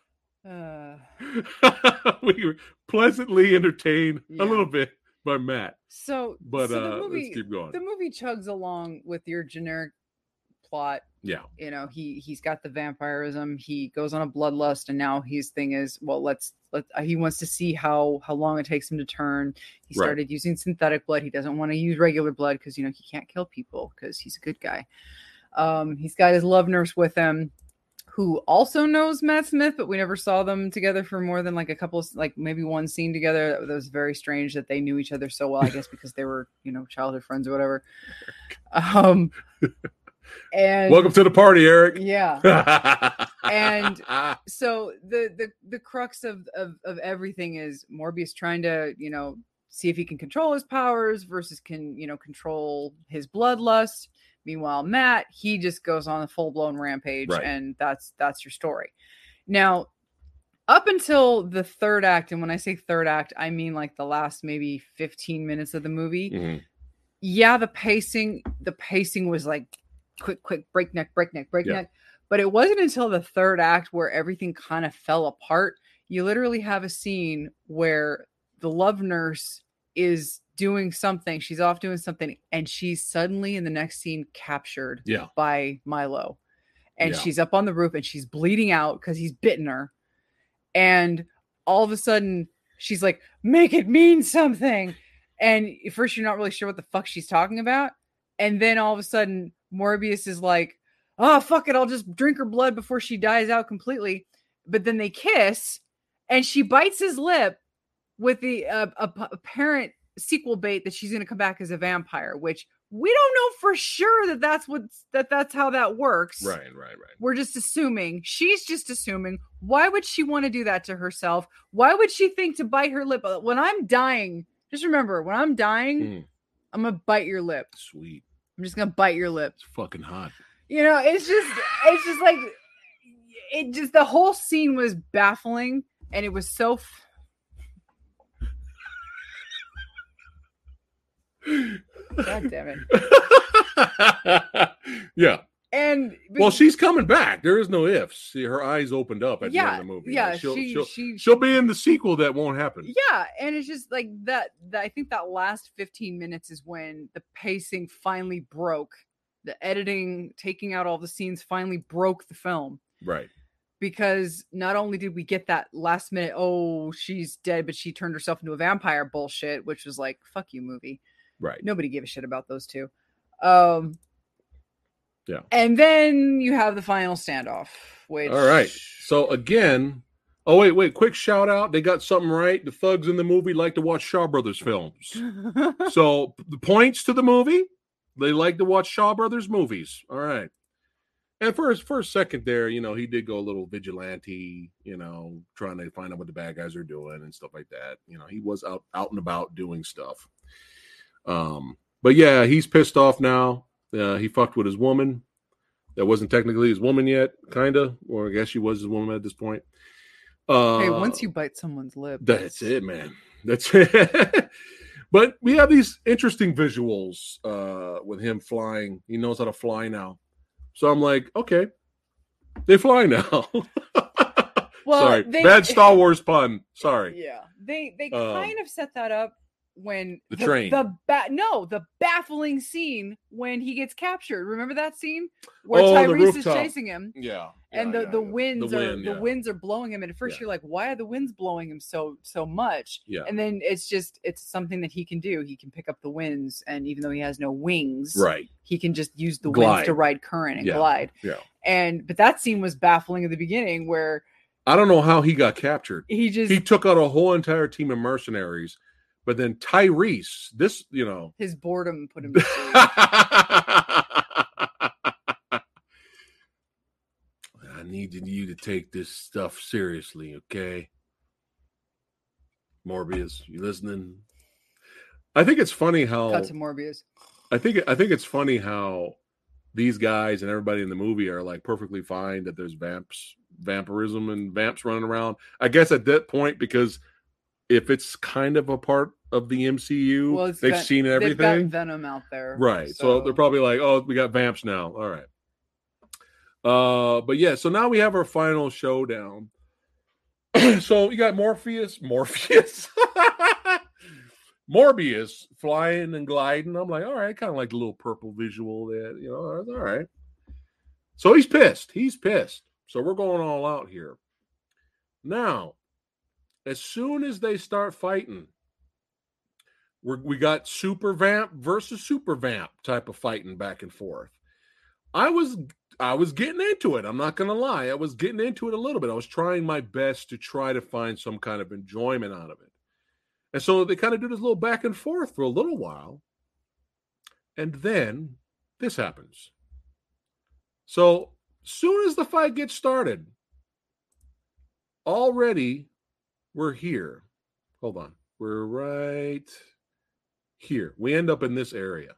Uh, we were pleasantly entertained Yeah. a little bit by Matt. so, But so uh the movie, let's keep going. the movie chugs along with your generic plot yeah. you know he he's got the vampirism he goes on a bloodlust and now his thing is well let's let uh, he wants to see how how long it takes him to turn he Right. started using synthetic blood he doesn't want to use regular blood because you know he can't kill people because he's a good guy um he's got his love nurse with him who also knows Matt Smith, but we never saw them together for more than like a couple, of, like maybe one scene together. That was very strange that they knew each other so well. I guess because they were, you know, childhood friends or whatever. Um, and Welcome to the party, Eric. yeah, And- so the the the crux of, of of everything is Morbius trying to you know see if he can control his powers versus can you know control his bloodlust. Meanwhile, Matt he just goes on a full blown rampage, Right. and that's that's your story. Now, up until the third act, and when I say third act, I mean like the last maybe fifteen minutes of the movie Mhm. yeah, the pacing, the pacing was like quick, quick, breakneck, breakneck, breakneck. But it wasn't until the third act where everything kind of fell apart. You literally have a scene where the love nurse is doing something. She's off doing something, and she's suddenly in the next scene captured Yeah. by Milo. And Yeah. she's up on the roof and she's bleeding out because he's bitten her. And all of a sudden, she's like, make it mean something. And at first, you're not really sure what the fuck she's talking about. And then all of a sudden, Morbius is like, oh, fuck it. I'll just drink her blood before she dies out completely. But then they kiss and she bites his lip with the uh, apparent sequel bait that she's going to come back as a vampire, which we don't know for sure that that's what that that's how that works. Right, right, right. We're just assuming. She's just assuming. Why would she want to do that to herself? Why would she think to bite her lip? Uh, When I'm dying, just remember, when I'm dying, Mm. I'm gonna bite your lip. Sweet. I'm just gonna bite your lip. It's fucking hot. You know, it's just, it's just like, it just the whole scene was baffling, and it was so. F- God damn it! yeah. And Well, she's coming back. There is no ifs. See, her eyes opened up at the yeah, end of the movie. yeah, Like, she'll, she, she'll, she, she'll be in the sequel that won't happen. yeah and it's just like that, that i think that last 15 minutes is when the pacing finally broke the editing taking out all the scenes finally broke the film Right. because not only did we get that last minute oh she's dead but she turned herself into a vampire bullshit which was like fuck you movie Right. nobody gave a shit about those two um Yeah. and then you have the final standoff which All right. So again, Oh wait, wait! Quick shout out. They got something right. The thugs in the movie like to watch Shaw Brothers films. so the points to the movie. They like to watch Shaw Brothers movies. All right. And for his first second there, you know, he did go a little vigilante, you know, trying to find out what the bad guys are doing and stuff like that. You know, he was out out and about doing stuff. Um, but yeah, he's pissed off now. Uh, he fucked with his woman. That wasn't technically his woman yet, kind of, or I guess she was his woman at this point. Uh, hey, once you bite someone's lip, that's it, man. That's it. but we have these interesting visuals uh, with him flying. He knows how to fly now. So I'm like, okay, they fly now. Well, Sorry, they- bad Star Wars pun. Sorry. Yeah, they they Um, kind of set that up when The train. the ba- no, the baffling scene when he gets captured. Remember that scene where Oh, Tyrese is chasing him, Yeah. and yeah, the yeah, the yeah. winds The are the winds are blowing him. And at first you're like, why are the winds blowing him so so much? Yeah. And then it's just it's something that he can do. He can pick up the winds, and even though he has no wings, Right. he can just use the winds to ride current and glide. yeah. And but that scene was baffling at the beginning where I don't know how he got captured. he just He took out a whole entire team of mercenaries, but then Tyrese, this, you know, his boredom put him. I needed you to take this stuff seriously, okay? Morbius, you listening? I think it's funny how Cut to Morbius. I think I think it's funny how these guys and everybody in the movie are like perfectly fine that there's vamps, vampirism, and vamps running around. I guess at that point, because if it's kind of a part of the MCU, Well, they've got- seen They've got everything, Venom out there, right? So. they're probably like, "Oh, we got vamps now." All right. Uh, but yeah, so now we have our final showdown. so you got Morpheus, Morpheus, Morbius flying and gliding. I'm like, all right, kind of like the little purple visual that you know, all right. So he's pissed. He's pissed. So we're going all out here. Now, as soon as they start fighting, we're, we got super vamp versus super vamp type of fighting back and forth. I was I was getting into it. I'm not going to lie. I was getting into it a little bit. I was trying my best to try to find some kind of enjoyment out of it. And so they kind of do this little back and forth for a little while. And then this happens. So, soon as the fight gets started, already we're here. Hold on. We're right here. We end up in this area.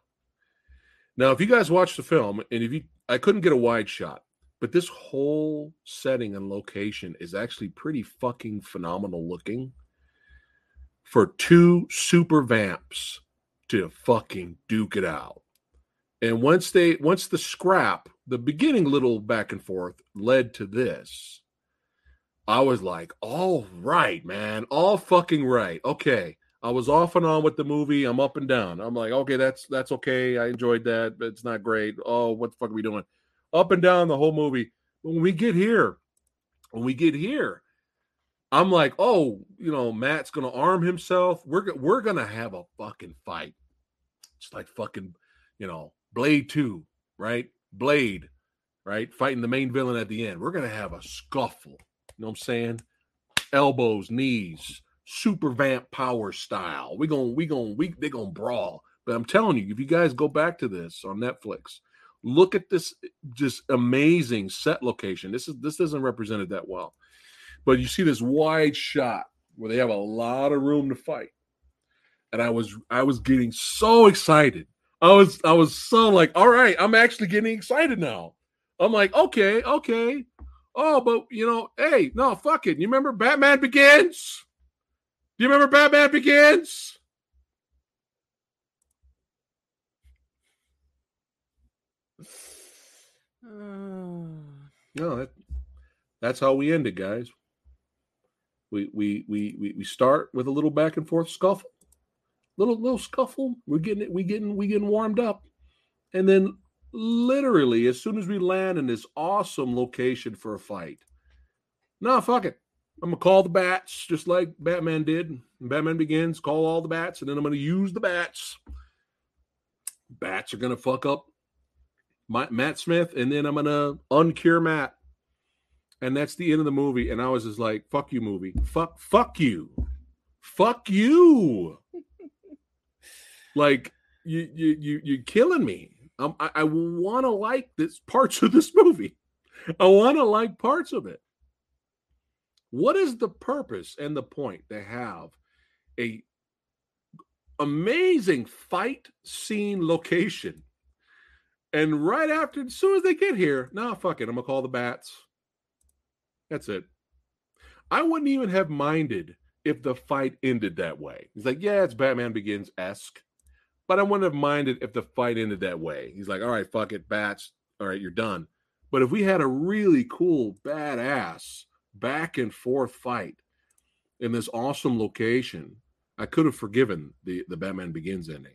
Now, if you guys watch the film, and if you, I couldn't get a wide shot, but this whole setting and location is actually pretty fucking phenomenal looking for two super vamps to fucking duke it out. And once they, once the scrap, the beginning little back and forth led to this, I was like, all right, man, all fucking right. Okay. I was off and on with the movie. I'm up and down. I'm like, okay, that's that's okay. I enjoyed that, but it's not great. Oh, what the fuck are we doing? Up and down the whole movie. When we get here, when we get here, I'm like, oh, you know, Matt's gonna arm himself. We're we're gonna have a fucking fight. It's like fucking, you know, Blade Two, right? Blade, right? Fighting the main villain at the end. We're gonna have a scuffle. You know what I'm saying? Elbows, knees, super vamp power style. We're gonna we gonna we they're gonna brawl. But I'm telling you, if you guys go back to this on Netflix, look at this just amazing set location. This is this isn't represented that well. But you see this wide shot where they have a lot of room to fight. And I was I was getting so excited. I was I was so like, all right, I'm actually getting excited now. I'm like, okay, okay. Oh, but you know, hey, no, fuck it. You remember Batman Begins? Do you remember Batman Begins? No, that, that's how we end it, guys. We we we we we start with a little back and forth scuffle, little little scuffle. We're getting it. We getting we getting warmed up, and then literally as soon as we land in this awesome location for a fight, no, fuck it. I'm gonna call the bats just like Batman did. Batman begins, call all the bats, and then I'm gonna use the bats. Bats are gonna fuck up my, Matt Smith, and then I'm gonna uncure Matt. and that's the end of the movie. And I was just like, "Fuck you, movie. Fuck, fuck you, fuck you." like you, you, you, you're killing me. Um, I, I want to like this parts of this movie. I want to like parts of it. What is the purpose and the point to have a amazing fight scene location? And right after, as soon as they get here, nah, fuck it. I'm gonna call the bats. That's it. I wouldn't even have minded if the fight ended that way. He's like, yeah, it's Batman Begins esque, but I wouldn't have minded if the fight ended that way. He's like, all right, fuck it, bats. All right, you're done. But if we had a really cool, badass back and forth fight in this awesome location, I could have forgiven the the Batman Begins ending.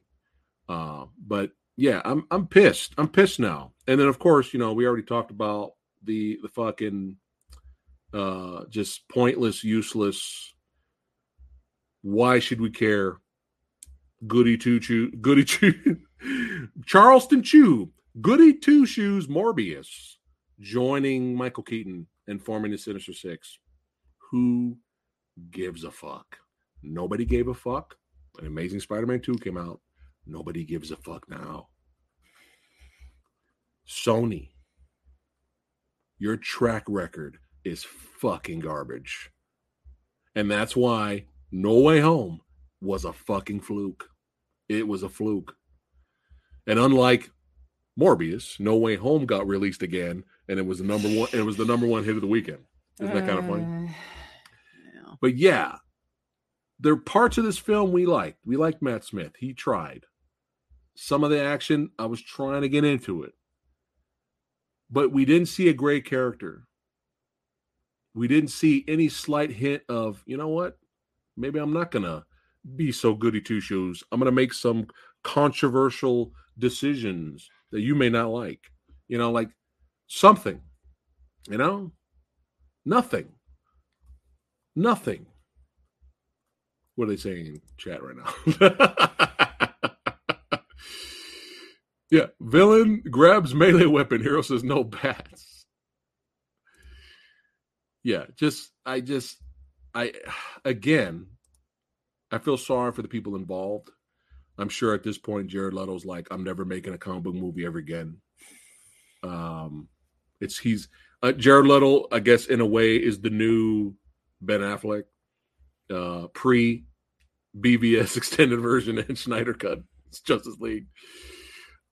Uh, but yeah, I'm I'm pissed. I'm pissed now. And then of course, you know, we already talked about the the fucking uh just pointless, useless. Why should we care? Goody two chew, goody chew, Charleston Chew, goody two shoes, Morbius joining Michael Keaton and forming the Sinister Six. Who gives a fuck? Nobody gave a fuck. An Amazing Spider-Man 2 came out. Nobody gives a fuck now. Sony, your track record is fucking garbage. And that's why No Way Home was a fucking fluke. It was a fluke. And unlike Morbius, No Way Home got released again, and it was the number one. It was the number one hit of the weekend. Isn't that kind of funny? Uh. But yeah, there are parts of this film we liked. We liked Matt Smith. He tried. Some of the action, I was trying to get into it. But we didn't see a great character. We didn't see any slight hint of, you know what? Maybe I'm not going to be so goody two shoes. I'm going to make some controversial decisions that you may not like. You know, like something. You know? Nothing. Nothing. What are they saying in chat right now? yeah, villain grabs melee weapon. Hero says no bats. Yeah, just I just I again I feel sorry for the people involved. I'm sure at this point Jared Leto's like, I'm never making a comic book movie ever again. Um, it's he's uh, Jared Leto, I guess, in a way, is the new Ben Affleck, uh, pre BVS extended version and Snyder cut. It's Justice League.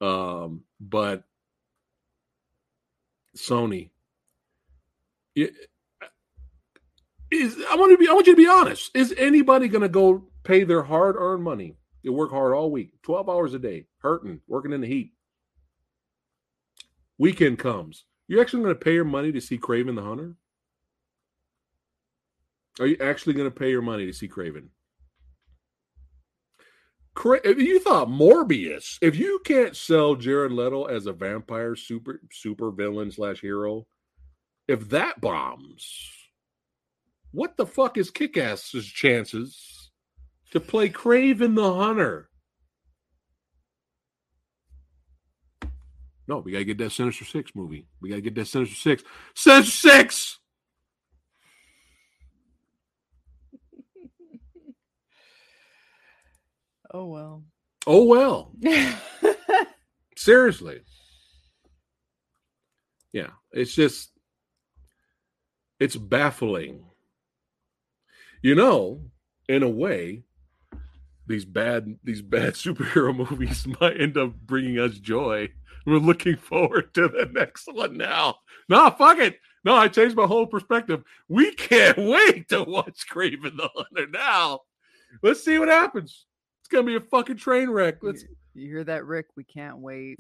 Um, but Sony, is I want to be I want you to be honest. Is anybody going to go pay their hard earned money? You work hard all week, twelve hours a day, hurting, working in the heat. Weekend comes. You're actually going to pay your money to see Kraven the Hunter? Are you actually going to pay your money to see Kraven? Cra- you thought Morbius, if you can't sell Jared Leto as a vampire super super villain slash hero, if that bombs, what the fuck is Kick-Ass's chances to play Kraven the Hunter? No, we gotta get that Sinister Six movie. We gotta get that Sinister Six. Sinister Six. Oh well. Oh well. Seriously. Yeah, it's just it's baffling. You know, in a way, these bad these bad superhero movies might end up bringing us joy. We're looking forward to the next one now. No, fuck it. No, I changed my whole perspective. We can't wait to watch Kraven the Hunter now. Let's see what happens. It's gonna be a fucking train wreck. Let's You, hear that, Rick? We can't wait.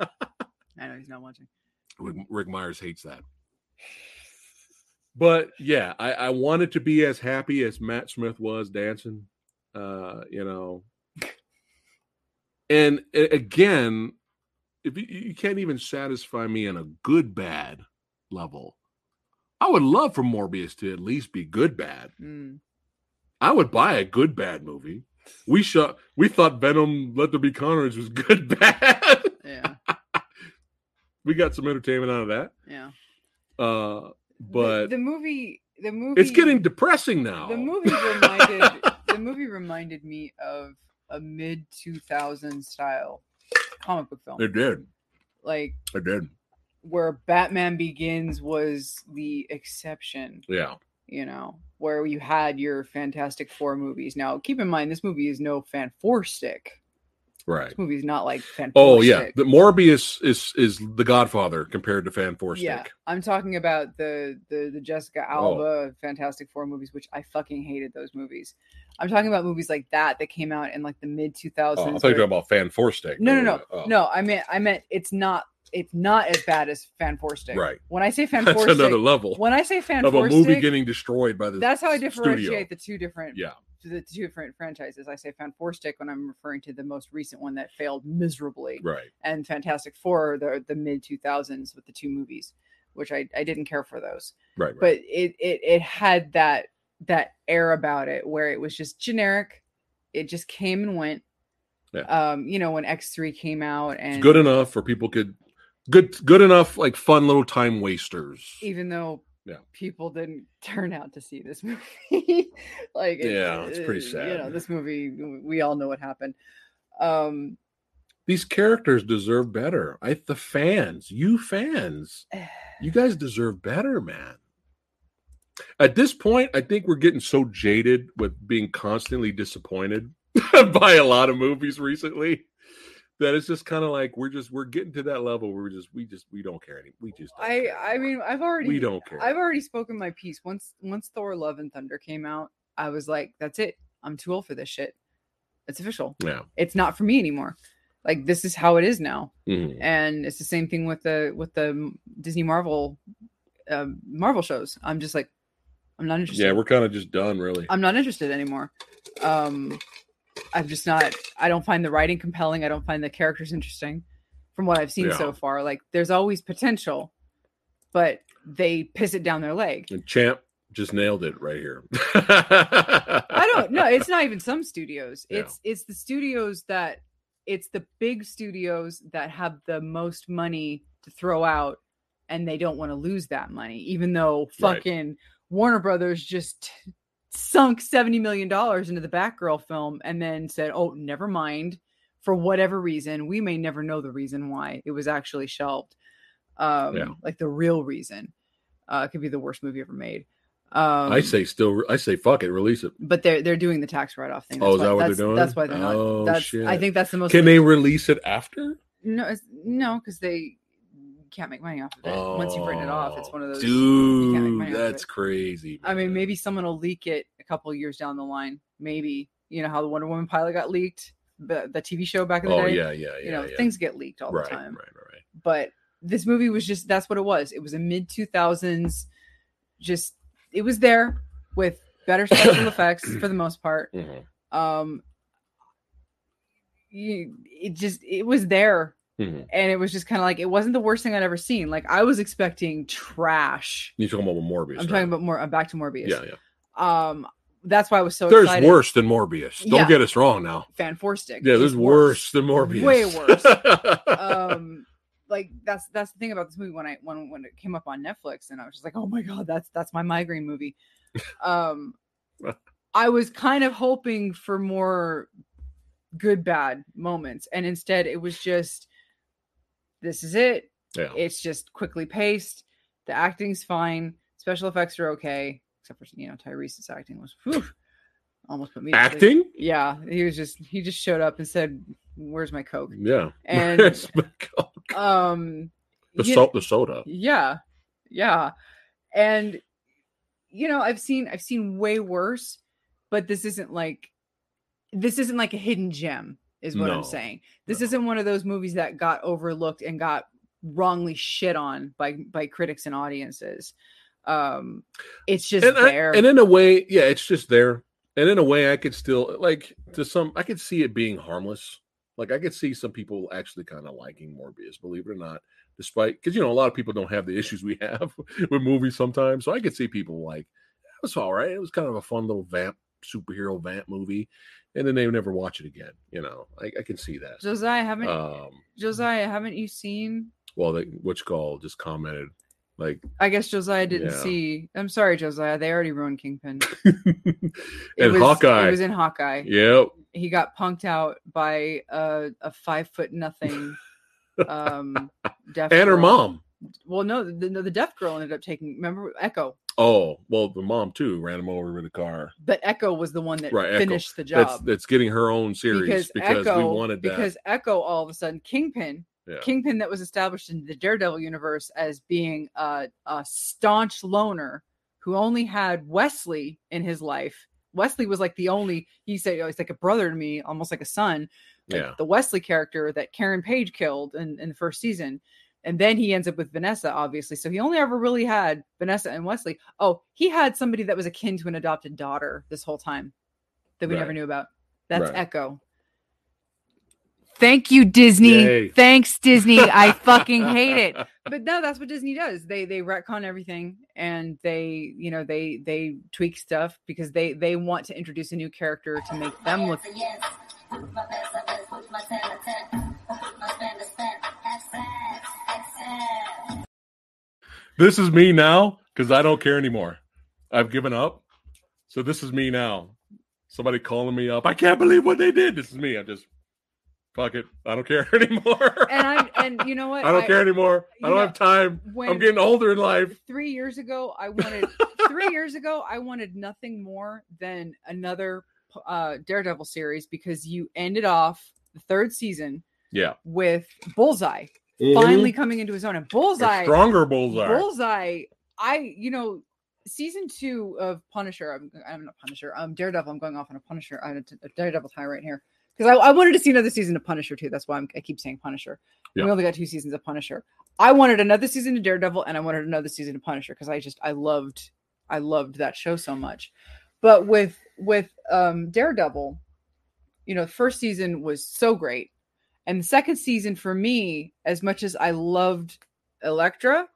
I know he's not watching. Rick Myers hates that. But yeah, I, I wanted to be as happy as Matt Smith was dancing. Uh, you know. And again, if you, you can't even satisfy me in a good bad level, I would love for Morbius to at least be good bad. Mm. I would buy a good bad movie. We shot. We thought Venom Let There Be Carnage was good bad. Yeah, we got some entertainment out of that. yeah. Uh, but the, the movie, the movie, it's getting depressing now. The movie reminded the movie reminded me of a mid two thousand style comic book film, It did. like It did. where Batman Begins was the exception. Yeah. You know, where you had your Fantastic Four movies. Now, keep in mind, this movie is no Fan Four stick. Right. This movie is not like Fan. Oh yeah. The Morbius is is the Godfather compared to Fan Four Yeah, Stick. I'm talking about the the the Jessica Oh. Alba Fantastic Four movies, which I fucking hated those movies. I'm talking about movies like that that came out in like the mid 2000s. Oh, I thought you were talking about Fan Four Stick. no, no, oh, no, Oh, no. I meant I meant it's not it's not as bad as Fan Four Stick. Right. When I say Fan Four another level when I say Fan of a movie getting destroyed by the that's how I studio. differentiate the two different Yeah. The two different franchises. I say Fan Four Stick when I'm referring to the most recent one that failed miserably, Right. and Fantastic Four, the the mid 2000s with the two movies, which I I didn't care for those Right. right. but it it it had that that air about it where it was just generic it just came and went Yeah. um you know when x3 came out and it's good enough for people could good good enough like fun little time wasters. even though Yeah. people didn't turn out to see this movie like it- Yeah, it's pretty sad. you know this movie we all know what happened um These characters deserve better. I the fans, you fans, you guys deserve better, man. At this point, I think we're getting so jaded with being constantly disappointed by a lot of movies recently that it's just kind of like we're just we're getting to that level where we just we just we don't care any we just i care i mean i've already we don't care I've already spoken my piece. Once once Thor Love and Thunder came out, I was like, that's it. I'm too old for this shit. It's official. yeah It's not for me anymore. Like this is how it is now. Mhm. And it's the same thing with the with the Disney Marvel um, Marvel shows. I'm just like I'm not interested. yeah we're kind of just done really I'm not interested anymore. Um I'm just not I don't find the writing compelling. I don't find the characters interesting from what I've seen Yeah. so far. Like there's always potential, but they piss it down their leg. and champ just nailed it right here I don't know. It's not even some studios. Yeah. It's it's the studios that it's the big studios that have the most money to throw out and they don't want to lose that money, even though Right. fucking Warner Brothers just sunk 70 million dollars into the Batgirl film and then said, "Oh, never mind." For whatever reason, we may never know the reason why it was actually shelved. Um, Yeah. like the real reason. Uh, it could be the worst movie ever made. Um, i say still i say fuck it release it but they're they're doing the tax write off thing. Oh, is why- that what they're that's, doing? That's why they're not. Oh, that's I think that's the most. can they release it after No, no, because they can't make money off of it. Once you've written it off, it's one of those. dude can't make money that's crazy I mean, maybe someone will leak it a couple years down the line. Maybe you know how the Wonder Woman pilot got leaked, the the TV show back in the oh day. yeah yeah yeah you know, yeah. things get leaked all right, the time. right right right But this movie was just that's what it was. It was a mid two thousands. Just it was there with better special effects for the most part. Mhm. um you, it just it was there Mhm. and it was just kind of like it wasn't the worst thing i'd ever seen. Like i was expecting trash. You're talking about morbius i'm right? talking about more i'm back to morbius. Yeah yeah. Um that's why i was so there's excited. worse than morbius. Don't Yeah. get us wrong now. Fan four stick yeah there's worse than morbius. Way worse. Um like that's that's the thing about this movie. When i when when it came up on netflix and i was just like oh my god that's that's my migraine movie. Um i was kind of hoping for more good bad moments. And instead it was just this is it. Yeah. It's just quickly paced. The acting's fine. Special effects are okay except for you know tyrese's acting was whew, almost put me acting? Yeah he was just he just showed up and said where's my coke? Yeah. And- Coke? um the salt the soda. Yeah yeah. And you know i've seen i've seen way worse but this isn't like this isn't like a hidden gem is what No, i'm saying. This no. isn't one of those movies that got overlooked and got wrongly shit on by by critics and audiences. Um it's just and, I- there. and in a way yeah it's just there. And in a way i could still like to some i could see it being harmless. Like i could see some people actually kind of liking morbius believe it or not despite because you know a lot of people don't have the issues we have with movies sometimes. So i could see people like it was all right. It was kind of a fun little vamp superhero vamp movie and then they never watch it again you know i, I can see that josiah haven't um josiah haven't you seen well they, which call just commented Like, I guess Josiah didn't Yeah. see. I'm sorry, Josiah. They already ruined Kingpin. and was, Hawkeye. It was in Hawkeye. yep. He got punked out by a, a five foot nothing. Um, deaf And her mom. Well, no, the, the the deaf girl ended up taking. Remember Echo, Oh, well, the mom too ran him over with a car. but Echo was the one that Right, Echo. finished the That's job. that's getting her own series because, because, Echo, we wanted that. because Echo all of a sudden Kingpin, Yeah. Kingpin that was established in the Daredevil universe as being a, a staunch loner who only had Wesley in his life. Wesley was like the only he said oh, he's like a brother to me, almost like a son. Like Yeah. the Wesley character that Karen Page killed in, in the first season. And then he ends up with Vanessa, obviously. So he only ever really had Vanessa and Wesley. Oh, he had somebody that was akin to an adopted daughter this whole time that we never knew about. That's Right. Echo. Thank you, Disney. Yay. Thanks, Disney. I fucking hate it. But no, that's what Disney does. They they retcon everything and they, you know, they they tweak stuff because they they want to introduce a new character to make them look This is me now because I don't care anymore. I've given up. So this is me now. Somebody calling me up. I can't believe what they did. This is me. I'm just fuck it. I don't care anymore. and I and you know what? I don't care anymore. I don't know, have time. I'm getting older in life. three years ago i wanted three years ago i wanted nothing more than another uh daredevil series because you ended off the third season Yeah. with bullseye Mm-hmm. finally coming into his own. And A bullseye stronger bullseye. bullseye i you know season two of punisher i'm, I'm not punisher um daredevil i'm going off on a punisher on a, a daredevil tie right here. Because I, I wanted to see another season of punisher too. That's why I'm, i keep saying punisher. Yeah. we only got two seasons of punisher. I wanted another season of daredevil and i wanted another season of punisher because i just i loved i loved that show so much. But with with um daredevil you know the first season was so great and the second season for me as much as i loved Elektra,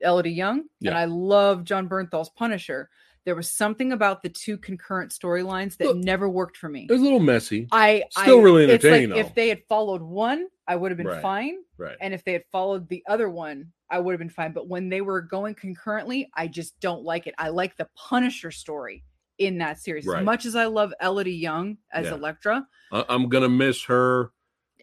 Elodie Yung, and I love Jon Bernthal's Punisher. There was something about the two concurrent storylines that Look, never worked for me. It was a little messy. I still I, really it's like entertaining, if they had followed one, I would have been Right. fine, Right. and if they had followed the other one, I would have been fine. But when they were going concurrently, I just don't like it. I like the Punisher story in that series Right. as much as I love Elodie Yung as Yeah. Elektra. I- I'm gonna miss her.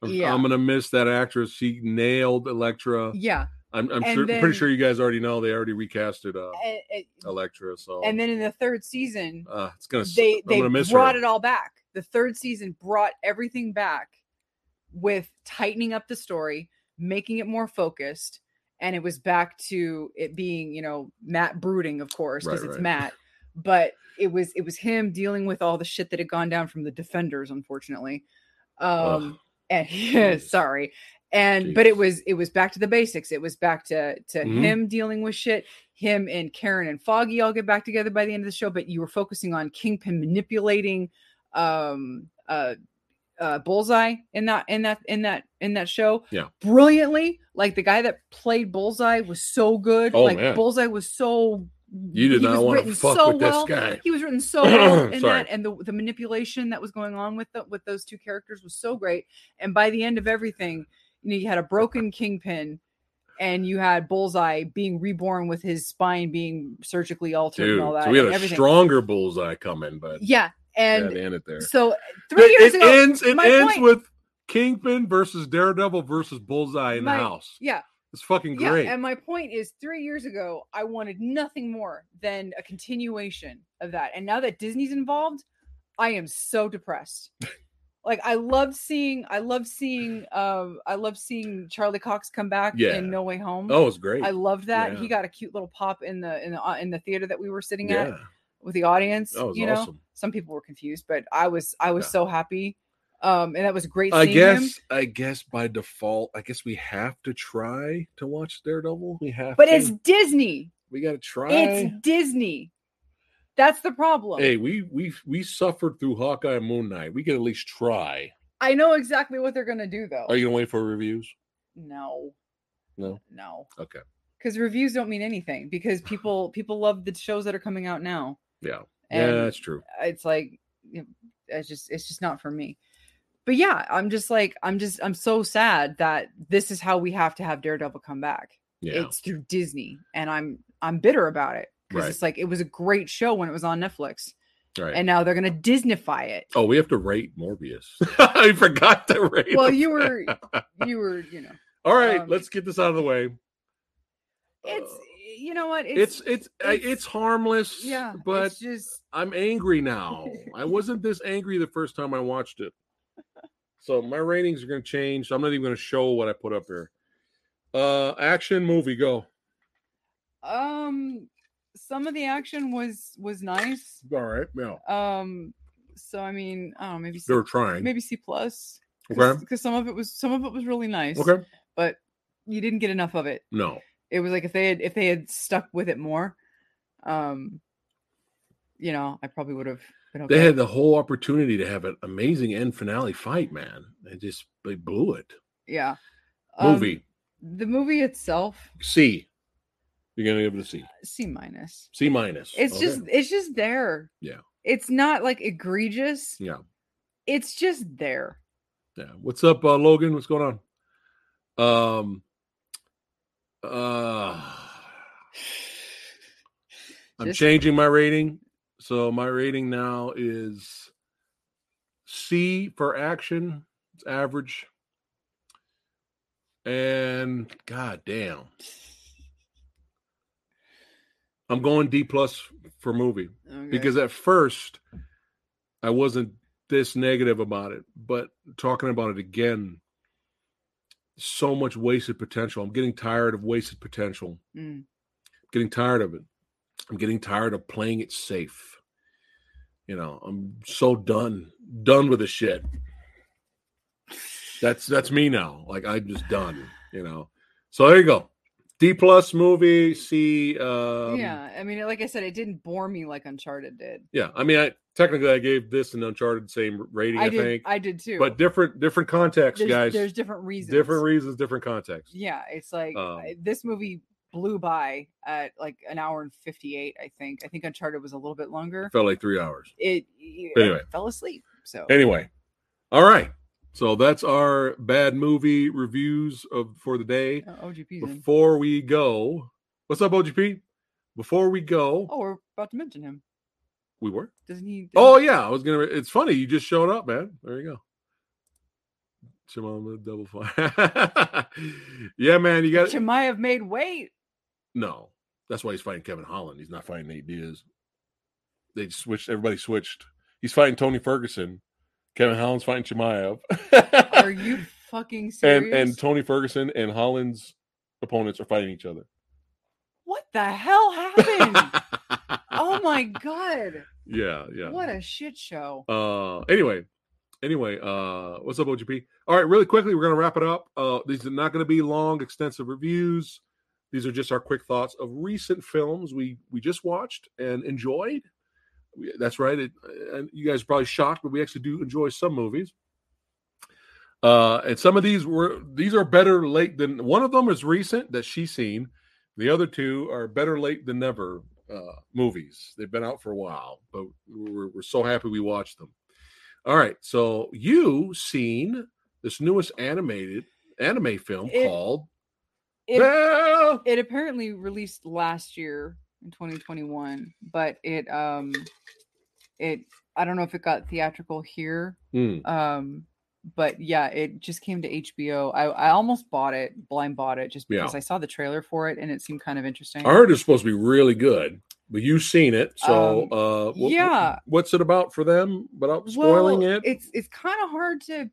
I'm, Yeah. I'm gonna miss that actress. She nailed Elektra. Yeah, I'm, I'm sure, then- pretty sure you guys already know they already recasted uh, and, and- Elektra. So and then in the third season, uh, it's gonna. they I'm they gonna miss brought her. it all back. The third season brought everything back with tightening up the story, making it more focused, and it was back to it being, you know, Matt brooding, of course, because Right, it's right. Matt, but it was it was him dealing with all the shit that had gone down from the defenders, unfortunately. Um and Jeez. sorry. And but it was it was back to the basics. It was back to to Mhm. him dealing with shit him and Karen and Foggy all get back together by the end of the show, but you were focusing on Kingpin manipulating um uh uh Bullseye in that in that in that in that show. Yeah. Brilliantly. Like the guy that played Bullseye was so good. Oh, like man. Bullseye was so You did not want to fuck so with well. this guy. He was written so well in that, and the the manipulation that was going on with the, with those two characters was so great. And by the end of everything, you know, you had a broken kingpin, and you had Bullseye being reborn with his spine being surgically altered Dude, and all that. so we had a everything. stronger bullseye coming, but yeah, yeah, and they ended there. so three years it ago, ends. It ends point- with Kingpin versus Daredevil versus Bullseye in My- the house. yeah, It's fucking great. yeah. And my point is, three years ago, I wanted nothing more than a continuation of that. And now that Disney's involved, I am so depressed. like I love seeing, I love seeing, um, I love seeing Charlie Cox come back Yeah. in No Way Home. oh, it's great. I loved that. Yeah. He got a cute little pop in the in the uh, in the theater that we were sitting at with the audience. was you know, awesome. some people were confused, but I was I was Yeah. so happy. Um, and that was great. I seeing him. guess. I guess by default, I guess we have to try to watch Daredevil. We have, but to. it's Disney. we got to try. It's Disney. That's the problem. Hey, we we we suffered through Hawkeye and Moon Knight. We can at least try. I know exactly what they're gonna do though. Are you gonna wait for reviews? no, No. no, Okay. because reviews don't mean anything because people people love the shows that are coming out now. Yeah. And yeah, that's true. It's like it's just it's just not for me. But yeah, I'm just like I'm just I'm so sad that this is how we have to have Daredevil come back. Yeah. It's through Disney, and I'm I'm bitter about it because Right. it's like it was a great show when it was on Netflix, Right. and now they're gonna Disneyfy it. oh, we have to rate Morbius. I forgot to rate. Well, him. you were you were you know All right, um, let's get this out of the way. it's Uh, you know what it's it's I- it's, it's- harmless. yeah, but it's just I'm angry now. I wasn't this angry the first time I watched it. So my ratings are going to change. So I'm not even going to show what I put up here. Uh, action movie, go. um some of the action was was nice. All right, yeah, Um, so I mean, I don't know, maybe C, they were trying. maybe C plus. Okay. because some of it was some of it was really nice. Okay, but you didn't get enough of it. no, It was like if they had if they had stuck with it more, um, you know, I probably would have been okay. they had the whole opportunity to have an amazing end finale fight, man. They just they blew it. yeah. Um, Movie the movie itself, C. You're gonna give it a C. C minus. C minus. It's Okay. just it's just there. Yeah. It's not like egregious. yeah, It's just there. yeah. What's up, uh, Logan? What's going on? Um. Uh. I'm Just- changing my rating. So my rating now is C for action. It's average. And god damn. I'm going D plus for movie Okay. because at first I wasn't this negative about it, but talking about it again, so much wasted potential. I'm getting tired of wasted potential Mm. getting tired of it. I'm getting tired of playing it safe. You know, I'm so done, done with the shit. That's that's me now. Like I'm just done. You know. So there you go. D plus movie. C. Um, yeah, I mean, like I said, it didn't bore me like Uncharted did. Yeah. I mean, I technically I gave this an Uncharted same rating. I, I did. think, I did too. but different different context, there's, guys. there's different reasons. different reasons, different context. Yeah, it's like Um, this movie blew by at like an hour and 58 i think i think uncharted was a little bit longer Felt like three hours. it, it Anyway. fell asleep so Anyway, all right. So that's our bad movie reviews of for the day. uh, ogp's in. Before we go, what's up, OGP? Before we go, oh we're about to mention him we were. doesn't he Oh yeah, I was gonna. It's funny you just showed up, man. There you go. Shimon double fire. yeah, man. You got Chimaev made weight no. That's why he's fighting Kevin Holland. He's not fighting Nate Diaz. They switched. Everybody switched. He's fighting Tony Ferguson. Kevin Holland's fighting Chimaev. are you fucking and serious and Tony Ferguson and Holland's opponents are fighting each other. what the hell happened oh my god yeah, yeah. what a shit show Uh, anyway, anyway, uh, what's up, OGP? All right, really quickly, we're gonna wrap it up. Uh, these are not gonna be long, extensive reviews. These are just our quick thoughts of recent films we we just watched and enjoyed. We, that's right. It, and you guys are probably shocked, but we actually do enjoy some movies. Uh, and some of these were these are better late than one of them is recent that she's seen. The other two are better late than never uh, movies. They've been out for a while, but we're, we're so happy we watched them. All right, so you seen this newest animated anime film It- called it, it apparently released last year in 2021 but it um it i don't know if it got theatrical here Hmm, um but yeah it just came to hbo i i almost bought it blind bought it just Yeah. because i saw the trailer for it and it seemed kind of interesting I heard it's supposed to be really good, but you've seen it, so Um, uh, wh- yeah. what's it about for them? Without spoiling Well, it, it's it's kind of hard to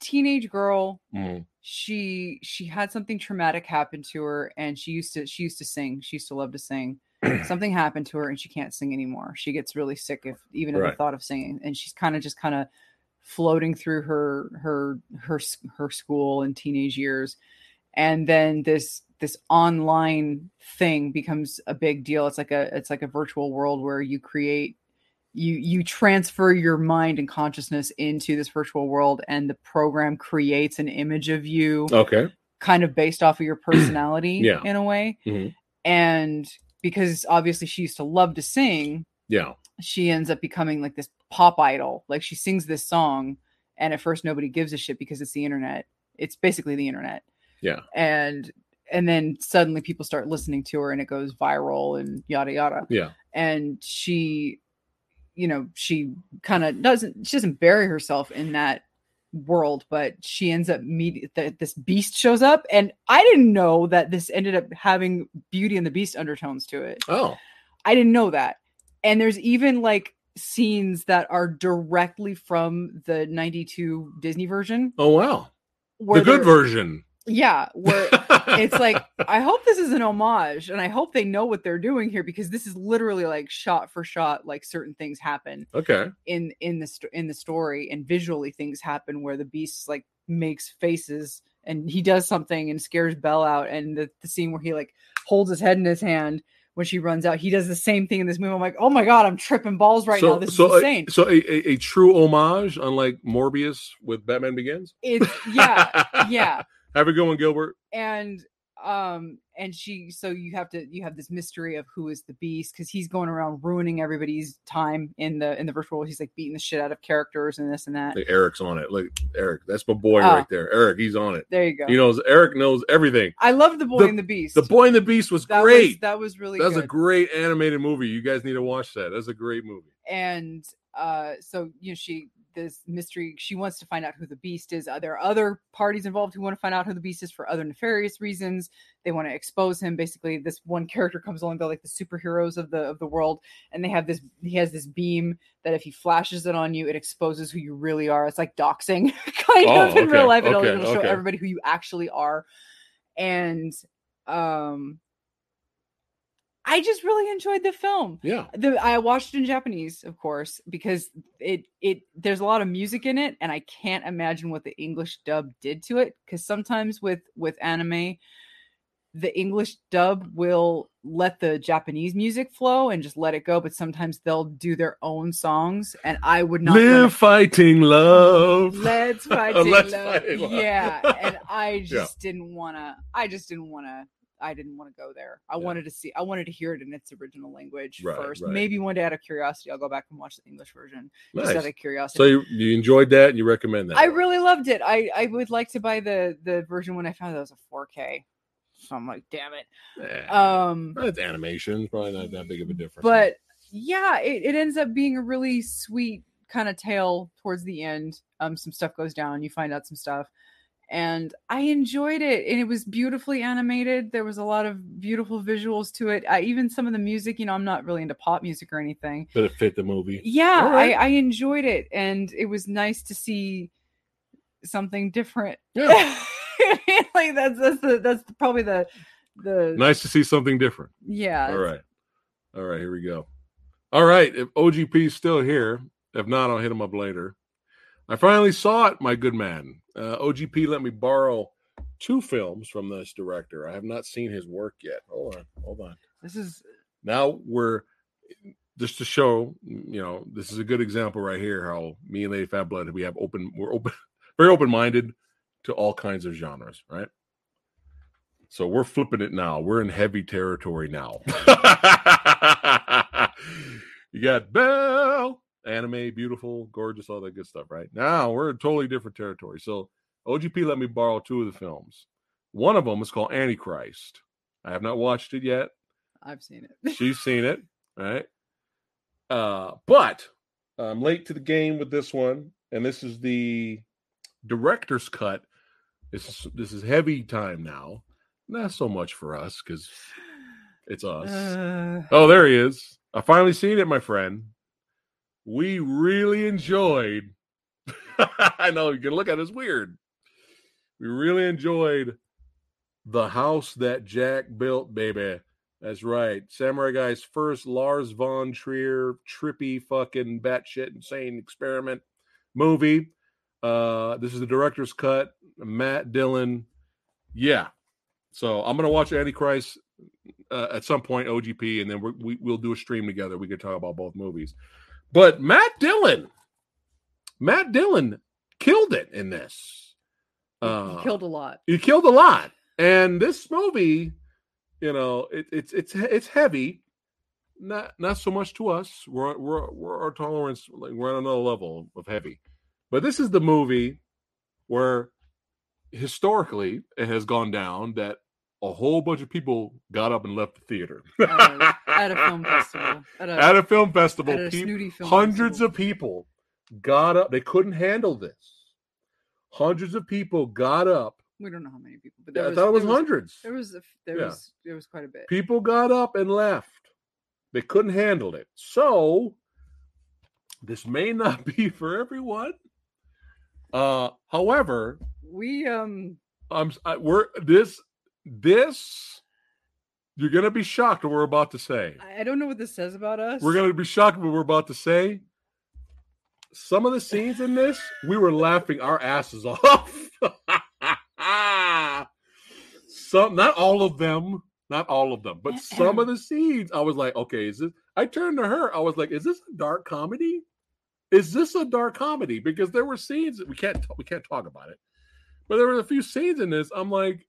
teenage girl Mhm. She she had something traumatic happen to her and she used to she used to sing she used to love to sing. Something happened to her and she can't sing anymore. She gets really sick if even at the thought of singing and she's kind of just kind of floating through her her her her school and teenage years. And then this this online thing becomes a big deal. It's like a it's like a virtual world where you create you you transfer your mind and consciousness into this virtual world and the program creates an image of you okay. kind of based off of your personality Yeah. in a way Mhm. and because obviously she used to love to sing Yeah, she ends up becoming like this pop idol like she sings this song and at first nobody gives a shit because it's the internet it's basically the internet Yeah. and and then suddenly people start listening to her and it goes viral and yada yada Yeah. and she you know she kind of doesn't she doesn't bury herself in that world but she ends up meeting that this beast shows up and i didn't know that this ended up having beauty and the beast undertones to it Oh. i didn't know that and there's even like scenes that are directly from the 92 disney version Oh wow. the good version. yeah where it's like I hope this is an homage, and I hope they know what they're doing here because this is literally like shot for shot, like certain things happen okay. in in the in the story, and visually things happen where the beast like makes faces and he does something and scares Belle out, and the, the scene where he like holds his head in his hand when she runs out, he does the same thing in this movie. I'm like, oh my god, I'm tripping balls right so, now. This so, is insane. A, so a, a, a true homage, unlike Morbius with Batman Begins. it's yeah, yeah. Have a good one, Gilbert. and um and she so you have to you have this mystery of who is the beast because he's going around ruining everybody's time in the in the virtual world he's like beating the shit out of characters and this and that Like Eric's on it. Look, Eric, that's my boy Oh. right there. Eric, he's on it. there you go He knows. Eric knows everything. i love the boy The- and the beast The Boy and the Beast was that great. was that was really That's a great animated movie. You guys need to watch that. That's a great movie. and uh so you know she this mystery she wants to find out who the beast is. Are there other parties involved who want to find out who the beast is for other nefarious reasons? They want to expose him. Basically this one character comes along they're like the superheroes of the of the world and they have this he has this beam that if he flashes it on you it exposes who you really are. It's like doxing kind Oh, of in okay, real life it'll, okay, it'll show okay. everybody who you actually are. And um I just really enjoyed the film Yeah. the I watched it in Japanese, of course, because it it there's a lot of music in it, and I can't imagine what the English dub did to it. Because sometimes with with anime, the English dub will let the Japanese music flow and just let it go, but sometimes they'll do their own songs, and I would not Live wanna- fighting love. Let's fight Oh, let's love. fight love. Yeah, and I Yeah. just didn't want to. I just didn't want to. I didn't want to go there. I Yeah. wanted to see. I wanted to hear it in its original language Right, first. right. Maybe one day, out of curiosity, I'll go back and watch the English version just out of curiosity. So you, you enjoyed that and you recommend that? I really loved it. I I would like to buy the the version when I found that it was a 4K. So I'm like, damn it. Eh, Um, it's animation. Probably not that big of a difference. but yeah, it, it ends up being a really sweet kind of tale towards the end. Um, some stuff goes down, you find out some stuff, and I enjoyed it. And it was beautifully animated. There was a lot of beautiful visuals to it. I, even some of the music, you know, I'm not really into pop music or anything. but it fit the movie. Yeah, right. I, I enjoyed it, and it was nice to see something different. Yeah. like that's that's the, that's probably the the nice to see something different. yeah. All right. All right, here we go. All right, if OGP's still here, if not, I'll hit him up later. I finally saw it, my good man. Uh, OGP let me borrow two films from this director. I have not seen his work yet. Hold on, hold on. This is Now we're just to show, you know, this is a good example right here how me and Lady Phatblood we have open, we're open, very open minded to all kinds of genres, right? So we're flipping it now. We're in heavy territory now. you got Belle, anime, beautiful, gorgeous, all that good stuff, right? Now we're in totally different territory. So OGP let me borrow two of the films. One of them is called Antichrist. I have not watched it yet. I've seen it. She's seen it, right? Uh, but I'm late to the game with this one, and this is the director's cut. This is this is heavy time now. Not so much for us because it's us. Uh, oh, there he is. I finally seen it, my friend. We really enjoyed. I know you can look at it as weird. We really enjoyed the house that Jack built, baby. That's right. Samurai Guy's first Lars von Trier trippy fucking batshit insane experiment movie. Uh this is the director's cut. Matt Dillon. Yeah. So I'm gonna watch Antichrist uh, at some point, OGP, and then we we'll do a stream together. We can talk about both movies. But Matt Dillon, Matt Dillon killed it in this. he- Uh, he killed a lot. he killed a lot. And this movie you know it, it's it's it's heavy. Not not so much to us. We're we're, we're our tolerance like we're on another level of heavy. But this is the movie where historically it has gone down that a whole bunch of people got up and left the theater. Uh, at a film festival. At a, at a film festival. a film hundreds festival. of people got up. They couldn't handle this. Hundreds of people got up. we don't know how many people, but I there was, thought it was there was hundreds. There was a, there Yeah. was there was quite a bit. People got up and left. They couldn't handle it. So this may not be for everyone. Uh, however, We um I'm I, we're this this you're gonna be shocked what we're about to say. I don't know what this says about us. We're gonna be shocked what we're about to say. Some of the scenes in this, we were laughing our asses off. some, not all of them, not all of them, but some of the scenes, I was like, okay, is this? I turned to her, I was like, is this a dark comedy? Is this a dark comedy? Because there were scenes that we can't we can't talk about it, but there were a few scenes in this. I'm like,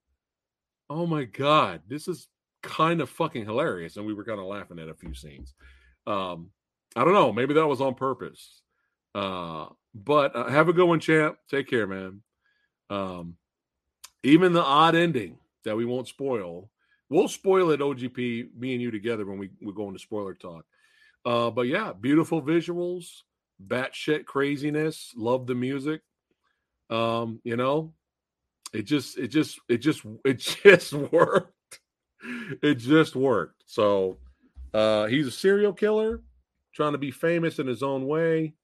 oh my god, this is kind of fucking hilarious, and we were kind of laughing at a few scenes. Um, I don't know, maybe that was on purpose. Uh, but uh, have a good one, champ. Take care, man. Um, even the odd ending that we won't spoil, we'll spoil it. OGP, me and you together when we we go into spoiler talk. Uh, but yeah, beautiful visuals, batshit craziness. Love the music. Um, you know, it just, it just, it just, it just worked. It just worked. So, uh, he's a serial killer trying to be famous in his own way.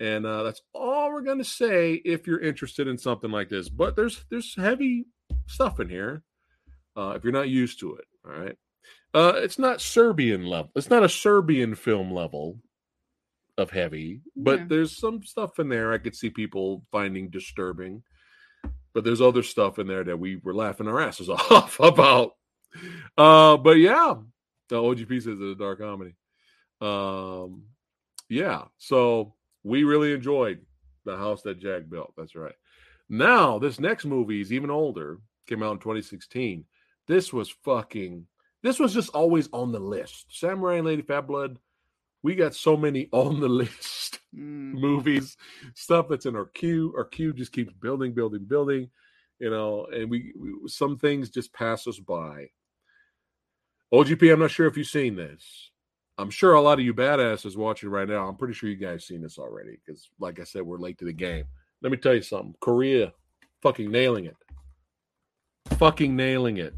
And uh, that's all we're gonna say if you're interested in something like this. But there's there's heavy stuff in here. Uh, if you're not used to it, all right. Uh, it's not Serbian level. It's not a Serbian film level of heavy, but Yeah. there's some stuff in there I could see people finding disturbing. But there's other stuff in there that we were laughing our asses off about. Uh, but yeah, the OGP says it's a dark comedy. Um, yeah, so we really enjoyed the house that Jack built. That's right. Now, this next movie is even older. Came out in 2016. This was fucking. This was just always on the list. Samurai and Lady Phatblood. We got so many on the list mm, movies, stuff that's in our queue. Our queue just keeps building, building, building. You know, and we, we some things just pass us by. OGP, I'm not sure if you've seen this. I'm sure a lot of you badasses watching right now. I'm pretty sure you guys seen this already because, like I said, we're late to the game. Let me tell you something. Korea, fucking nailing it. Fucking nailing it.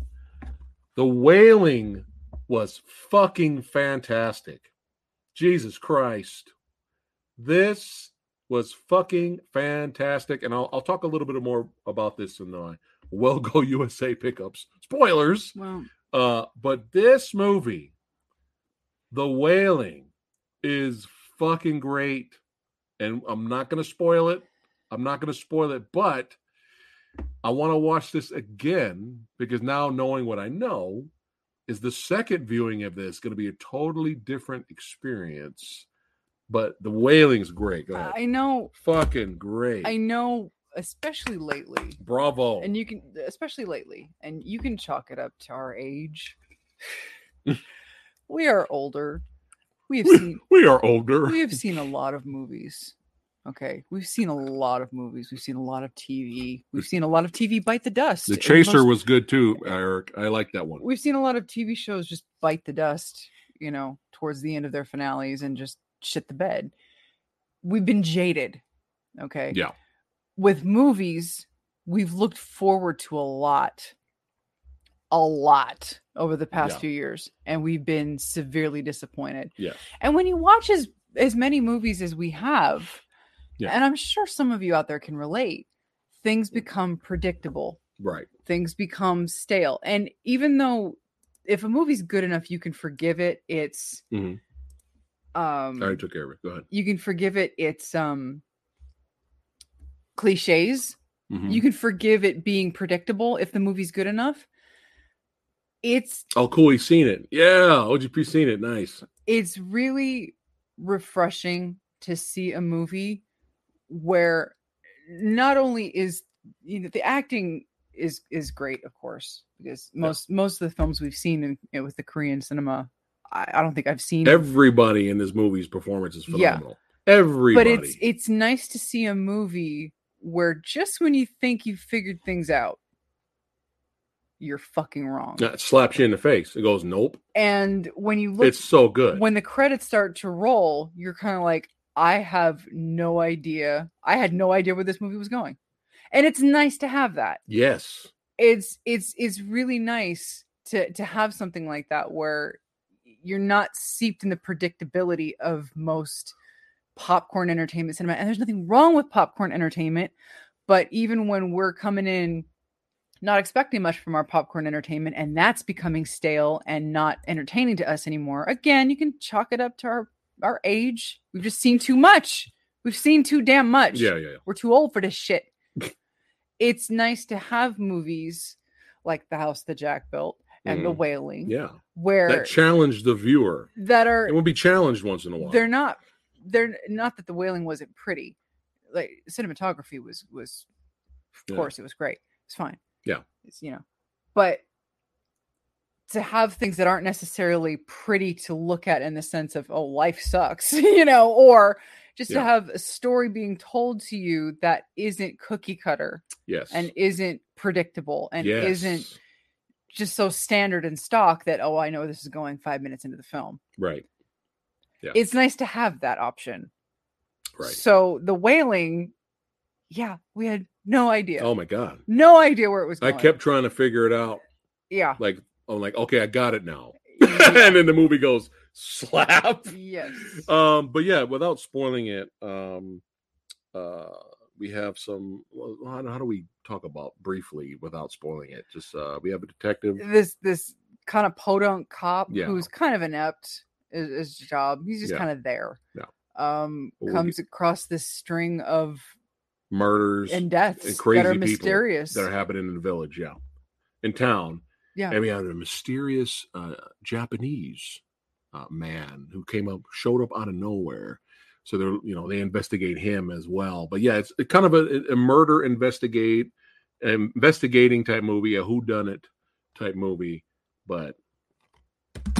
The wailing was fucking fantastic. Jesus Christ. This was fucking fantastic. And I'll, I'll talk a little bit more about this in the Well Go USA pickups. Spoilers. Uh, but this movie, The Wailing, is fucking great. And I'm not going to spoil it. I'm not going to spoil it, but I want to watch this again because now knowing what I know is the second viewing of this going to be a totally different experience. But The Wailing's great. I know, fucking great. I know, especially lately, Bravo. and you can, especially lately, and you can chalk it up to our age. we are older. We have seen we are older. we have seen a lot of movies. Okay, we've seen a lot of movies. We've seen a lot of TV. We've seen a lot of TV bite the dust. The Chaser most- was good too, Eric. I like that one. We've seen a lot of TV shows just bite the dust, you know, towards the end of their finales and just shit the bed. We've been jaded. Okay. Yeah. With movies, we've looked forward to a lot, a lot over the past Yeah. few years, and we've been severely disappointed. Yeah. And when you watch as as many movies as we have, Yeah. and I'm sure some of you out there can relate, things become predictable Right. things become stale. And even though if a movie's good enough, you can forgive it. It's Mhm. um I took care of it. Go ahead. you can forgive it. It's um cliches. Mhm. You can forgive it being predictable if the movie's good enough. It's oh, cool. He's seen it. Yeah. OGP seen it. Nice. it's really refreshing to see a movie where not only is you know the acting is is great of course because most most of the films we've seen in, you know, with the korean cinema I, I don't think i've seen Everybody in this movie's performance is phenomenal. Yeah. Everybody. but it's it's nice to see a movie where just when you think you've figured things out you're fucking wrong. That slaps you in the face. It goes, nope. And when you look It's so good. when the credits start to roll, you're kind of like, I have no idea. I had no idea where this movie was going. And it's nice to have that. yes. It's it's it's really nice to to have something like that where you're not seeped in the predictability of most popcorn entertainment cinema. And there's nothing wrong with popcorn entertainment, but even when we're coming in not expecting much from our popcorn entertainment and that's becoming stale and not entertaining to us anymore again you can chalk it up to our our age we've just seen too much we've seen too damn much Yeah, yeah, yeah. we're too old for this shit it's nice to have movies like the house the jack built and the Mhm. wailing Yeah. where That challenged the viewer. that are It will be challenged once in a while. they're not they're not that the wailing wasn't pretty like cinematography was was of Yeah. course it was great it's fine Yeah. it's you know but to have things that aren't necessarily pretty to look at in the sense of oh life sucks you know or just to have a story being told to you that isn't cookie cutter yes. and isn't predictable and yes. isn't just so standard and stock that oh i know this is going five minutes into the film right. Yeah. it's nice to have that option Right. so the wailing, yeah, we had no idea. Oh my god. No idea where it was I kept trying to figure it out. yeah. Like I'm like, okay, I got it now. Yeah. and then the movie goes slap. yes. Um, but yeah, without spoiling it, um, uh, we have some. well, How, how do we talk about briefly without spoiling it? Just uh, we have a detective. this this kind of podunk cop Yeah. who's kind of inept is his job. He's just Yeah. kind of there. Yeah. Um Well, we comes across this string of Murders and deaths and crazy that are mysterious. that are happening in the village. Yeah, in town. yeah. And we had a mysterious uh, Japanese uh, man who came up, showed up out of nowhere. So they're, you know, they investigate him as well. But yeah, it's kind of a, a murder investigate, investigating type movie, a who done it type movie. But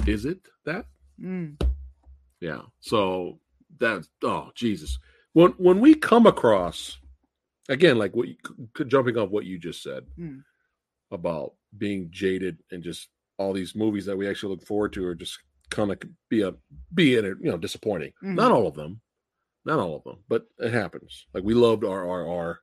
is it that? Mm. Yeah. So that's oh Jesus. When when we come across again, like what you, jumping off what you just said Mm. about being jaded and just all these movies that we actually look forward to are just kind of be a be in it, you know, disappointing. Not Mhm. all of them, not all of them, but it happens. Like we loved RRR,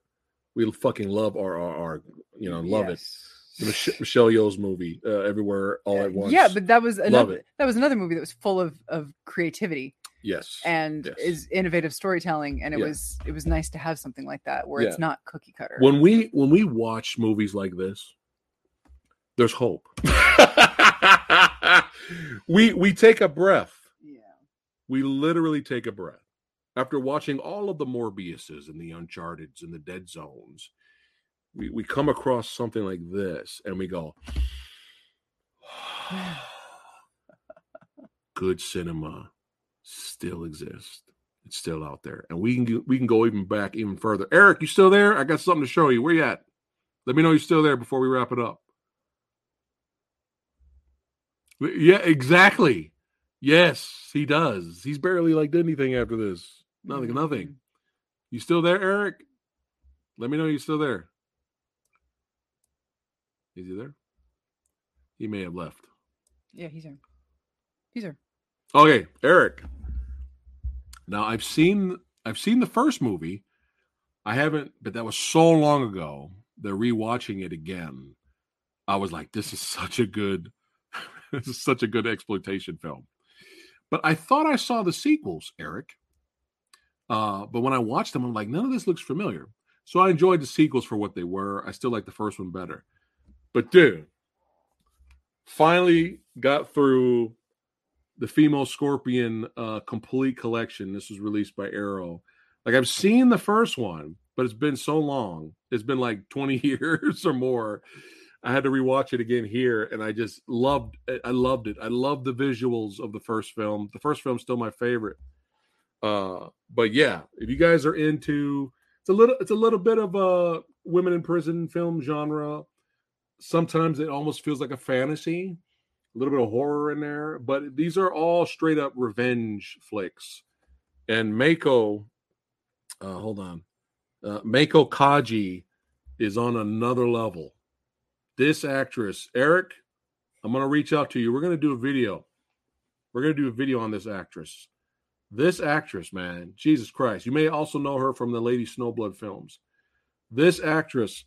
we fucking love RRR. You know, love it. Yes. The Mich- Michelle Yeoh's movie, uh, Everywhere All at Once. Yeah, but that was another that was another movie that was full of of creativity yes, and yes. is innovative storytelling and it Yeah. was it was nice to have something like that where Yeah. it's not cookie cutter. when we when we watch movies like this there's hope we we take a breath yeah. we literally take a breath after watching all of the morbiuses and the uncharteds and the dead zones we, we come across something like this and we go good cinema still exists. It's still out there. And we can we can go even back even further. Eric you still there? I got something to show you. Where you at? Let me know you're still there before we wrap it up. Yeah exactly. Yes he does. He's barely like did anything after this. Nothing mm-hmm. nothing. You still there eric? Let me know you're still there is he there he may have left Yeah, he's here. He's here. Okay, Eric. Now I've seen I've seen the first movie. I haven't, but that was so long ago. They're rewatching it again. I was like, this is such a good, this is such a good exploitation film. But I thought I saw the sequels, Eric. Uh, but when I watched them, I'm like, none of this looks familiar. So I enjoyed the sequels for what they were. I still like the first one better. But dude, finally got through the female scorpion uh complete collection. This was released by arrow. Like i've seen the first one but it's been so long. It's been like 20 years or more. I had to rewatch it again here and i just loved it i loved it. I loved the visuals of the first film. The first film's still my favorite. Uh but yeah if you guys are into it's a little it's a little bit of a women in prison film genre sometimes it almost feels like a fantasy a little bit of horror in there, but these are all straight up revenge flicks. And Mako, uh, hold on, uh, Meiko Kaji is on another level. This actress, Eric, I'm going to reach out to you. We're going to do a video. We're going to do a video on this actress. This actress, man, Jesus Christ. You may also know her from the Lady Snowblood films. This actress,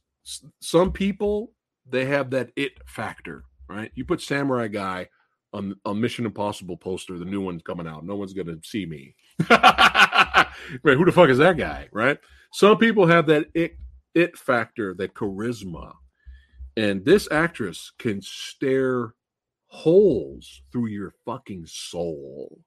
some people, they have that it factor, right? You put Samurai Guy on, a Mission Impossible poster, the new one's coming out. No one's going to see me. right? Who the fuck is that guy, right? Some people have that it, it factor, that charisma. And this actress can stare holes through your fucking soul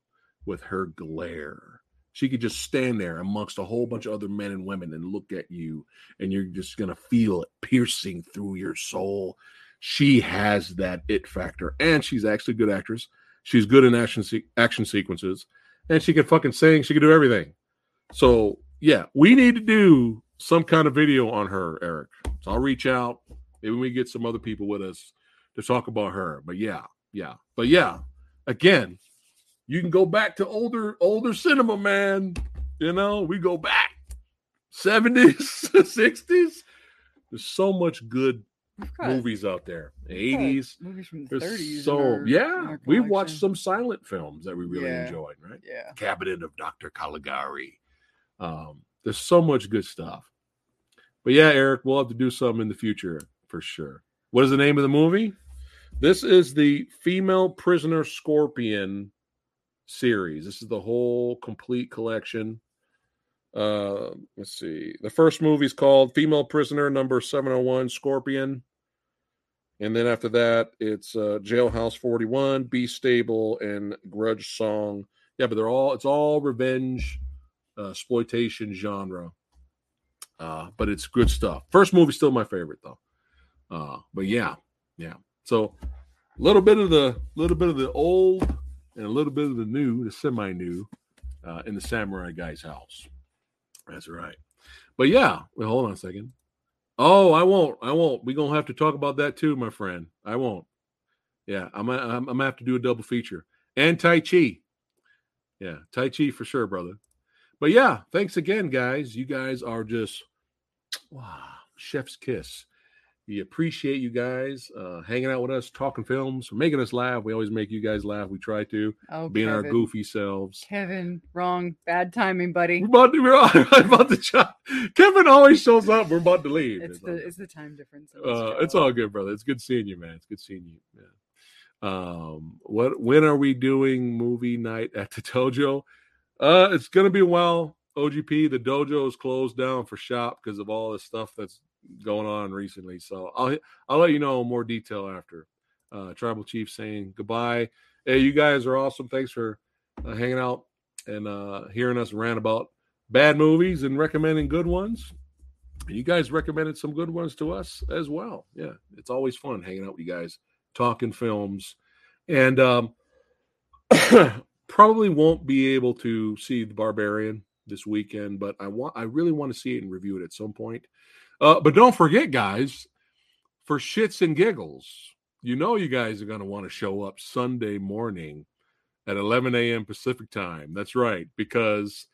with her glare. She could just stand there amongst a whole bunch of other men and women and look at you, and you're just gonna feel it piercing through your soul. She has that it factor, and she's actually a good actress. She's good in action se- action sequences, and she can fucking sing. She can do everything. So yeah, we need to do some kind of video on her, Eric. So I'll reach out. Maybe we get some other people with us to talk about her. But yeah, yeah. But yeah, again, you can go back to older, older cinema, man. You know, we go back 70s, 60s. There's so much good movies out there. 80s. movies from the 30s. in so our- yeah, we watched some silent films that we really Yeah. enjoyed, right? Yeah. Cabinet of Dr. Caligari. Um, there's so much good stuff. But yeah, Eric, we'll have to do something in the future for sure. What is the name of the movie? This is the Female Prisoner Scorpion series. This is the whole complete collection. Uh, let's see. The first movie is called Female Prisoner Number 701 Scorpion. And then after that, it's uh, Jailhouse 41, Beast Stable, and Grudge Song. Yeah, but they're all, it's all revenge, uh, exploitation genre. Uh, but it's good stuff. First movie still my favorite though. Uh, but yeah, yeah. So a little bit of the little bit of the old and a little bit of the new, the semi-new, uh, in the samurai guy's house. That's right. But yeah, well, hold on a second. Oh, I won't. I won't. We're gonna have to talk about that too, my friend. I won't. Yeah, I'm I'm, I'm gonna have to do a double feature. And Tai Chi. Yeah, Tai Chi for sure, brother. But yeah, thanks again, guys. You guys are just wow, chef's kiss. We appreciate you guys uh, hanging out with us, talking films, making us laugh. We always make you guys laugh. We try to Oh, being our goofy selves. Kevin, wrong. Bad timing, buddy. We're about to, we're about to try. Kevin always shows up. We're about to leave. It's the it's the time difference. uh, it's all good, brother. It's good seeing you, man. It's good seeing you. Yeah. Um, what? When are we doing movie night at the dojo? Uh, it's gonna be a while. OGP, the dojo is closed down for shop because of all the stuff that's going on recently. So I'll I'll let you know more detail after. Uh, Tribal Chief saying goodbye. Hey, you guys are awesome. Thanks for uh, hanging out and uh, hearing us rant about bad movies and recommending good ones. You guys recommended some good ones to us as well. Yeah, it's always fun hanging out with you guys, talking films, and um, probably won't be able to see the Barbarian this weekend, but I want, I really want to see it and review it at some point. Uh, but don't forget, guys, for shits and giggles, you know you guys are going to want to show up Sunday morning at 11 a.m. Pacific time. That's right, because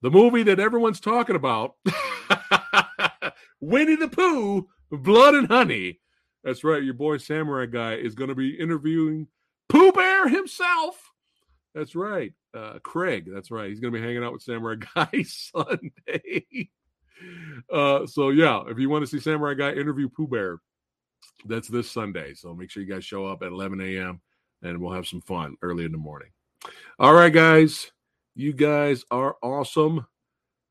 the movie that everyone's talking about, Winnie the Pooh, Blood and Honey. That's right, your boy Samurai Guy is going to be interviewing Pooh Bear himself. That's right, uh, Craig. That's right. He's going to be hanging out with Samurai Guy Sunday. Uh, so yeah, if you want to see Samurai Guy interview Pooh Bear, that's this Sunday. So make sure you guys show up at 11 a.m. and we'll have some fun early in the morning. All right, guys. You guys are awesome.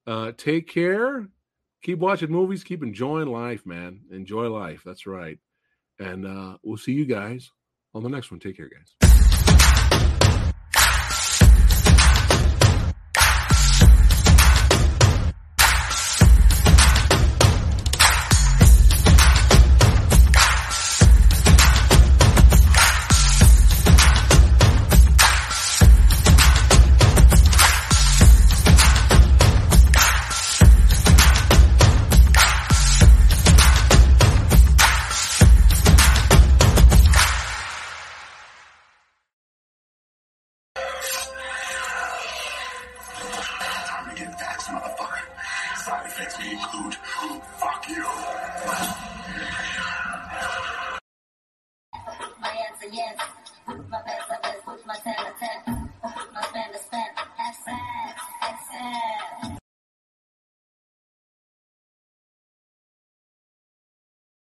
Uh, take care. Keep watching movies. Keep enjoying life, man. Enjoy life. That's right. And uh, we'll see you guys on the next one. Take care, guys.